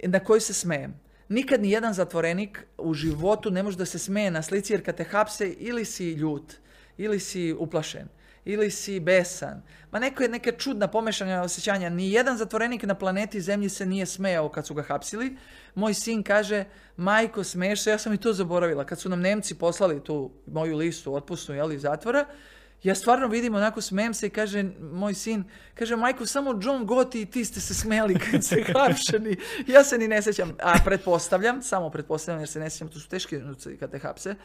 na kojoj se smejem. Nikad ni jedan zatvorenik u životu ne može da se smeje na slici jer kad te hapse ili si ljut ili si uplašen. Ili si besan. Ma neko je neka čudna pomešanja osjećanja. Ni jedan zatvorenik na planeti Zemlji se nije smejao kad su ga hapsili. Moj sin kaže, majko smeješ ja sam i to zaboravila. Kad su nam Nemci poslali tu moju listu otpusnu, jel, iz zatvora, ja stvarno vidim onako smijem se i kaže moj sin, kaže majko samo John Gotti i ti ste se smijali kad ste hapšeni. Ja se ni ne sjećam, a pretpostavljam, samo pretpostavljam jer se ne sjećam, to su teški trenuci kad te hapse.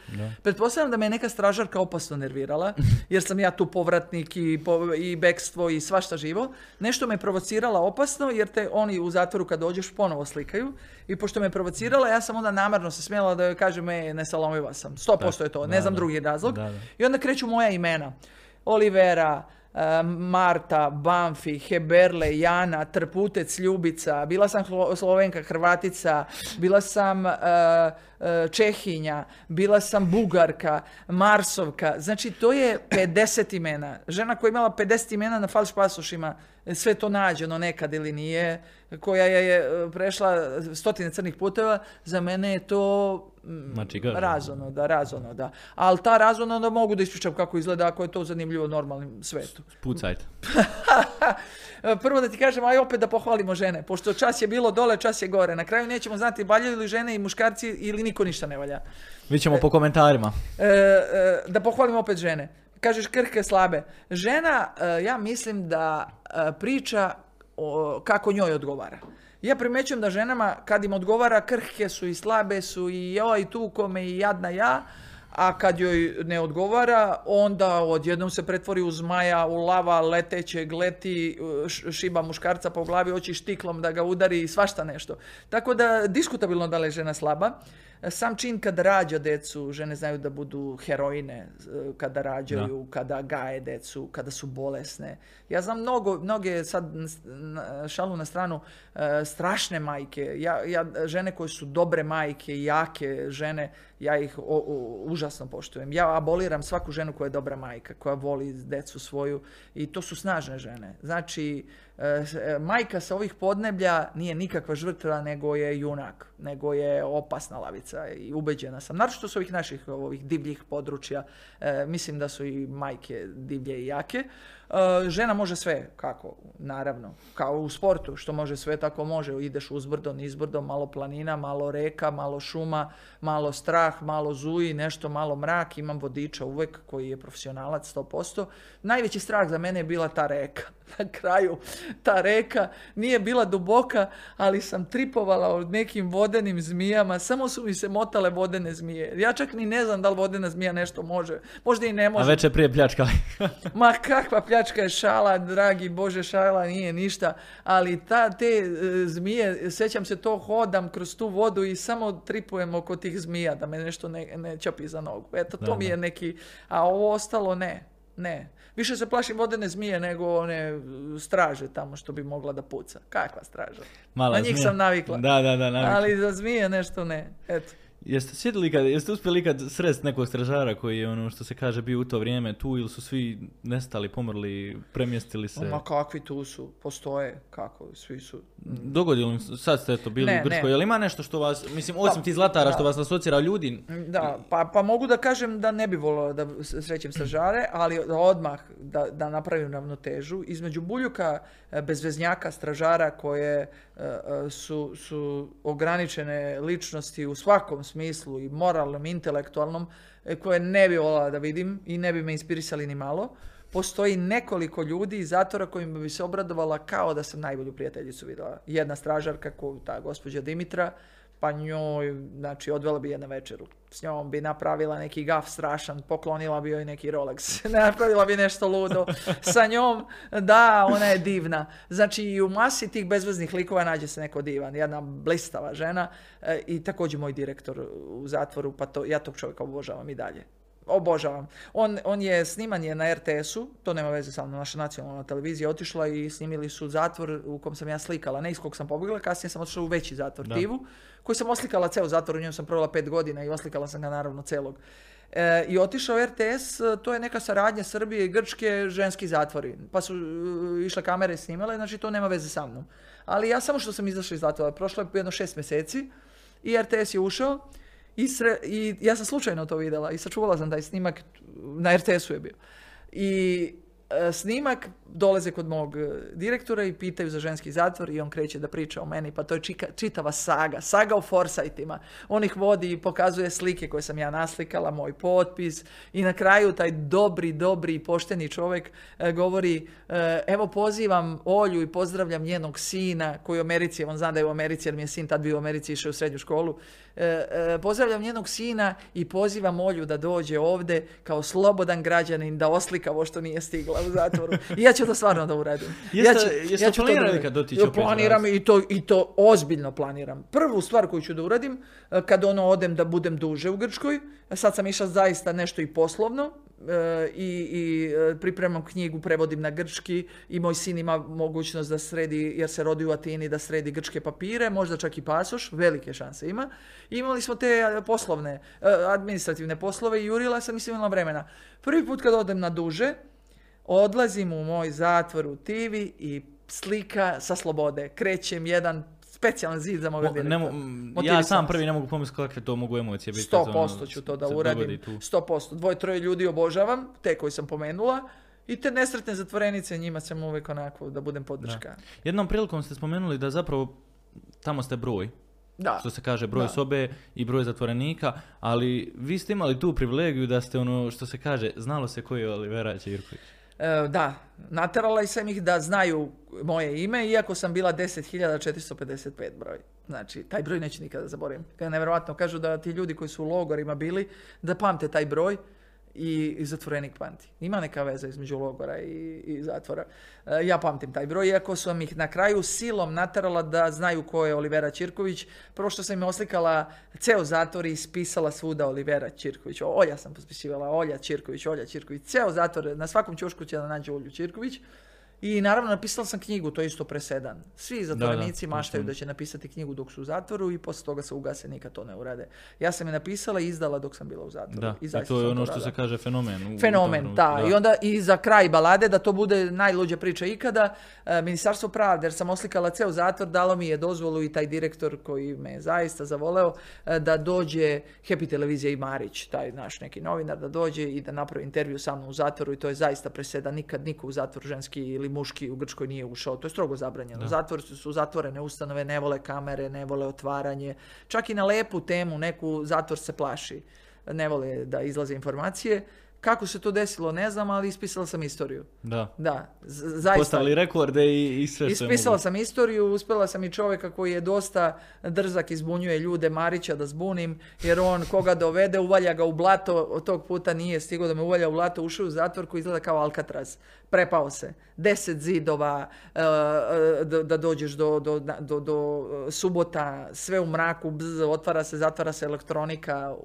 Pretpostavljam da me je neka stražarka opasno nervirala, jer sam ja tu povratnik i, po, i bekstvo i svašta živo. Nešto me provocirala opasno jer te oni u zatvoru kad dođeš ponovo slikaju. I pošto me provocirala, ja sam onda namarno se smjela da joj kažem, e, nesalomiva sam. 100% je to, ne znam drugi razlog. I onda kreću moja imena. Olivera, e, Marta, Banfi, Heberle, Jana, Trputec, Ljubica, bila sam Slovenka, Hrvatica, bila sam e, e, Čehinja, bila sam Bugarka, Marsovka, znači to je 50 imena. Žena koja je imala 50 imena na falš pasošima, sve to nađeno nekad ili nije, koja je prešla stotine crnih puteva, za mene je to mm, znači, razono, da, razono, da. Ali ta razono onda mogu da ispričam kako izgleda ako je to zanimljivo u normalnim svetu. Pucajte. Prvo da ti kažem, aj opet da pohvalimo žene, pošto čas je bilo dole, čas je gore. Na kraju nećemo znati valjaju li žene i muškarci ili niko ništa ne valja. Vi ćemo po komentarima. E, e, da pohvalimo opet žene kažeš krhke slabe. Žena, e, ja mislim da e, priča kako njoj odgovara. Ja primećujem da ženama kad im odgovara krhke su i slabe su i joj tu kome i jadna ja, a kad joj ne odgovara, onda odjednom se pretvori u zmaja, u lava, leteće, gleti, šiba muškarca po glavi, oči štiklom da ga udari i svašta nešto. Tako da, diskutabilno da li je žena slaba. Sam čin kada rađa decu, žene znaju da budu heroine kada rađaju, kada gaje decu, kada su bolesne. Ja znam mnogo, mnoge, sad šalu na stranu, e, strašne majke. Ja, ja, žene koje su dobre majke, jake žene, ja ih užasno poštujem. Ja aboliram svaku ženu koja je dobra majka, koja voli decu svoju i to su snažne žene. Znači, E, e, majka sa ovih podneblja nije nikakva žrtva, nego je junak, nego je opasna lavica i ubeđena sam. Naročito su ovih naših ovih divljih područja, e, mislim da su i majke divlje i jake. E, žena može sve, kako? Naravno, kao u sportu, što može sve, tako može. Ideš uzbrdo, nizbrdo, malo planina, malo reka, malo šuma, malo strah, malo zuji, nešto malo mrak. Imam vodiča uvek koji je profesionalac 100%. Najveći strah za mene je bila ta reka. Na kraju ta reka nije bila duboka, ali sam tripovala od nekim vodenim zmijama. Samo su mi se motale vodene zmije. Ja čak ni ne znam da li vodena zmija nešto može. Možda i ne može. A već je prije pljačkali. Ma kakva pljačka pljačka je šala, dragi Bože, šala nije ništa, ali ta, te e, zmije, sjećam se to, hodam kroz tu vodu i samo tripujem oko tih zmija da me nešto ne, ne čapi za nogu. Eto, to mi je neki, a ovo ostalo ne, ne. Više se plašim vodene zmije nego one straže tamo što bi mogla da puca. Kakva straža? Mala Na njih sam navikla. Da, da, da, navikla. Ali za zmije nešto ne. Eto. Jeste sjedili kad, jeste uspjeli kad srest nekog stražara koji je ono što se kaže bio u to vrijeme tu ili su svi nestali, pomrli, premjestili se? Ma kakvi tu su, postoje, kako, svi su. Dogodilo sad ste to bili u Grčkoj, jel ima nešto što vas, mislim, osim ti zlatara što vas asocira ljudi? Da, pa, pa mogu da kažem da ne bi volio da srećem stražare, ali odmah da, da napravim ravnotežu između buljuka e, bezveznjaka, stražara koje su, su ograničene ličnosti u svakom smislu i moralnom, intelektualnom, e, koje ne bi volala da vidim i ne bi me inspirisali ni malo. Postoji nekoliko ljudi iz zatvora kojima bi se obradovala kao da sam najbolju prijateljicu vidjela. Jedna stražarka, ta gospođa Dimitra, pa njoj, znači, odvela bi jednu večeru. S njom bi napravila neki gaf strašan, poklonila bi joj neki Rolex, napravila bi nešto ludo. Sa njom, da, ona je divna. Znači, i u masi tih bezveznih likova nađe se neko divan, jedna blistava žena e, i također moj direktor u zatvoru, pa to, ja tog čovjeka obožavam i dalje obožavam. On, on je snimanje na RTS-u, to nema veze sa naša nacionalna televizija, otišla i snimili su zatvor u kom sam ja slikala, ne iz kog sam pobjegla, kasnije sam otišla u veći zatvor, Tivu, koji sam oslikala ceo zatvor, u njemu sam provela pet godina i oslikala sam ga naravno celog. E, I otišao RTS, to je neka saradnja Srbije i Grčke, ženski zatvori. Pa su e, išle kamere snimale, znači to nema veze sa mnom. Ali ja samo što sam izašla iz zatvora, prošlo je jedno šest mjeseci i RTS je ušao i, I ja sam slučajno to vidjela i sačuvala sam taj snimak, na RTS-u je bio. I e, snimak, dolaze kod mog e, direktora i pitaju za ženski zatvor i on kreće da priča o meni, pa to je čika- čitava saga, saga o forsajtima. On ih vodi i pokazuje slike koje sam ja naslikala, moj potpis i na kraju taj dobri, dobri i pošteni čovjek e, govori e, evo pozivam Olju i pozdravljam njenog sina koji u Americi, on zna da je u Americi jer mi je sin tad bio u Americi išao u srednju školu, E, e, pozdravljam njenog sina i pozivam Olju da dođe ovdje kao slobodan građanin da oslika ovo što nije stigla u zatvoru. I ja ću to stvarno da uradim. Jeste- ja ću, jeste ja ću planirali kad otići opet Planiram i to, i to ozbiljno planiram. Prvu stvar koju ću da uradim, e, kad ono odem da budem duže u Grčkoj, a sad sam išla zaista nešto i poslovno, e, i, i e, pripremam knjigu, prevodim na grčki i moj sin ima mogućnost da sredi, jer se rodi u Atini, da sredi grčke papire, možda čak i pasoš, velike šanse ima. I imali smo te e, poslovne, e, administrativne poslove i jurila sam i imala vremena. Prvi put kad odem na duže, odlazim u moj zatvor u Tivi i slika sa slobode. Krećem jedan specijalan zid za moga direktora. mo- m, ja sam prvi ne mogu pomisliti kakve to mogu emocije biti. Sto kad se ono posto ću to da uradim. dogodi tu. Sto posto. Dvoje, troje ljudi obožavam, te koji sam pomenula. I te nesretne zatvorenice, njima sam uvijek onako da budem podrška. Jednom prilikom ste spomenuli da zapravo tamo ste broj, Da. što se kaže broj Da. sobe i broj zatvorenika, ali vi ste imali tu privilegiju da ste ono što se kaže, znalo se koji je Olivera Ćirković. E, da, naterala sam ih da znaju moje ime, iako sam bila 10.455 broj. Znači, taj broj neću nikada zaboravim. Kada nevjerojatno kažu da ti ljudi koji su u logorima bili, da pamte taj broj i, i zatvorenik pamti. Ima neka veza između logora i, i zatvora. E, ja pamtim taj broj, iako sam ih na kraju silom naterala da znaju ko je Olivera Ćirković. Prvo što sam im oslikala ceo zatvor i ispisala svuda Olivera Ćirković. O, Olja sam pospisivala, Olja Ćirković, Olja Ćirković. Ceo zatvor, na svakom ćošku će da nađe Olju Ćirković. I naravno napisala sam knjigu, to je isto presedan. Svi zatvorenici da, to maštaju da će napisati knjigu dok su u zatvoru i poslije toga se ugase, nikad to ne urade. Ja sam je napisala i izdala dok sam bila u zatvoru. Da, I, to je ono što se kaže fenomen. Fenomen, da. trenutku, I onda i za kraj balade, da to bude najluđa priča ikada, e, Ministarstvo pravde, jer sam oslikala ceo zatvor, dalo mi je dozvolu i taj direktor koji me je zaista zavoleo, e, da dođe Happy Televizija i Marić, taj naš neki novinar, da dođe i da napravi intervju sa mnom u zatvoru i to je zaista preseda. Nikad niko u zatvor ženski ili muški u Grčkoj nije ušao. To je strogo zabranjeno. Da. Zatvor su, su zatvorene ustanove, ne vole kamere, ne vole otvaranje. Čak i na lepu temu neku zatvor se plaši. Ne vole da izlaze informacije. Kako se to desilo, ne znam, ali ispisala sam istoriju. Da. Da, zaista. Postavili rekorde i, i sve Ispisala sam istoriju, uspjela sam i čovjeka koji je dosta drzak, izbunjuje ljude, Marića da zbunim, jer on koga dovede, uvalja ga u blato, od tog puta nije stigao da me uvalja u blato, ušao u zatvor koji izgleda kao Alcatraz. Prepao se. Deset zidova, e, e, da, da dođeš do, do, do, do, e, subota, sve u mraku, bzz, otvara se, zatvara se elektronika,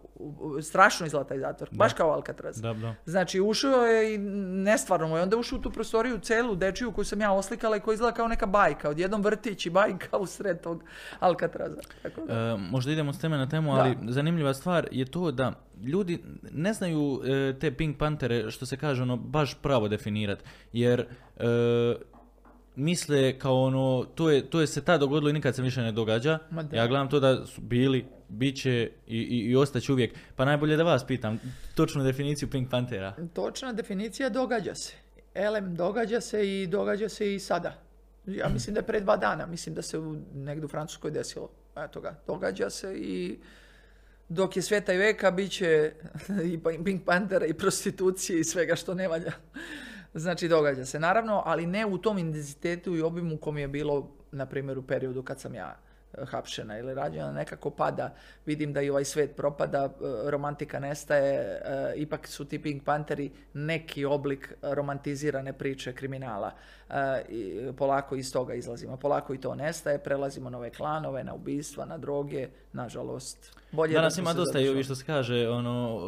strašno izgleda taj zatvor, baš kao Alcatraz. Da, da. Znači, ušao je i nestvarno mu je. Onda ušao u tu prostoriju celu, dečiju koju sam ja oslikala i koja izgleda kao neka bajka. Odjednom vrtić i bajka u sred tog Alcatraza. Tako da. E, možda idemo s teme na temu, Da. ali zanimljiva stvar je to da ljudi ne znaju e, te Pink Pantere, što se kaže, ono, baš pravo definirati. Jer e, misle kao ono, to je, to je se tad dogodilo i nikad se više ne događa. Ja gledam to da su bili, bit će i, i, i ostaće uvijek. Pa najbolje da vas pitam točnu definiciju Pink Pantera. Točna definicija događa se. Elem događa se i događa se i sada. Ja mislim da je pre dva dana, mislim da se u, negdje u Francuskoj desilo. Eto ga, događa se i dok je sveta i veka bit će i Pink Panthera i prostitucije i svega što ne valja. Znači događa se naravno, ali ne u tom intenzitetu i obimu kom je bilo na primjer u periodu kad sam ja hapšena ili rađena, nekako pada. Vidim da i ovaj svet propada, e, romantika nestaje, e, ipak su ti Pink Pantheri neki oblik romantizirane priče kriminala. Polako iz toga izlazimo, polako i to nestaje, prelazimo na ove klanove, na ubistva, na droge, nažalost. Bolje Danas ima dosta i ovi što se kaže, ono,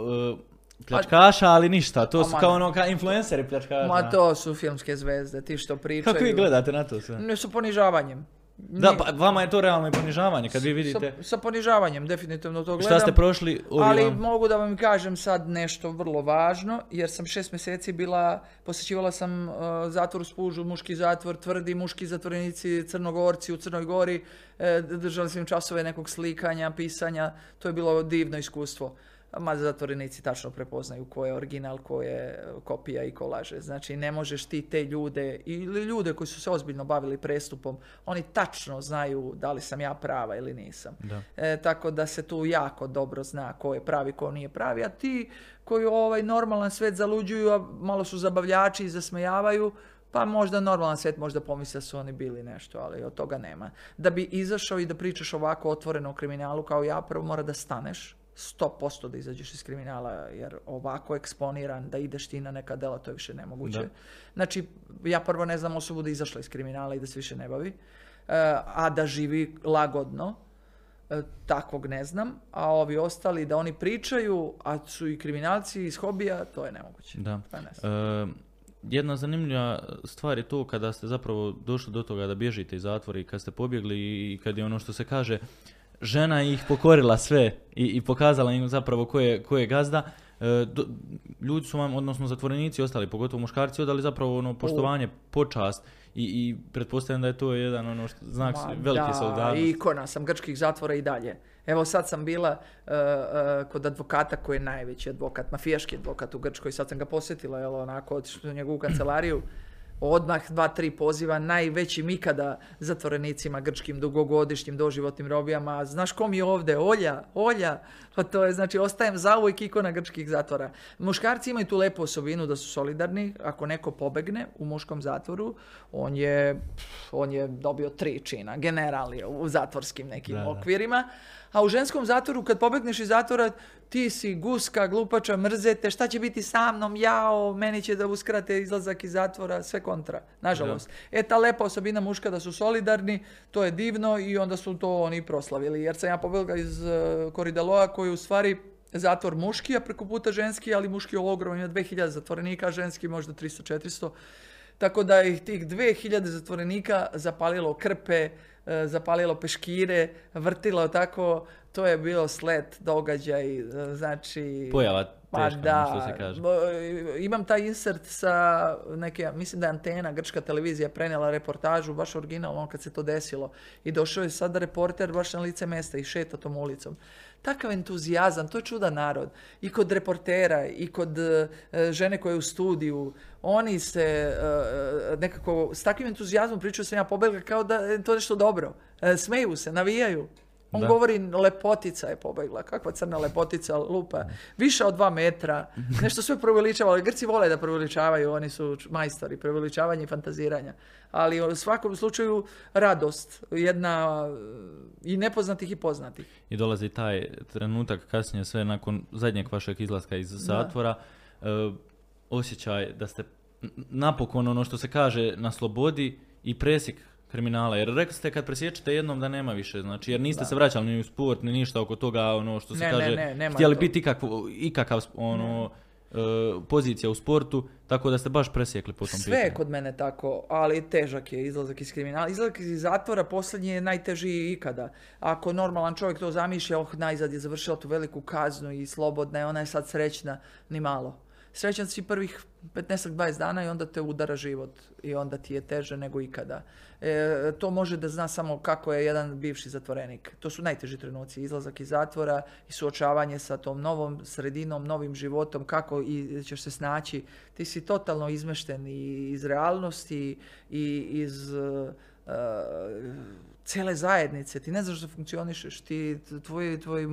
e, pljačkaša, ali ništa. To su kao ono, ka influenceri pljačkaša. Ma to su filmske zvezde, ti što pričaju. Kako vi gledate na to sve? Ne, sa ponižavanjem. Da, pa vama je to realno i ponižavanje kad vi vidite Sa, sa ponižavanjem, definitivno to gledam. šta ste prošli, ovi Ali vam- mogu da vam kažem sad nešto vrlo važno, jer sam šest mjeseci bila, posjećivala sam uh, zatvor u Spužu, muški zatvor, tvrdi muški zatvorenici, crnogorci u Crnoj Gori, e, držali sam im časove nekog slikanja, pisanja, to je bilo divno iskustvo. Ma zatvorenici tačno prepoznaju ko je original, ko je kopija i ko laže. Znači ne možeš ti te ljude ili ljude koji su se ozbiljno bavili prestupom, oni tačno znaju da li sam ja prava ili nisam. Da. E, tako da se tu jako dobro zna ko je pravi, ko nije pravi, a ti koji ovaj normalan svet zaluđuju, a malo su zabavljači i zasmejavaju, pa možda normalan svet možda pomisle da su oni bili nešto, ali od toga nema. Da bi izašao i da pričaš ovako otvoreno o kriminalu kao ja, prvo mora da staneš, 100% da izađeš iz kriminala, jer ovako eksponiran da ideš ti na neka dela, to je više nemoguće. Da. Znači, ja prvo ne znam osobu da izašla iz kriminala i da se više ne bavi, e, a da živi lagodno, e, takvog ne znam, a ovi ostali da oni pričaju, a su i kriminalci iz hobija, to je nemoguće. Da. Pa ne znam. E, jedna zanimljiva stvar je to kada ste zapravo došli do toga da bježite iz zatvora i kad ste pobjegli i kad je ono što se kaže žena ih pokorila sve i, i pokazala im zapravo ko je, ko je gazda. E, do- ljudi su vam, odnosno zatvorenici ostali, pogotovo muškarci, odali zapravo ono poštovanje, počast i, i pretpostavljam da je to jedan ono što, znak Ma velike da, solidarnosti. ikona sam grčkih zatvora i dalje. Evo sad sam bila uh, uh, kod advokata koji je najveći advokat, mafijaški advokat u Grčkoj, sad sam ga posjetila, jel, onako, otišla u njegovu kancelariju, odmah dva, tri poziva, najvećim ikada zatvorenicima grčkim, dugogodišnjim, doživotnim robijama. Znaš ko mi je ovdje? Olja, Olja. Pa to je, znači, ostajem zauvijek ikona grčkih zatvora. Muškarci imaju tu lepu osobinu da su solidarni. Ako neko pobegne u muškom zatvoru, on je, on je dobio tri čina, general je u zatvorskim nekim Da, da. A u ženskom zatvoru, kad pobegneš iz zatvora, ti si guska, glupača, mrzete, šta će biti sa mnom, jao, meni će da uskrate izlazak iz zatvora, sve kontra, nažalost. E, ta lepa osobina muška da su solidarni, to je divno i onda su to oni proslavili. Jer sam ja pobegla iz uh, Korideloa koji u stvari zatvor muški, a preko puta ženski, ali muški je ogroman, ima 2000 zatvorenika, a ženski možda 300-400. Tako da ih tih 2000 zatvorenika zapalilo krpe, e, zapalilo peškire, vrtilo tako, to je bilo slet, događaj, e, znači... Pojava Pa teška, da, ono što se kaže. imam taj insert sa neke, mislim da je Antena, grčka televizija prenijela reportažu, baš originalno ono kad se to desilo. I došao je sada reporter baš na lice mesta i šeta tom ulicom. Takav entuzijazam, to je čudan narod. I kod reportera, i kod e, žene koja je u studiju, oni se e, nekako, s takvim entuzijazmom pričaju sam ja pobegla kao da je to nešto dobro. E, smeju se, navijaju. On Da. govori lepotica je pobegla. Kakva crna lepotica lupa. Više od dva metra. Nešto sve preveličava. Ali Grci vole da preveličavaju. Oni su majstori preveličavanja i fantaziranja. Ali u svakom slučaju radost. Jedna e, i nepoznatih i poznatih. I dolazi taj trenutak kasnije sve nakon zadnjeg vašeg izlaska iz zatvora, e, osjećaj da ste napokon ono što se kaže na slobodi i presjek kriminala. Jer rekli ste kad presjećete jednom da nema više, znači jer niste se vraćali ni u sport ni ništa oko toga ono što se Ne, ne, kaže ne, nema htjeli to. biti ikakvo, ikakav ono e, pozicija u sportu, tako da ste baš presjekli po tom Sve je pitanju. kod mene tako, ali težak je izlazak iz kriminala. Izlazak iz zatvora posljednji je najtežiji ikada. Ako normalan čovjek to zamišlja, oh, najzad je završila tu veliku kaznu i slobodna je, ona je sad srećna, ni malo. Srećan si prvih 15-20 dana i onda te udara život i onda ti je teže nego ikada. E, to može da zna samo kako je jedan bivši zatvorenik. To su najteži trenuci, izlazak iz zatvora i suočavanje sa tom novom sredinom, novim životom, kako i ćeš se snaći. Ti si totalno izmešten i iz realnosti i iz uh, cijele zajednice. Ti ne znaš da funkcionišeš, ti, tvoj, tvoj,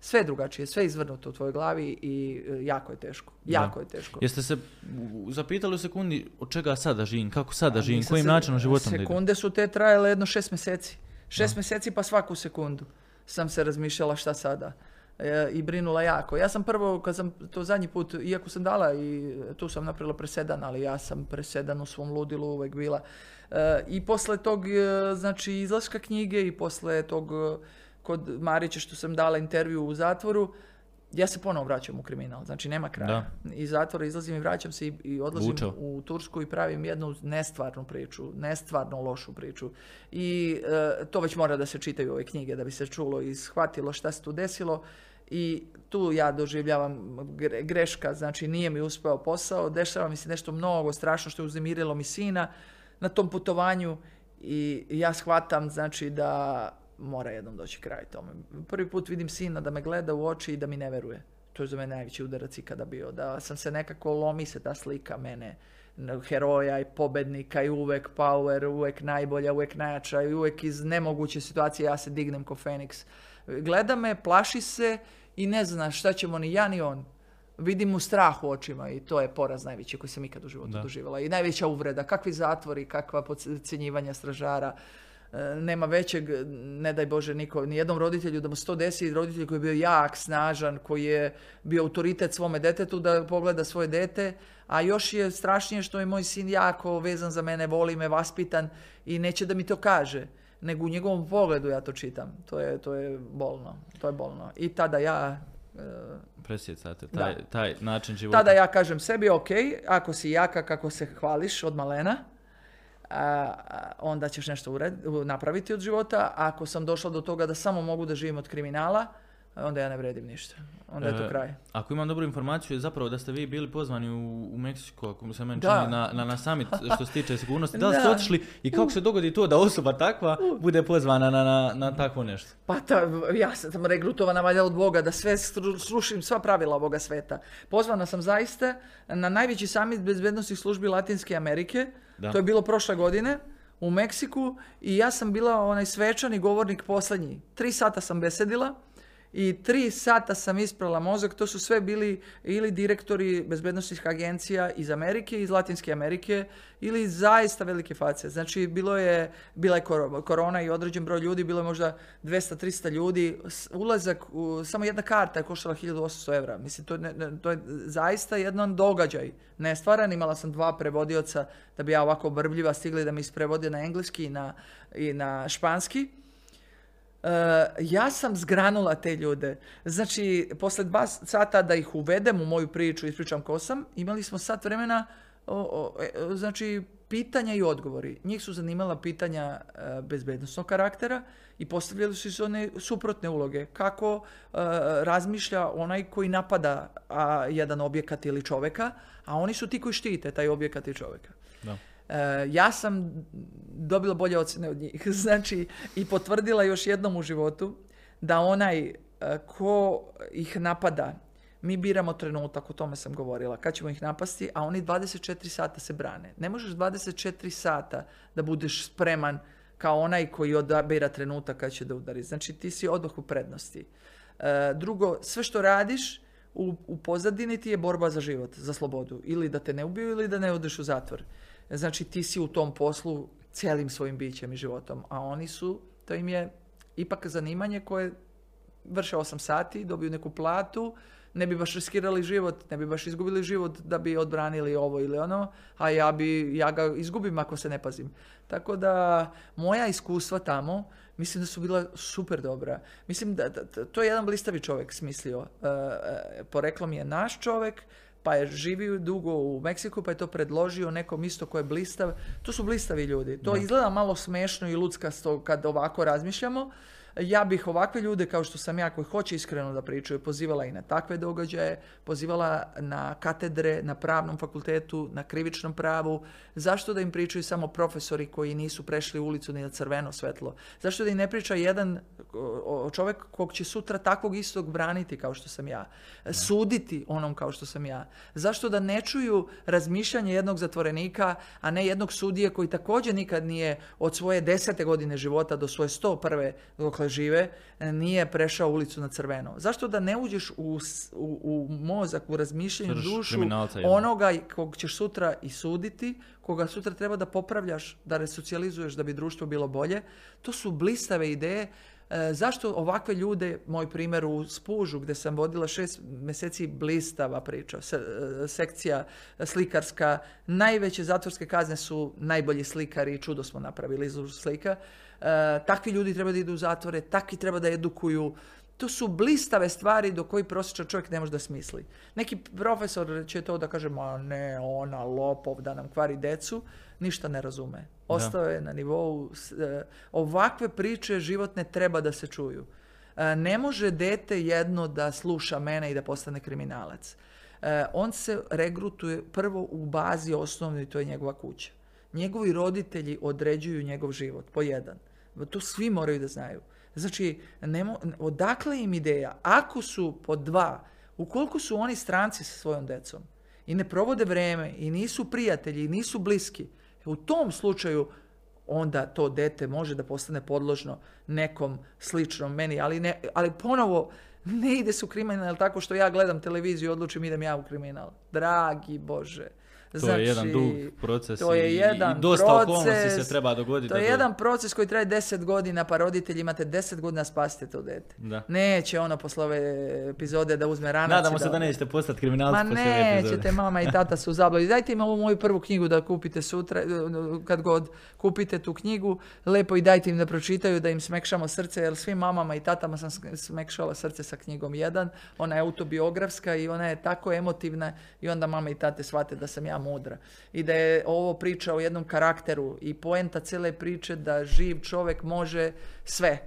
sve je drugačije, sve je izvrnuto u tvojoj glavi i uh, jako je teško. Jako je teško. Jeste se zapitali u sekundi od čega sada živim, kako sada živim, Nisam kojim se- načinom životom da? Sekunde su te trajale jedno šest mjeseci. Šest mjeseci pa svaku sekundu sam se razmišljala šta sada. E, I brinula jako. Ja sam prvo, kad sam to zadnji put, iako sam dala i tu sam napravila presedan, ali ja sam presedan u svom ludilu uvek bila. I posle tog, e, znači, izlaska knjige i posle tog e, kod Marića što sam dala intervju u zatvoru, ja se ponovo vraćam u kriminal, znači nema kraja. Iz zatvora izlazim i vraćam se i, i odlazim Vučeo. u Tursku i pravim jednu nestvarnu priču, nestvarno lošu priču. I e, to već mora da se čitaju ove knjige da bi se čulo i shvatilo šta se tu desilo. I tu ja doživljavam gre- greška, znači nije mi uspeo posao, dešava mi se nešto mnogo strašno što je uznemirilo mi sina na tom putovanju i ja shvatam znači da mora jednom doći kraj tome. Prvi put vidim sina da me gleda u oči i da mi ne veruje. To je za mene najveći udarac ikada bio. Da sam se nekako lomi se ta slika mene heroja i pobednika i uvek power, uvek najbolja, uvek najjača i uvek iz nemoguće situacije ja se dignem ko Feniks. Gleda me, plaši se i ne zna šta ćemo ni ja ni on. Vidim mu strah u očima i to je poraz najveći koji sam ikad u životu Da. doživjela. I najveća uvreda. Kakvi zatvori, kakva podcjenjivanja stražara. E, Nema većeg, ne daj Bože, niko, ni jednom roditelju da mu se to desi, roditelj koji je bio jak, snažan, koji je bio autoritet svome detetu da pogleda svoje dete, a još je strašnije što je moj sin jako vezan za mene, voli me, vaspitan i neće da mi to kaže, nego u njegovom pogledu ja to čitam. To je, to je bolno, to je bolno. I tada ja Presjecate taj, Da. taj način života. tada ja kažem sebi, ok, ako si jaka kako se hvališ od malena, a, a, onda ćeš nešto ured- napraviti od života. Ako sam došla do toga da samo mogu da živim od kriminala, onda ja ne vredim ništa. Onda je to E, kraj. Ako imam dobru informaciju, je zapravo da ste vi bili pozvani u, u Meksiko, ako se meni Da. čini, na, na, na summit što se tiče sigurnosti. Da li ste otišli i kako se dogodi to da osoba takva bude pozvana na, na, na takvo nešto? Pa ta, ja sam regrutovana valjda od Boga da sve slušim sva pravila ovoga sveta. Pozvana sam zaista na najveći samit bezbednostnih službi Latinske Amerike. Da. To je bilo prošle godine u Meksiku i ja sam bila onaj svečani govornik posljednji. Tri sata sam besedila i tri sata sam isprala mozak. To su sve bili ili direktori bezbednostnih agencija iz Amerike, iz Latinske Amerike ili zaista velike face. Znači, bilo je, bila je kor- korona i određen broj ljudi, bilo je možda 200-300 ljudi. Ulazak, u, samo jedna karta je koštala 1800 evra. Mislim, to, je to je zaista jedan događaj. Nestvaran, imala sam dva prevodioca da bi ja ovako brbljiva stigli da mi isprevode na engleski i na, i na španski. Uh, ja sam zgranula te ljude. Znači, posle dva sata da ih uvedem u moju priču, ispričam ko sam, imali smo sat vremena, o, o, e, znači, pitanja i odgovori. Njih su zanimala pitanja e, bezbednostnog karaktera i postavljali su se one suprotne uloge. Kako e, razmišlja onaj koji napada a, jedan objekat ili čoveka, a oni su ti koji štite taj objekat i čoveka. Da. E, ja sam dobila bolje ocjene od njih. Znači, i potvrdila još jednom u životu da onaj e, ko ih napada, mi biramo trenutak, o tome sam govorila, kad ćemo ih napasti, a oni 24 sata se brane. Ne možeš 24 sata da budeš spreman kao onaj koji odabira trenutak kad će da udari. Znači, ti si odmah u prednosti. E, drugo, sve što radiš, u, u pozadini ti je borba za život, za slobodu. Ili da te ne ubiju ili da ne odeš u zatvor. Znači ti si u tom poslu cijelim svojim bićem i životom. A oni su, to im je ipak zanimanje koje vrše 8 sati, dobiju neku platu, ne bi baš riskirali život, ne bi baš izgubili život da bi odbranili ovo ili ono, a ja bi, ja ga izgubim ako se ne pazim. Tako da moja iskustva tamo, mislim da su bila super dobra. Mislim da, da- to je jedan blistavi čovjek smislio. E, e, poreklom je naš čovjek, pa je živio dugo u Meksiku, pa je to predložio nekom isto ko je blistav. To su blistavi ljudi. To izgleda malo smešno i luckasto kad ovako razmišljamo. Ja bih ovakve ljude kao što sam ja koji hoće iskreno da pričaju pozivala i na takve događaje, pozivala na katedre, na pravnom fakultetu, na krivičnom pravu. Zašto da im pričaju samo profesori koji nisu prešli ulicu ni na crveno svetlo? Zašto da im ne priča jedan čovjek kog će sutra takvog istog braniti kao što sam ja? Suditi onom kao što sam ja? Zašto da ne čuju razmišljanje jednog zatvorenika, a ne jednog sudije koji također nikad nije od svoje desete godine života do svoje sto prve žive, nije prešao ulicu na crveno? Zašto da ne uđeš u, u, u mozak, u razmišljanje, u Srž dušu onoga kog ćeš sutra i suditi, koga sutra treba da popravljaš, da resocijalizuješ da bi društvo bilo bolje? To su blistave ideje E, zašto ovakve ljude, moj primjer u Spužu gdje sam vodila šest mjeseci blistava priča, se- e, sekcija slikarska, najveće zatvorske kazne su najbolji slikari, čudo smo napravili iz slika. E, takvi ljudi treba da idu u zatvore, takvi treba da edukuju, to su blistave stvari do koji prosječan čovjek ne može da smisli. Neki profesor će to da kaže, ma ne, ona, lopov, da nam kvari decu, ništa ne razume. Ostao je na nivou, e, ovakve priče životne treba da se čuju. E, ne može dete jedno da sluša mene i da postane kriminalac. On se regrutuje prvo u bazi osnovnoj, to je njegova kuća. Njegovi roditelji određuju njegov život, po jedan. To svi moraju da znaju. Znači, ne mo- odakle im ideja? Ako su po dva Ukoliko su oni stranci sa svojom decom i ne provode vreme i nisu prijatelji i nisu bliski, u tom slučaju onda to dete može da postane podložno nekom sličnom meni, ali, ne, ali ponovo ne ide se u kriminal tako što ja gledam televiziju i odlučim idem ja u kriminal. Dragi Bože. To je jedan Znači, dug proces to je i, jedan i dosta proces, okolnosti se treba dogoditi. To je da jedan proces koji traje 10 godina, pa roditelji imate 10 godina spasite to dete. Da. Neće ono posle ove epizode da uzme ranac Nadamo se da nećete postati kriminalci Ma poslije ove epizode. nećete, mama i tata su u. Dajte im ovu moju prvu knjigu da kupite sutra, kad god kupite tu knjigu, lepo i dajte im da pročitaju, da im smekšamo srce, jer svim mamama i tatama sam smekšala srce sa knjigom jedan. Ona je autobiografska i ona je tako emotivna i onda mama i tate shvate da sam ja mudra. I da je ovo priča o jednom karakteru i poenta cijele priče da živ čovjek može sve.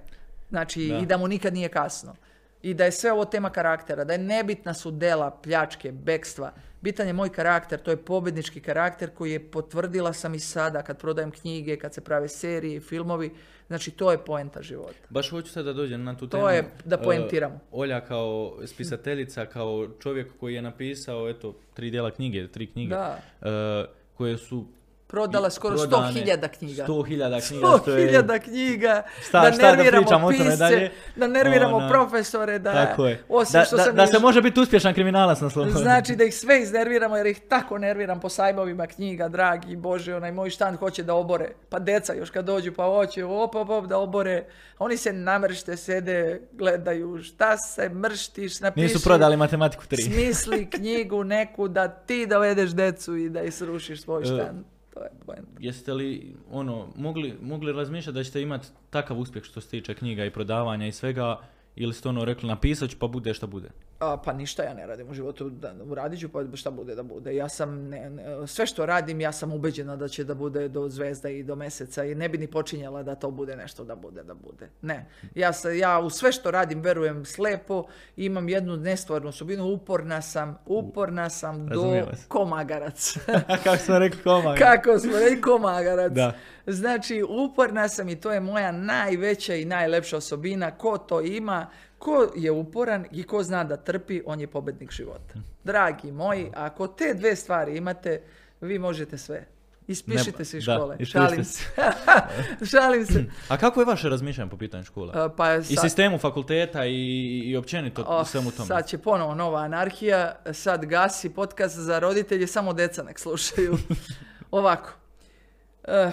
Znači, Da. i da mu nikad nije kasno. I da je sve ovo tema karaktera, da je nebitna su dela, pljačke, bekstva. Bitan je moj karakter, to je pobjednički karakter koji je potvrdila sam i sada kad prodajem knjige, kad se prave serije i filmovi. Znači, to je poenta života. Baš hoću sad da dođem na tu To temu. je da E, poentiramo. Olja kao spisateljica, kao čovjek koji je napisao eto tri dijela knjige, tri knjige, Da. e, koje su Prodala skoro prodane 100.000 knjiga. 100.000 knjiga, što je... 100.000 knjiga, Šta- da šta da nerviramo o tome pisce, dalje? da nerviramo Ona- profesore, da, Tako je. osim Da, što da, sam da još- se može biti uspješan kriminalac na slobodu. Znači da ih sve iznerviramo jer ih tako nerviram po sajmovima knjiga, dragi Bože, onaj moj štan hoće da obore. Pa deca još kad dođu pa hoće op, op, op, da obore. Oni se namršte, sede, gledaju šta se mrštiš, napiši. Nisu prodali matematiku 3. Smisli knjigu neku da ti dovedeš decu i da ih srušiš svoj E, štan. To je poenta. Jeste li ono, mogli, mogli razmišljati da ćete imati takav uspjeh što se tiče knjiga i prodavanja i svega, ili ste ono rekli napisat pa bude šta bude? A, pa ništa ja ne radim u životu, da, uradit ću pa šta bude da bude. Ja sam, ne, ne- sve što radim ja sam ubeđena da će da bude do zvezda i do meseca i ne bi ni počinjala da to bude nešto da bude, da bude. Ne. Ja, se, ja u sve što radim verujem slepo, imam jednu nestvarnu osobinu, uporna sam, uporna sam do vas. komagarac. Kako smo rekli koma? Kako smo rekli, komagarac. Da. Znači, uporna sam i to je moja najveća i najlepša osobina. Ko to ima, ko je uporan i ko zna da trpi, on je pobednik života. Dragi moji, ako te dve stvari imate, vi možete sve. Ispišite se iz da, škole. ispišite Šalim se. Šalim se. A kako je vaše razmišljanje po pitanju škola? A, Pa I sad- sistemu fakulteta i, i općenito Oh, svemu tome. Sad će ponovo nova anarhija, sad gasi podcast za roditelje, samo deca nek slušaju. Ovako. Eh,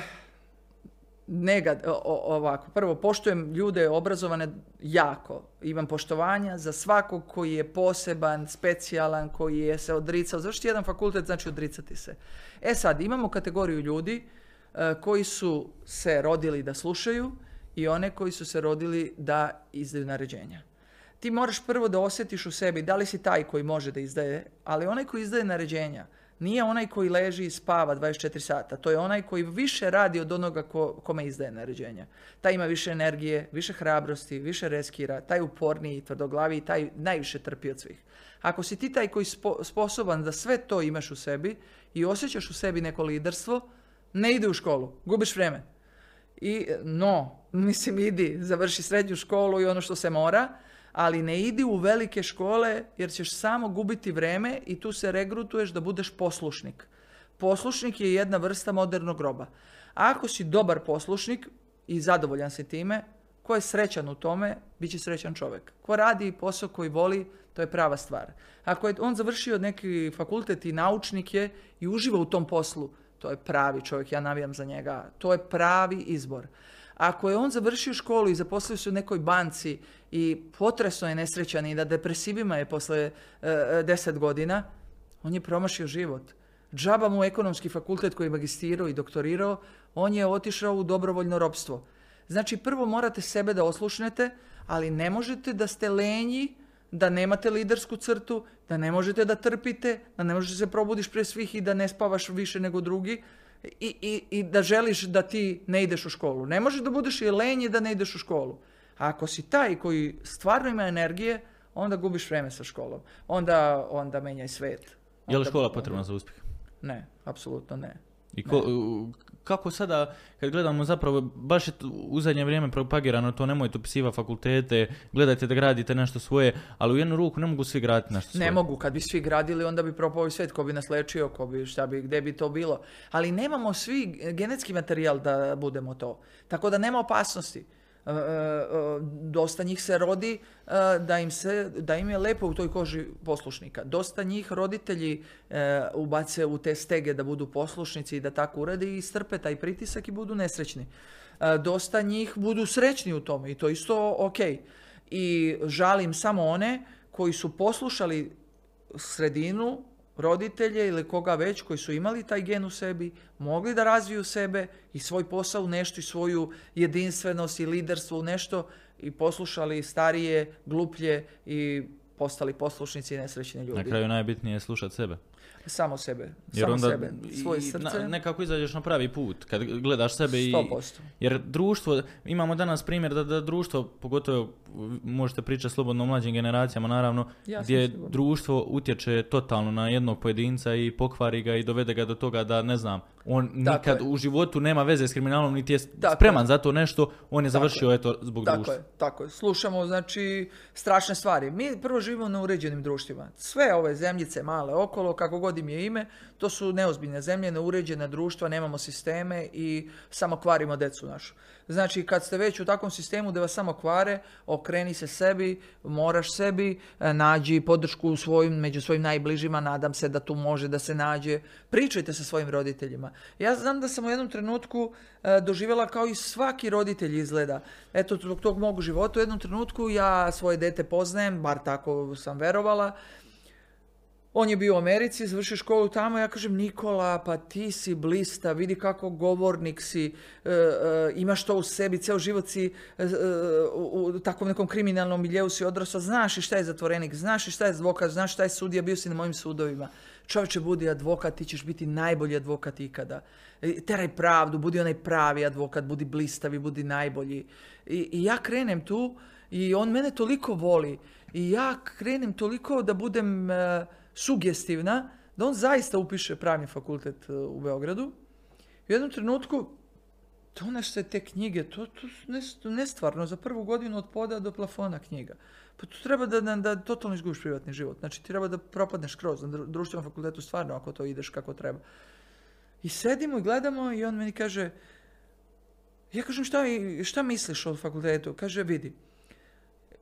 negad, ovako. Prvo, poštujem ljude obrazovane jako. Imam poštovanja za svakog koji je poseban, specijalan, koji je se odricao. Završiti jedan fakultet znači odricati se. E sad, imamo kategoriju ljudi eh, koji su se rodili da slušaju i one koji su se rodili da izdaju naređenja ti moraš prvo da osjetiš u sebi da li si taj koji može da izdaje, ali onaj koji izdaje naređenja nije onaj koji leži i spava 24 sata. To je onaj koji više radi od onoga ko, kome izdaje naređenja. Taj ima više energije, više hrabrosti, više reskira, taj uporniji, tvrdoglaviji, taj najviše trpi od svih. Ako si ti taj koji spo- sposoban da sve to imaš u sebi i osjećaš u sebi neko liderstvo, ne ide u školu, gubiš vreme. I no, mislim idi, završi srednju školu i ono što se mora, ali ne idi u velike škole jer ćeš samo gubiti vreme i tu se regrutuješ da budeš poslušnik. Poslušnik je jedna vrsta modernog groba. Ako si dobar poslušnik i zadovoljan si time, ko je srećan u tome, bit će srećan čovjek. Ko radi posao koji voli, to je prava stvar. Ako je on završio neki fakultet i naučnik je i uživa u tom poslu, to je pravi čovjek, ja navijam za njega. To je pravi izbor. Ako je on završio školu i zaposlio se u nekoj banci i potresno je nesrećan i da depresivima je posle e, deset godina, on je promašio život. Džaba mu ekonomski fakultet koji je magistirao i doktorirao, on je otišao u dobrovoljno ropstvo. Znači, prvo morate sebe da oslušnete, ali ne možete da ste lenji, da nemate lidersku crtu, da ne možete da trpite, da ne možete se probudiš pre svih i da ne spavaš više nego drugi i, i, i da želiš da ti ne ideš u školu. Ne možeš da budeš i lenji da ne ideš u školu. A ako si taj koji stvarno ima energije, onda gubiš vreme sa školom. Onda, onda menjaj svet. Je li Onda- škola potrebna za uspjeh? Ne, apsolutno ne. I ko- kako sada, kad gledamo zapravo, baš je u zadnje vrijeme propagirano to, nemojte upisiva fakultete, gledajte da gradite nešto svoje, ali u jednu ruku ne mogu svi graditi nešto svoje. Ne mogu, kad bi svi gradili, onda bi propao i svijet, ko bi nas lečio, ko bi, šta bi, gdje bi to bilo. Ali nemamo svi genetski materijal da budemo to. Tako da nema opasnosti. E, e, e, dosta njih se rodi da im, se, da im je lepo u toj koži poslušnika. Dosta njih roditelji ubace u te stege da budu poslušnici i da tako urade i strpe taj pritisak i budu nesrećni. Dosta njih budu srećni u tome i to isto ok. I žalim samo one koji su poslušali sredinu, roditelje ili koga već koji su imali taj gen u sebi, mogli da razviju sebe i svoj posao u nešto i svoju jedinstvenost i liderstvo u nešto i poslušali starije, gluplje i postali poslušnici i nesrećni Na ljudi. kraju najbitnije je slušati sebe. Samo sebe, Jer samo onda sebe, svoje i srce, na- nekako izađeš na pravi put kad gledaš sebe i 100%. jer društvo imamo danas primjer da, da društvo pogotovo možete pričati slobodno o mlađim generacijama naravno Ja gdje sigurna. društvo utječe totalno na jednog pojedinca i pokvari ga i dovede ga do toga da ne znam on Tako nikad je. u životu nema veze s kriminalom niti je Tako spreman je. za to nešto on je Tako završio eto zbog Tako društva je, tako je. Slušamo, znači, strašne stvari. Mi prvo živimo na uređenim društvima. Sve ove zemljice male okolo, kako god im je ime, to su neozbiljne zemlje, neuređena društva, nemamo sisteme i samo kvarimo decu našu. Znači, kad ste već u takvom sistemu da vas samo kvare, okreni se sebi, moraš sebi, e, nađi podršku u svojim, među svojim najbližima, nadam se da tu može da se nađe. Pričajte sa svojim roditeljima. Ja znam da sam u jednom trenutku e, doživjela kao i svaki roditelj izgleda. Eto, zbog tog mog života u jednom trenutku ja svoje dete poznajem, bar tako sam verovala, on je bio u Americi, završio školu tamo, ja kažem Nikola, pa ti si blista, vidi kako govornik si, e, e, imaš to u sebi, ceo život si e, e, u, takvom nekom kriminalnom miljeu si odrasao, znaš i šta je zatvorenik, znaš i šta je advokat, znaš šta je sudija, bio si na mojim sudovima. Čovječe, budi advokat, ti ćeš biti najbolji advokat ikada. E, Teraj pravdu, budi onaj pravi advokat, budi blistavi, budi najbolji. I, I ja krenem tu i on mene toliko voli i ja krenem toliko da budem sugestivna da on zaista upiše pravni fakultet e, u Beogradu. U jednom trenutku donese te knjige, to, to nestvarno, za prvu godinu od poda do plafona knjiga. Pa tu treba da, da, da totalno izgubiš privatni život. Znači treba da propadneš kroz na dru- društvenom fakultetu stvarno ako to ideš kako treba. I sedimo i gledamo i on meni kaže, ja kažem šta, šta misliš o fakultetu? Kaže vidi,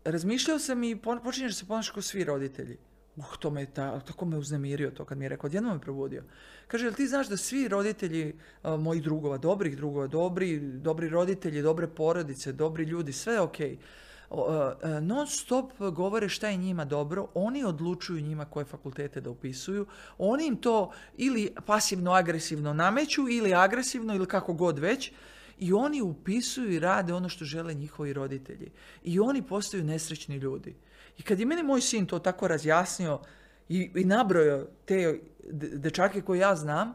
razmišljao sam i počinješ se ponašati kao svi roditelji. Uh, to me ta, tako me uznemirio to kad mi je rekao, odjednom me probudio. Kaže, jel ti znaš da svi roditelji a, mojih drugova, dobrih drugova, dobri, dobri roditelji, dobre porodice, dobri ljudi, sve je okej. O, a, a, non stop govore šta je njima dobro, oni odlučuju njima koje fakultete da upisuju, oni im to ili pasivno agresivno nameću ili agresivno ili kako god već i oni upisuju i rade ono što žele njihovi roditelji. I oni postaju nesrećni ljudi. I kad je meni moj sin to tako razjasnio i, i nabrojao te de- dečake koje ja znam,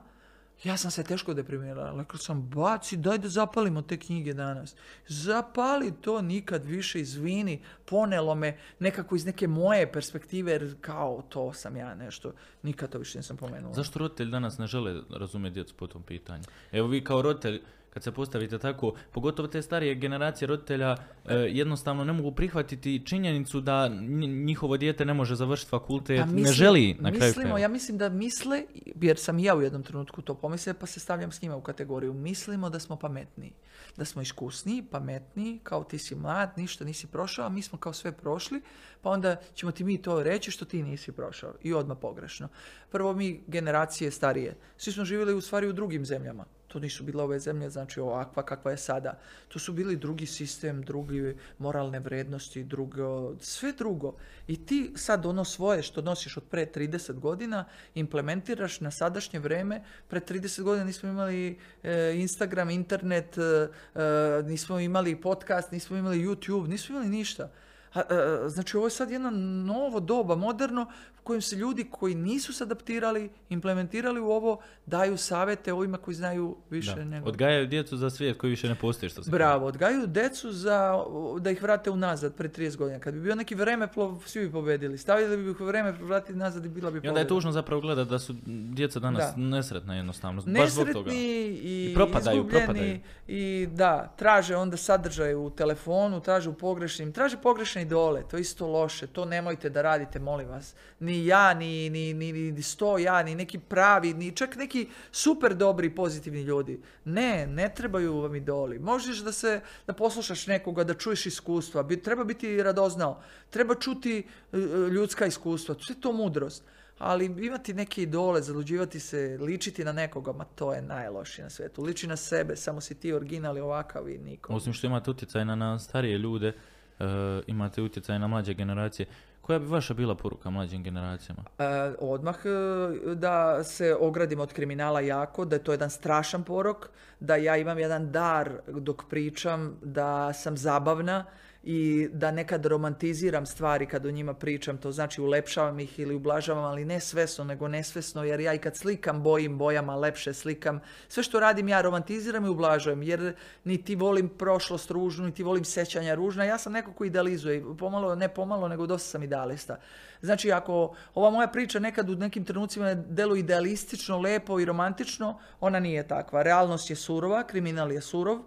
ja sam se teško deprimirala. Rekao sam, baci, daj da zapalimo te knjige danas. Zapali to nikad više, izvini, ponelo me nekako iz neke moje perspektive, jer kao to sam ja nešto. Nikad to više nisam pomenula. Zašto roditelji danas ne žele razumjeti djecu po tom pitanju? Evo vi kao roditelj, kad se postavite tako, pogotovo te starije generacije roditelja, e, jednostavno ne mogu prihvatiti činjenicu da nj- njihovo dijete ne može završiti fakultet, Pa ne želi na kraju Mislimo, krajeva. ja mislim da misle, jer sam i ja u jednom trenutku to pomislio, pa se stavljam s njima u kategoriju. Mislimo da smo pametniji, da smo iskusniji, pametniji, kao ti si mlad, ništa nisi prošao, a mi smo kao sve prošli, pa onda ćemo ti mi to reći što ti nisi prošao. I odmah pogrešno. Prvo mi generacije starije, svi smo živjeli u stvari u drugim zemljama. To nisu bile ove zemlje, znači ovakva kakva je sada. To su bili drugi sistem, drugi moralne vrednosti, drugo, sve drugo. I ti sad ono svoje što nosiš od pre 30 godina implementiraš na sadašnje vreme. Pre 30 godina nismo imali e, Instagram, internet, e, e, nismo imali podcast, nismo imali YouTube, nismo imali ništa. A, a, znači ovo je sad jedno novo doba, moderno, u kojem se ljudi koji nisu se adaptirali, implementirali u ovo, daju savjete ovima koji znaju više Da. nego... Odgajaju djecu za svijet koji više ne postoji što se. Bravo, odgajaju decu za, da ih vrate unazad pred 30 godina. Kad bi bio neki vremeplov, svi bi pobedili. Stavili bi ih vreme vratiti nazad i bila bi I onda je tužno zapravo gledati da su djeca danas Da. nesretna jednostavno. Baš zbog toga. I, I propadaju, izgubljeni propadaju. i da, traže onda sadržaj u telefonu, traže u pogrešnim, traže pogrešne idole, to je isto loše, to nemojte da radite, molim vas. Ni ja, ni, ni, ni, ni sto ja, ni neki pravi, ni čak neki super dobri pozitivni ljudi. Ne, ne trebaju vam idoli. Možeš da se, da poslušaš nekoga, da čuješ iskustva, bi, treba biti radoznao, treba čuti e, e, ljudska iskustva, sve to mudrost. Ali imati neke idole, zaluđivati se, ličiti na nekoga, ma to je najlošije na svijetu. Liči na sebe, samo si ti original i ovakav i niko. Osim što imate utjecaj na, na starije ljude, e, imate utjecaj na mlađe generacije. Koja bi vaša bila poruka mlađim generacijama? E, odmah e, da se ogradim od kriminala jako, da je to jedan strašan porok, da ja imam jedan dar dok pričam, da sam zabavna i da nekad romantiziram stvari kad o njima pričam, to znači ulepšavam ih ili ublažavam, ali ne svesno, nego nesvesno, jer ja i kad slikam bojim bojama, lepše slikam, sve što radim ja romantiziram i ublažujem, jer niti volim prošlost ružnu, niti volim sećanja ružna, ja sam neko ko idealizuje, pomalo, ne pomalo, nego dosta sam idealista. Znači, ako ova moja priča nekad u nekim trenucima deluje idealistično, lepo i romantično, ona nije takva. Realnost je surova, kriminal je surov,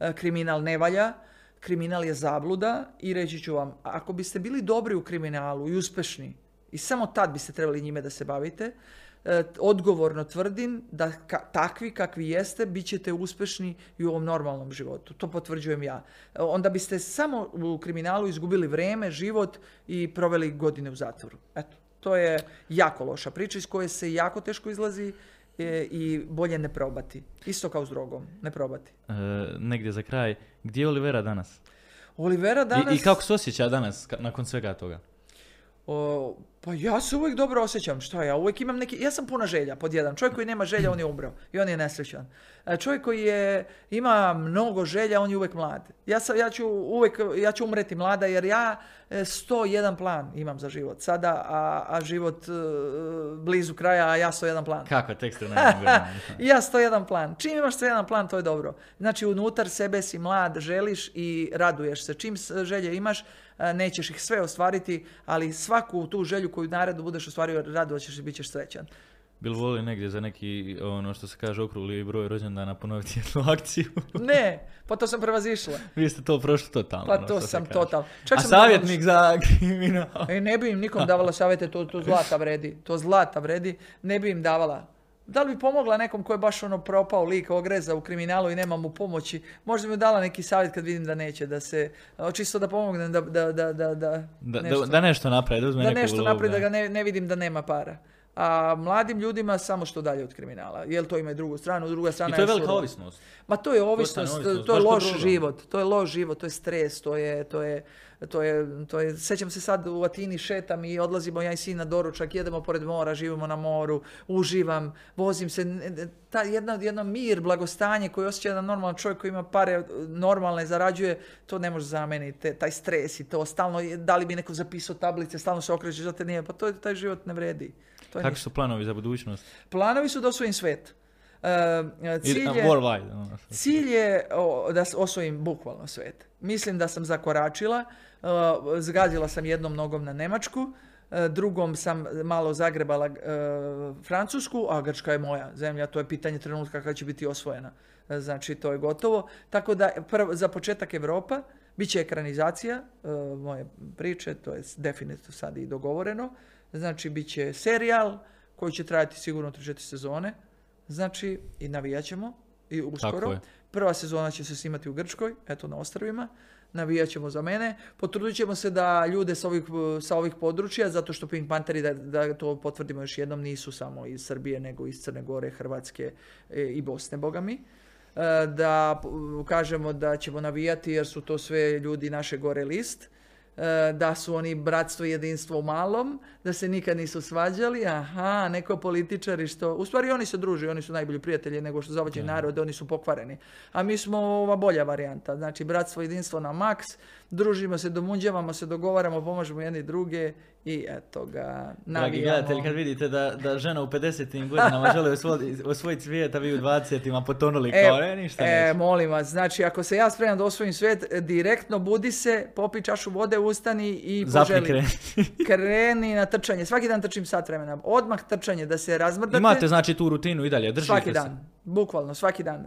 e, kriminal ne valja, kriminal je zabluda i reći ću vam, ako biste bili dobri u kriminalu i uspešni, i samo tad biste trebali njime da se bavite, e, odgovorno tvrdim da takvi kakvi jeste, bit ćete uspešni i u ovom normalnom životu. To potvrđujem ja. E, Onda biste samo u kriminalu izgubili vreme, život i proveli godine u zatvoru. Eto, to je jako loša priča iz koje se jako teško izlazi i bolje ne probati. Isto kao s drogom, ne probati. E, negdje za kraj, gdje je Olivera danas? Olivera danas... I, I kako se osjeća danas nakon svega toga? O, pa ja se uvijek dobro osjećam, šta ja, uvijek imam neki, ja sam puna želja, pod jedan. Čovjek koji nema želja, on je umro i on je nesrećan. E, Čovjek koji je, ima mnogo želja, on je uvijek mlad. Ja, sam, ja ću uvijek, ja ću umreti mlada jer ja e, 101 plan imam za život sada, a, a život e, blizu kraja, a ja 101 plan. Kako najbolji? I ja 101 plan. Čim imaš 101 plan, to je dobro. Znači, unutar sebe si mlad, želiš i raduješ se. Čim želje imaš, nećeš ih sve ostvariti, ali svaku tu želju koju naredno budeš ostvario, radovat ćeš i bit ćeš srećan. Bil voli negdje za neki, ono što se kaže, okrugli broj rođendana ponoviti jednu akciju? Ne, pa to sam prevazišla. Vi ste to prošli totalno. Pa ono to sam kaže. total. Čak A sam savjetnik za kriminal? E, ne bi im nikom davala savjete, to, to zlata vredi. To zlata vredi, ne bi im davala. Da li bi pomogla nekom ko je baš ono propao lik, ogreza u kriminalu i nema mu pomoći? Možda bi mu dala neki savjet kad vidim da neće, da se, čisto da pomognem, da, da, da, da, da, Da, nešto, da, nešto napravi, da uzme da neku nešto ulogu, napravi, da da. ga ne, ne vidim da nema para. A mladim ljudima samo što dalje od kriminala. Jel to ima i drugu stranu, druga strana I to je je velika ovisnost. Ma to je ovisnost, Postane ovisnost, to je loš droga. život, to je loš život, to je stres, to je, to je, to je, to je, sećam se sad u Atini šetam i odlazimo ja i sin na doručak, jedemo pored mora, živimo na moru, uživam, vozim se, ta jedna, jedno mir, blagostanje koji osjeća jedan normalan čovjek koji ima pare normalne, zarađuje, to ne može zameniti, taj stres i to, stalno, je- da li bi neko zapisao tablice, stalno se okrećeš, da te nije, pa to je, taj život ne vredi. To je Kakvi su planovi za budućnost? Planovi su da osvojim svet. E, cilj je- worldwide. ono Cilj je o, da s- osvojim bukvalno svet. Mislim da sam zakoračila, uh, zgazila sam jednom nogom na Njemačku, uh, drugom sam malo zagrebala Francusku, a Grčka je moja zemlja, to je pitanje trenutka kada će biti osvojena. Znači, to je gotovo. Tako da, prvo, za početak Europa, bit će ekranizacija moje priče, to je definitivno sad i dogovoreno. Znači, bit će serijal koji će trajati sigurno 3-4 sezone. Znači, i navijat ćemo i uskoro. Prva sezona će se snimati u Grčkoj, eto na ostravima. Navijat ćemo za mene. Potrudit ćemo se da ljude sa ovih, sa ovih područja, zato što Pink Pantheri, da, da to potvrdimo još jednom, nisu samo iz Srbije, nego iz Crne Gore, Hrvatske e, i Bosne, boga mi. E, Da p- kažemo da ćemo navijati jer su to sve ljudi naše gore list. E, da su oni bratstvo i jedinstvo u malom, da se nikad nisu svađali, aha, neko političari što, u stvari oni se druže, oni su najbolji prijatelji nego što zavađaju narod, oni su pokvareni. A mi smo ova bolja varijanta, znači bratstvo i jedinstvo na maks, družimo se, domunđavamo se, dogovaramo, pomažemo jedni druge i eto ga, Dragi navijamo. gledatelji, kad vidite da, da žena u 50. godinama želi osvojiti, osvojiti svijet, a vi u 20. potonuli kao, e, ništa e, molim vas, znači ako se ja spremam da osvojim svijet, direktno budi se, popi čašu vode, ustani i poželi. kreni. Kreni na trčanje. Svaki dan trčim sat vremena. Odmah trčanje, da se razmrdate. Imate znači tu rutinu i dalje, držite Svaki se. dan. Bukvalno, svaki dan.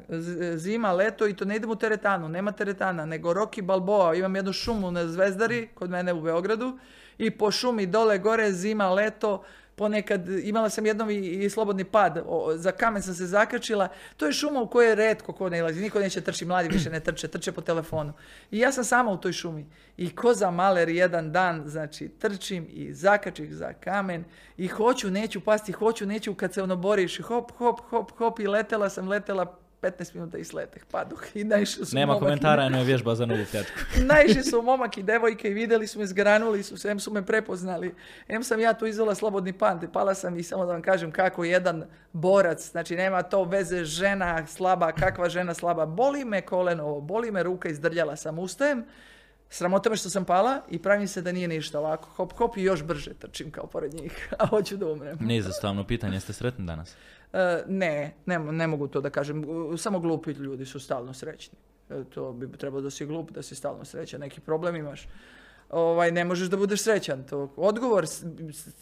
Zima, leto i to ne idem u teretanu, nema teretana, nego Rocky Balboa. Imam jednu šumu na Zvezdari, kod mene u Beogradu, i po šumi dole, gore, zima, leto, ponekad imala sam jednom i, i slobodni pad, o, za kamen sam se zakačila. To je šuma u kojoj redko ko ne ilazi, niko neće trči, mladi više ne trče, trče po telefonu. I ja sam sama u toj šumi. I ko za maler jedan dan, znači trčim i zakačih za kamen i hoću, neću pasti, hoću, neću kad se ono boriš, hop, hop, hop, hop i letela sam, letela 15 minuta i sleteh, paduh i naišli su Nema momak komentara, eno je vježba za novu pljačku. Naišli su momak i devojke i vidjeli su me, zgranuli su se, em su me prepoznali. Em sam ja tu izvela slobodni pant, pala sam i samo da vam kažem kako jedan borac, znači nema to veze žena slaba, kakva žena slaba, boli me koleno, boli me ruka, izdrljala sam, ustajem, sramota me što sam pala i pravim se da nije ništa ovako, hop hop i još brže trčim kao pored njih, a hoću da umrem. Neizostavno pitanje, jeste sretni danas? E, ne, ne, ne mogu to da kažem. Samo glupi ljudi su stalno srećni. E, to bi trebalo da si glup, da si stalno srećan. Neki problem imaš. Ovaj, ne možeš da budeš srećan. To, odgovor,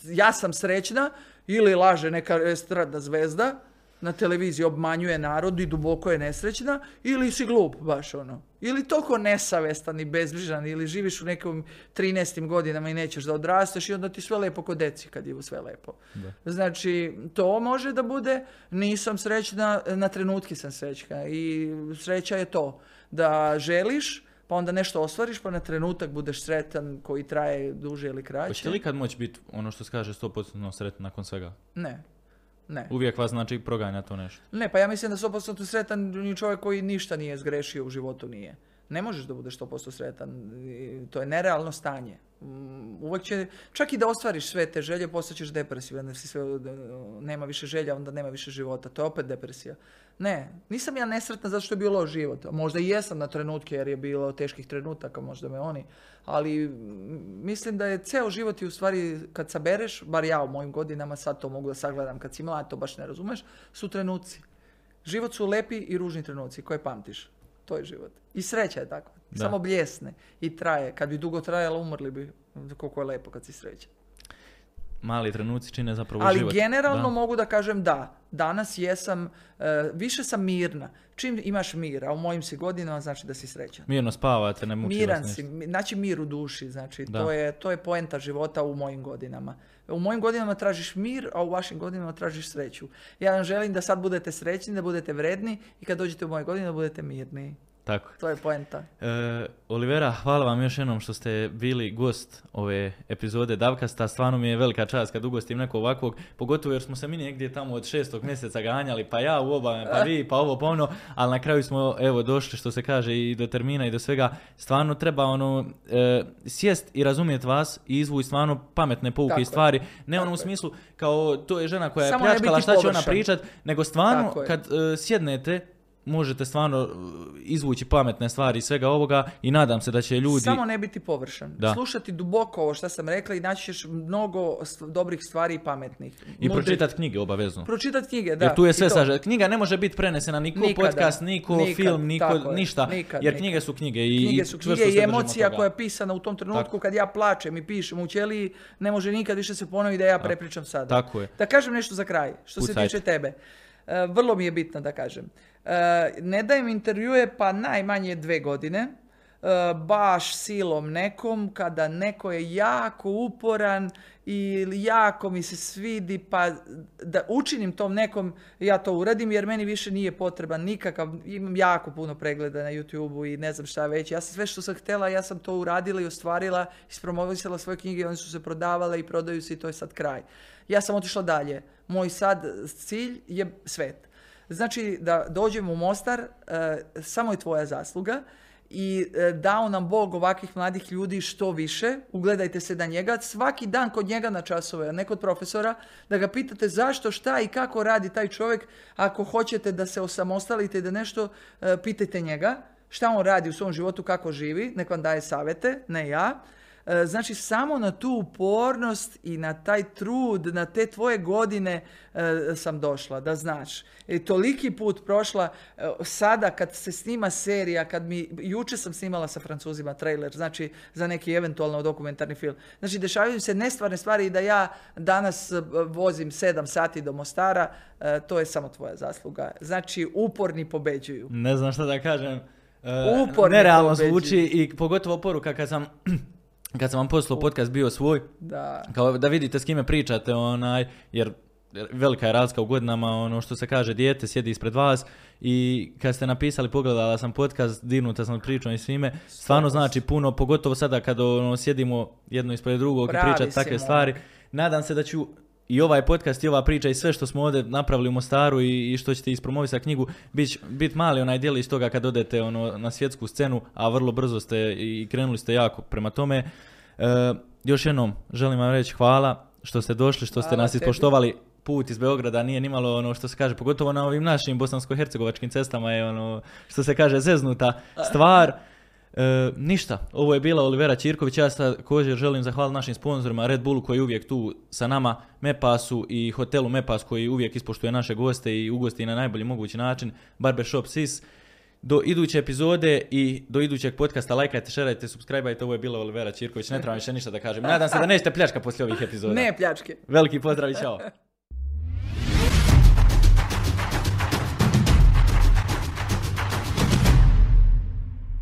ja sam srećna ili laže neka estradna zvezda na televiziji obmanjuje narod i duboko je nesrećna ili si glup baš ono. Ili toliko nesavestan i bezbrižan ili živiš u nekom 13. godinama i nećeš da odrasteš i onda ti sve lepo kod deci kad je sve lepo. Znači, to može da bude, nisam srećna, na trenutki sam srećna i sreća je to da želiš, pa onda nešto ostvariš, pa na trenutak budeš sretan koji traje duže ili kraće. Hoćete li kad moći biti, ono što se kaže, 100% sretni nakon svega? Ne. Ne. Uvijek vas znači proganja to nešto. Ne, pa ja mislim da 100% sretan ni čovjek koji ništa nije zgrešio u životu nije. Ne možeš da budeš 100% sretan. To je nerealno stanje. Mm, Uvijek će, čak i da ostvariš sve te želje, postaćeš depresivan, jer si sve, nema više želja, onda nema više života. To je opet depresija. Ne, nisam ja nesretna zato što je bio loš život. Možda i jesam na trenutke jer je bilo teških trenutaka, možda me oni. Ali mislim da je ceo život i u stvari kad sabereš, bar ja u mojim godinama sad to mogu da sagledam kad si mlad, to baš ne razumeš, su trenuci. Život su lepi i ružni trenuci koje pamtiš. To je život. I sreća je takva. Da. Samo bljesne i traje. Kad bi dugo trajala, umrli bi. Koliko je lepo kad si srećan. Mali trenuci čine zapravo Ali život. generalno Da. mogu da kažem da. Danas jesam, e, više sam mirna. Čim imaš mir, a u mojim si godinama znači da si srećan. Mirno spavate, ne muči Miran vas si, mi- znači mir u duši, znači Da. to je, to je poenta života u mojim godinama. U mojim godinama tražiš mir, a u vašim godinama tražiš sreću. Ja vam želim da sad budete srećni, da budete vredni i kad dođete u moje godine da budete mirni. Tako. To je poenta. E, Olivera, hvala vam još jednom što ste bili gost ove epizode Davkasta. Stvarno mi je velika čast kad ugostim nekog ovakvog, pogotovo jer smo se mi negdje tamo od šestog mjeseca ganjali, pa ja u obame, pa vi, pa ovo, pa ono, ali na kraju smo evo došli što se kaže i do termina i do svega. Stvarno treba ono e, sjest i razumjeti vas i izvući stvarno pametne pouke Tako i stvari. Ne ono u smislu kao to je žena koja je Samo pljačkala, šta će ona pričat, nego stvarno kad e, sjednete možete stvarno e, izvući pametne stvari iz svega ovoga i nadam se da će ljudi... Samo ne biti površan. Da. Slušati duboko ovo što sam rekla i naći ćeš mnogo dobrih stvari i pametnih. I pročitati knjige obavezno. Pročitat knjige, da. jer tu je sve to. saže. Knjiga ne može biti prenesena niko Nikada. podcast, niko Nikad, film, niko tako je. ništa. Nikad, jer knjige su knjige i Knjige su knjige se i emocija koja je pisana u tom trenutku Tako. kad ja plačem i pišem u ćeliji, ne može nikad više se ponovi da ja prepričam sada. Tako je. Da kažem nešto za kraj, što se Pucajte. tiče tebe. E, vrlo mi je bitno da kažem. E, ne dajem intervjue pa najmanje dve godine. e, baš silom nekom, kada neko je jako uporan i jako mi se svidi, pa da učinim tom nekom, ja to uradim jer meni više nije potreban nikakav, imam jako puno pregleda na YouTube-u i ne znam šta već. Ja sam sve što sam htjela, ja sam to uradila i ostvarila, ispromovisala svoje knjige, one su se prodavale i prodaju se i to je sad kraj. Ja sam otišla dalje. Moj sad cilj je svet. Znači da dođem u Mostar, e, samo je tvoja zasluga i e, dao nam Bog ovakvih mladih ljudi što više. Ugledajte se na njega. Svaki dan kod njega na časove, a ne kod profesora, da ga pitate zašto, šta i kako radi taj čovjek. Ako hoćete da se osamostalite i da nešto, e, pitajte njega. Šta on radi u svom životu, kako živi, nek vam daje savjete, ne ja. E, Znači, samo na tu upornost i na taj trud, na te tvoje godine e, sam došla, da znaš. I toliki put prošla, e, sada kad se snima serija, kad mi, juče sam snimala sa Francuzima trailer, znači za neki eventualno dokumentarni film. Znači, dešavaju se nestvarne stvari i da ja danas e, vozim sedam sati do Mostara, e, to je samo tvoja zasluga. Znači, uporni pobeđuju. Ne znam šta da kažem. E, Uporni nerealno pobeđuju. zvuči i pogotovo poruka kad sam kad sam vam poslao podcast bio svoj, Da. kao da vidite s kime pričate, onaj, jer velika je razlika u godinama, ono što se kaže, dijete sjedi ispred vas i kad ste napisali, pogledala sam podcast, dirnuta sam pričom i svime, stvarno znači puno, pogotovo sada kad ono, sjedimo jedno ispred drugog i Pravi pričate si takve stvari. Nadam se da ću i ovaj podcast i ova priča i sve što smo ovdje napravili u Mostaru i, i što ćete ispromovisati knjigu, bit, bit mali onaj dijelić toga kad odete ono, na svjetsku scenu, a vrlo brzo ste i krenuli ste jako prema tome. E, još jednom želim vam reći hvala što ste došli, što ste Hvala nas tebi. ispoštovali. Put iz Beograda nije nimalo ono što se kaže, pogotovo na ovim našim bosansko-hercegovačkim cestama je ono što se kaže zeznuta stvar. E, ništa, ovo je bila Olivera Ćirković, ja također želim zahvaliti našim sponzorima Red Bullu koji je uvijek tu sa nama, Mepasu i hotelu Mepas koji uvijek ispoštuje naše goste i ugosti na najbolji mogući način, Barbershop Sis. Do iduće epizode i do idućeg podcasta lajkajte, šerajte, subscribeajte, ovo je bila Olivera Ćirković, ne trebam više ništa da kažem. Nadam se da nećete pljačka poslije ovih epizoda. Ne pljačke. Veliki pozdrav i čao.